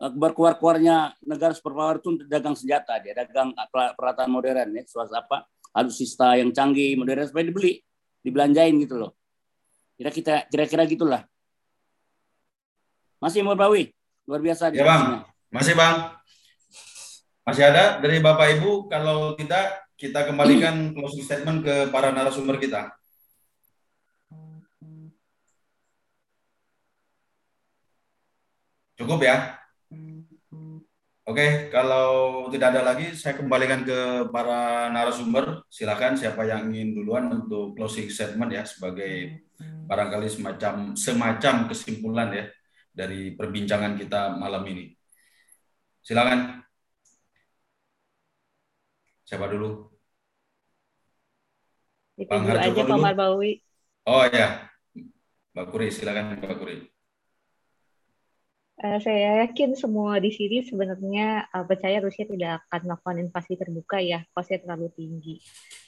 Eh, berkuar-kuarnya negara superpower itu untuk dagang senjata, dia dagang peralatan modern ya, suasana apa, alutsista yang canggih, modern supaya dibeli, dibelanjain gitu loh. Kira-kira kira-kira gitulah. Masih mau Bawi, luar biasa. Ya bang, masih bang. Masih ada dari Bapak Ibu? Kalau tidak, kita kembalikan closing statement ke para narasumber kita. Cukup ya? Oke, kalau tidak ada lagi, saya kembalikan ke para narasumber. Silakan siapa yang ingin duluan untuk closing statement ya, sebagai barangkali semacam semacam kesimpulan ya dari perbincangan kita malam ini. Silakan. Siapa dulu? Itu Bang dulu aja Pak Marbawi. Oh ya. Mbak Kuri, silakan Mbak Kuri. Uh, saya yakin semua di sini sebenarnya uh, percaya Rusia tidak akan melakukan invasi terbuka ya, kosnya terlalu tinggi.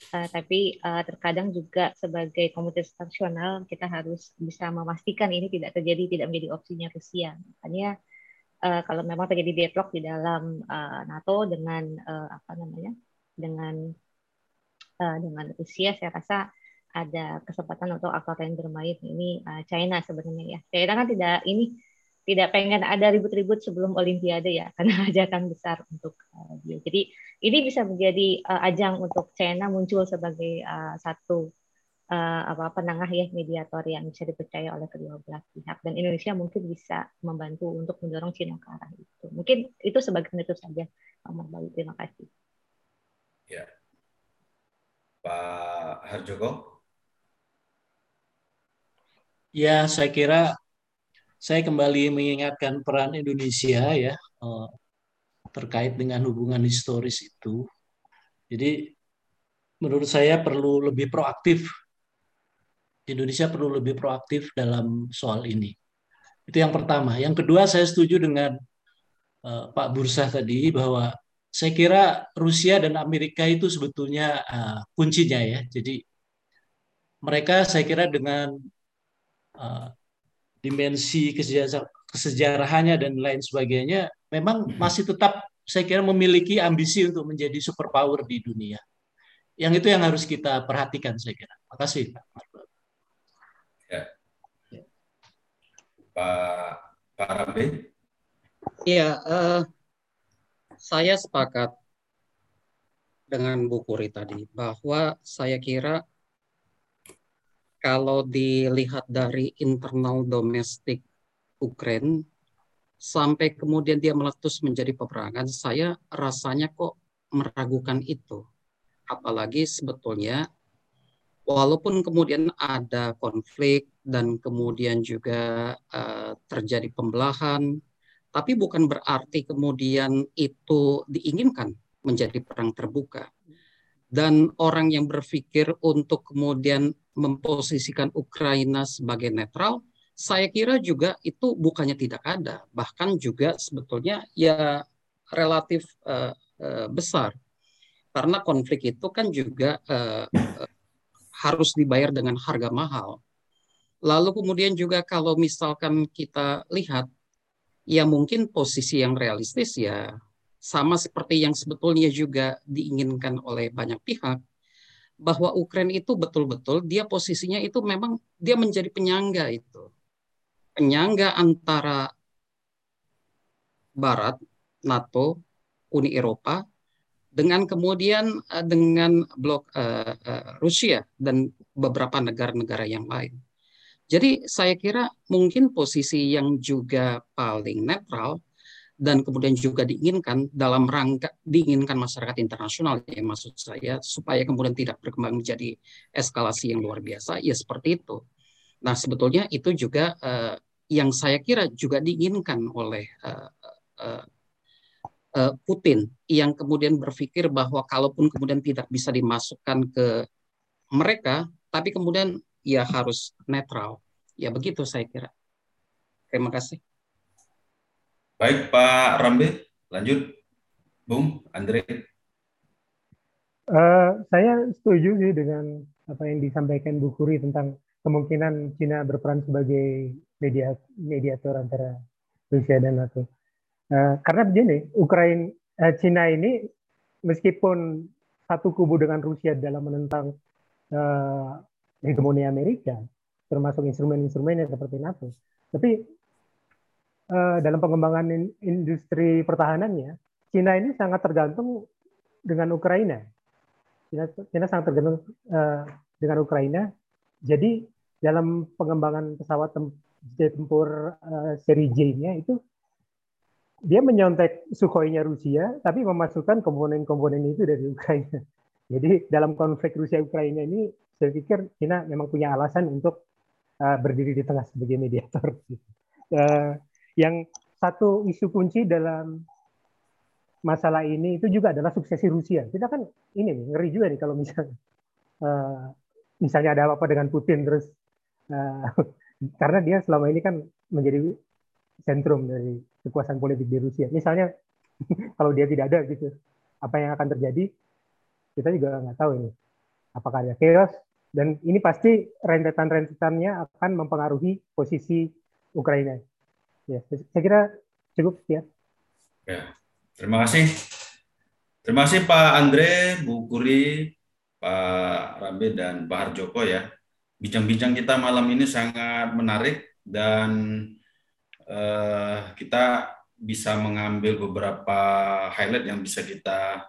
Uh, tapi uh, terkadang juga sebagai komunitas nasional kita harus bisa memastikan ini tidak terjadi, tidak menjadi opsinya Rusia. Makanya uh, kalau memang terjadi deadlock di dalam uh, NATO dengan uh, apa namanya, dengan uh, dengan Rusia, saya rasa ada kesempatan untuk aktor yang bermain ini uh, China sebenarnya ya. China kan tidak ini tidak pengen ada ribut-ribut sebelum Olimpiade ya, karena ajakan besar untuk uh, dia. Jadi ini bisa menjadi uh, ajang untuk China muncul sebagai uh, satu uh, apa penengah ya mediator yang bisa dipercaya oleh kedua belah pihak dan Indonesia mungkin bisa membantu untuk mendorong China ke arah itu. Mungkin itu sebagai itu saja, Pak Marbali. Terima kasih. Ya, Pak Harjoko. Ya, saya kira saya kembali mengingatkan peran Indonesia ya eh, terkait dengan hubungan historis itu. Jadi menurut saya perlu lebih proaktif. Indonesia perlu lebih proaktif dalam soal ini. Itu yang pertama. Yang kedua saya setuju dengan uh, Pak Bursa tadi bahwa saya kira Rusia dan Amerika itu sebetulnya uh, kuncinya ya. Jadi mereka saya kira dengan uh, dimensi kesejarahannya dan lain sebagainya memang hmm. masih tetap saya kira memiliki ambisi untuk menjadi superpower di dunia. Yang itu yang harus kita perhatikan saya kira. Terima kasih Pak. Ya. Pak Pak Rambe. Iya, uh, saya sepakat dengan Bu Kuri tadi bahwa saya kira kalau dilihat dari internal domestik Ukraina sampai kemudian dia meletus menjadi peperangan, saya rasanya kok meragukan itu. Apalagi sebetulnya walaupun kemudian ada konflik dan kemudian juga uh, terjadi pembelahan, tapi bukan berarti kemudian itu diinginkan menjadi perang terbuka. Dan orang yang berpikir untuk kemudian memposisikan Ukraina sebagai netral, saya kira juga itu bukannya tidak ada, bahkan juga sebetulnya ya relatif uh, uh, besar. Karena konflik itu kan juga uh, uh, harus dibayar dengan harga mahal. Lalu kemudian juga kalau misalkan kita lihat, ya mungkin posisi yang realistis ya sama seperti yang sebetulnya juga diinginkan oleh banyak pihak, bahwa Ukraina itu betul-betul dia posisinya itu memang dia menjadi penyangga itu. Penyangga antara Barat, NATO, Uni Eropa dengan kemudian uh, dengan blok uh, uh, Rusia dan beberapa negara-negara yang lain. Jadi saya kira mungkin posisi yang juga paling netral dan kemudian juga diinginkan dalam rangka diinginkan masyarakat internasional ya maksud saya supaya kemudian tidak berkembang menjadi eskalasi yang luar biasa ya seperti itu. Nah sebetulnya itu juga uh, yang saya kira juga diinginkan oleh uh, uh, Putin yang kemudian berpikir bahwa kalaupun kemudian tidak bisa dimasukkan ke mereka tapi kemudian ya harus netral ya begitu saya kira. Terima kasih. Baik Pak Rambe, lanjut. Bung, Andre. Uh, saya setuju sih dengan apa yang disampaikan Bu Kuri tentang kemungkinan Cina berperan sebagai media, mediator antara Rusia dan NATO. Uh, karena begini, Ukraina, uh, Cina ini meskipun satu kubu dengan Rusia dalam menentang uh, hegemoni Amerika, termasuk instrumen-instrumennya seperti NATO, tapi uh, dalam pengembangan in, industri pertahanannya, Cina ini sangat tergantung dengan Ukraina. Cina, Cina sangat tergantung uh, dengan Ukraina. Jadi dalam pengembangan pesawat tem tempur uh, seri J-nya itu dia menyontek Sukhoi-nya Rusia, tapi memasukkan komponen-komponen itu dari Ukraina. Jadi dalam konflik Rusia-Ukraina ini, saya pikir Cina memang punya alasan untuk uh, berdiri di tengah sebagai mediator. Uh, yang satu isu kunci dalam masalah ini itu juga adalah suksesi Rusia. Kita kan ini nih, ngeri juga nih kalau misalnya uh, misalnya ada apa-apa dengan Putin terus uh, karena dia selama ini kan menjadi sentrum dari kekuasaan politik di Rusia. Misalnya kalau dia tidak ada gitu, apa yang akan terjadi? Kita juga nggak tahu ini. Apakah ada chaos? Dan ini pasti rentetan-rentetannya akan mempengaruhi posisi Ukraina. Ya, saya kira cukup ya. Ya, terima kasih. Terima kasih Pak Andre, Bu Kuri, Pak Rambe, dan Pak Harjoko ya. Bincang-bincang kita malam ini sangat menarik dan uh, kita bisa mengambil beberapa highlight yang bisa kita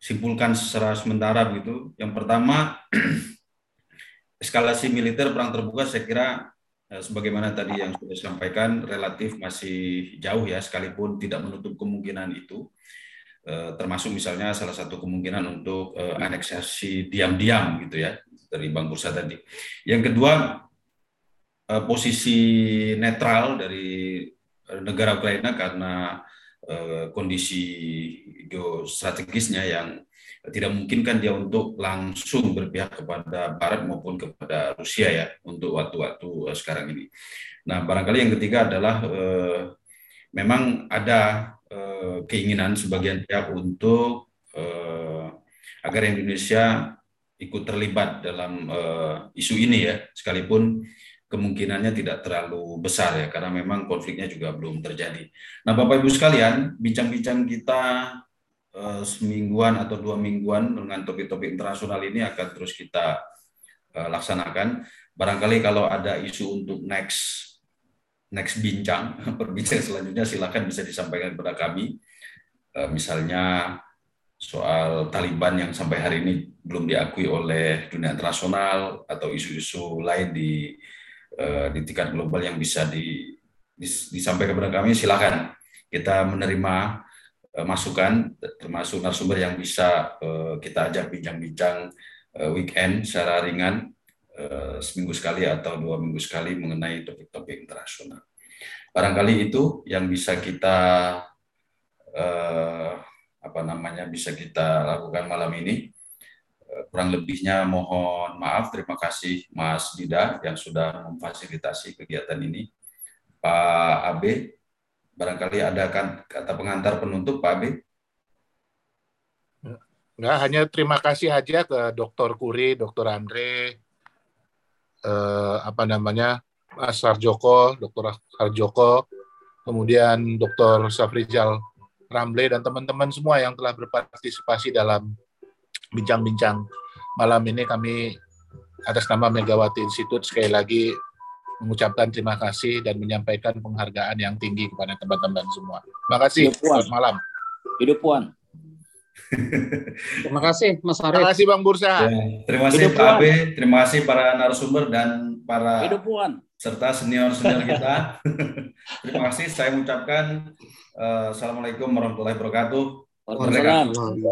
simpulkan secara sementara begitu. Yang pertama, eskalasi militer perang terbuka saya kira eh, sebagaimana tadi yang sudah disampaikan relatif masih jauh ya sekalipun tidak menutup kemungkinan itu. Eh, termasuk misalnya salah satu kemungkinan untuk uh, aneksasi diam-diam gitu ya dari Bang Bursa tadi. Yang kedua posisi netral dari negara Ukraina karena kondisi geostrategisnya yang tidak mungkin kan dia untuk langsung berpihak kepada Barat maupun kepada Rusia ya untuk waktu-waktu sekarang ini. Nah barangkali yang ketiga adalah uh, memang ada Eh, keinginan sebagian pihak untuk uh, agar Indonesia ikut terlibat dalam uh, isu ini ya, sekalipun kemungkinannya tidak terlalu besar ya, karena memang konfliknya juga belum terjadi. Nah, Bapak Ibu sekalian, bincang-bincang kita semingguan atau dua mingguan dengan topik-topik internasional ini akan terus kita uh, laksanakan. Barangkali kalau ada isu untuk next next bincang, perbincang selanjutnya silakan bisa disampaikan kepada kami. Eh, misalnya soal Taliban yang sampai hari ini belum diakui oleh dunia internasional atau isu-isu lain di eh, di tingkat global yang bisa di, disampaikan kepada kami silakan kita menerima eh, masukan termasuk narasumber yang bisa kita ajak bincang-bincang weekend secara ringan Eh, seminggu sekali atau dua minggu sekali mengenai topik-topik internasional. Barangkali itu yang bisa kita eh, apa namanya bisa kita lakukan malam ini. Eh, kurang lebihnya mohon maaf. Terima kasih Mas Dida yang sudah memfasilitasi kegiatan ini. Pak Abe, barangkali ada kan kata pengantar penutup Pak Abe. Enggak, hanya terima kasih aja ke Dr. Kuri, Dr. Andre, eh, apa namanya Mas Harjoko, Dr. Harjoko, kemudian Dr. Safrizal Ramble dan teman-teman semua yang telah berpartisipasi dalam bincang-bincang malam ini kami atas nama Megawati Institute sekali lagi mengucapkan terima kasih dan menyampaikan penghargaan yang tinggi kepada teman-teman semua. Terima kasih. Selamat malam. Hidup Puan. Terima kasih Mas Arief. Terima kasih Bang Bursa. Ya, terima kasih Pak Abe, terima kasih para narasumber dan para serta senior-senior kita. terima kasih saya mengucapkan uh, Assalamualaikum warahmatullahi wabarakatuh. Waalaikumsalam.